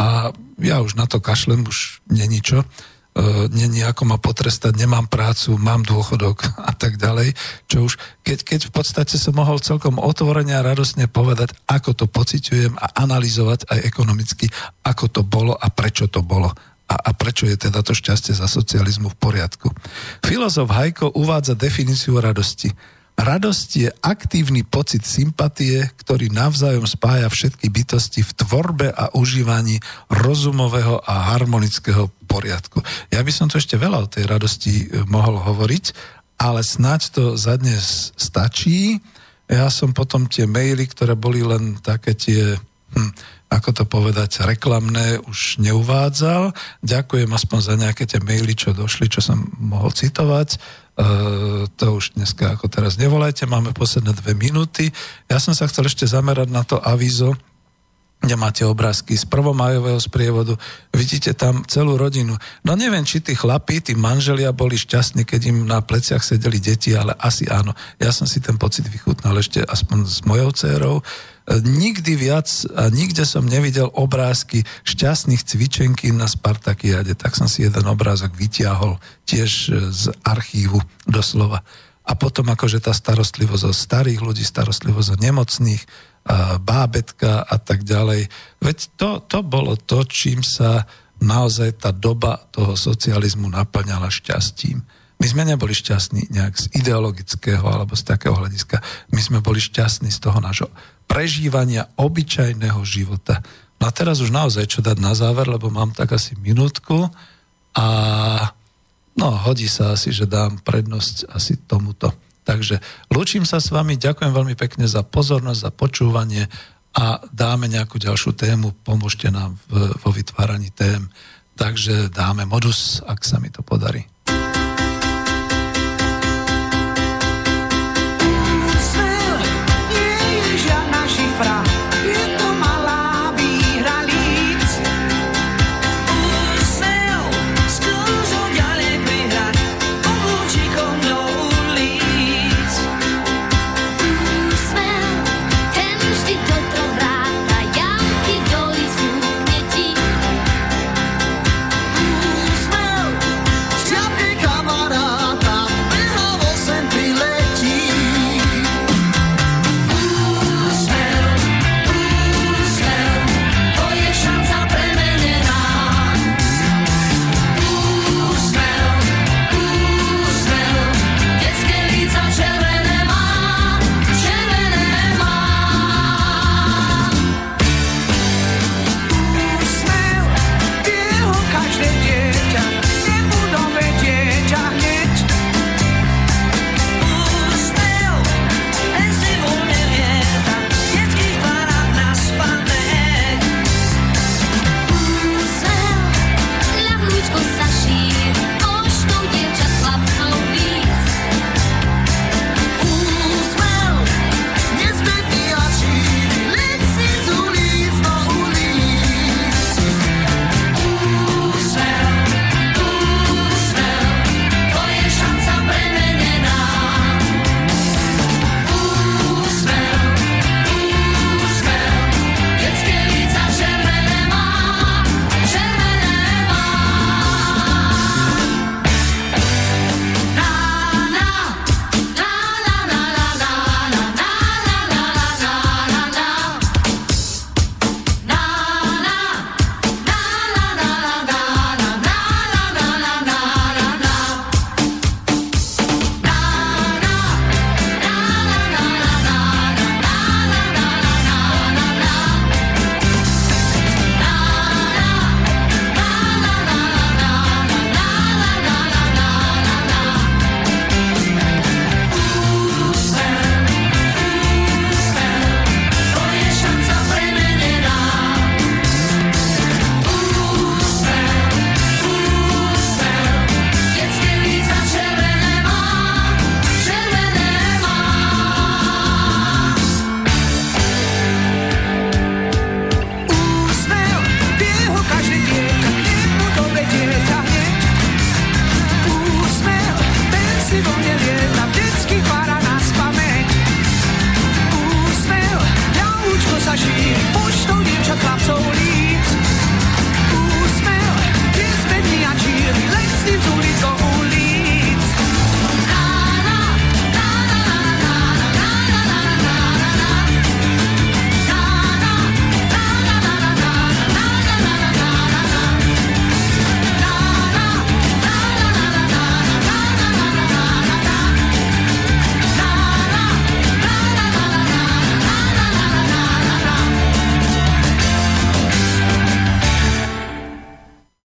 a ja už na to kašlem, už není čo, e, není ako ma potrestať, nemám prácu, mám dôchodok a tak ďalej, čo už, keď, keď v podstate som mohol celkom otvorene a radosne povedať, ako to pociťujem a analyzovať aj ekonomicky, ako to bolo a prečo to bolo a, a prečo je teda to šťastie za socializmu v poriadku. Filozof Hajko uvádza definíciu radosti. Radosť je aktívny pocit sympatie, ktorý navzájom spája všetky bytosti v tvorbe a užívaní rozumového a harmonického poriadku. Ja by som to ešte veľa o tej radosti e, mohol hovoriť, ale snáď to za dnes stačí. Ja som potom tie maily, ktoré boli len také tie... Hm, ako to povedať, reklamné už neuvádzal. Ďakujem aspoň za nejaké tie maily, čo došli, čo som mohol citovať. E, to už dneska ako teraz nevolajte, máme posledné dve minúty. Ja som sa chcel ešte zamerať na to avízo, kde máte obrázky z prvomajového sprievodu, vidíte tam celú rodinu. No neviem, či tí chlapí, tí manželia boli šťastní, keď im na pleciach sedeli deti, ale asi áno. Ja som si ten pocit vychutnal ešte aspoň s mojou dcerou nikdy viac a nikde som nevidel obrázky šťastných cvičenky na Spartakiade. Tak som si jeden obrázok vytiahol tiež e, z archívu doslova. A potom akože tá starostlivosť o starých ľudí, starostlivosť o nemocných, bábetka a tak ďalej. Veď to, to bolo to, čím sa naozaj tá doba toho socializmu naplňala šťastím. My sme neboli šťastní nejak z ideologického alebo z takého hľadiska. My sme boli šťastní z toho nášho prežívania obyčajného života. No a teraz už naozaj čo dať na záver, lebo mám tak asi minútku a no hodí sa asi, že dám prednosť asi tomuto. Takže lúčim sa s vami, ďakujem veľmi pekne za pozornosť, za počúvanie a dáme nejakú ďalšiu tému, pomôžte nám v, vo vytváraní tém. Takže dáme modus, ak sa mi to podarí.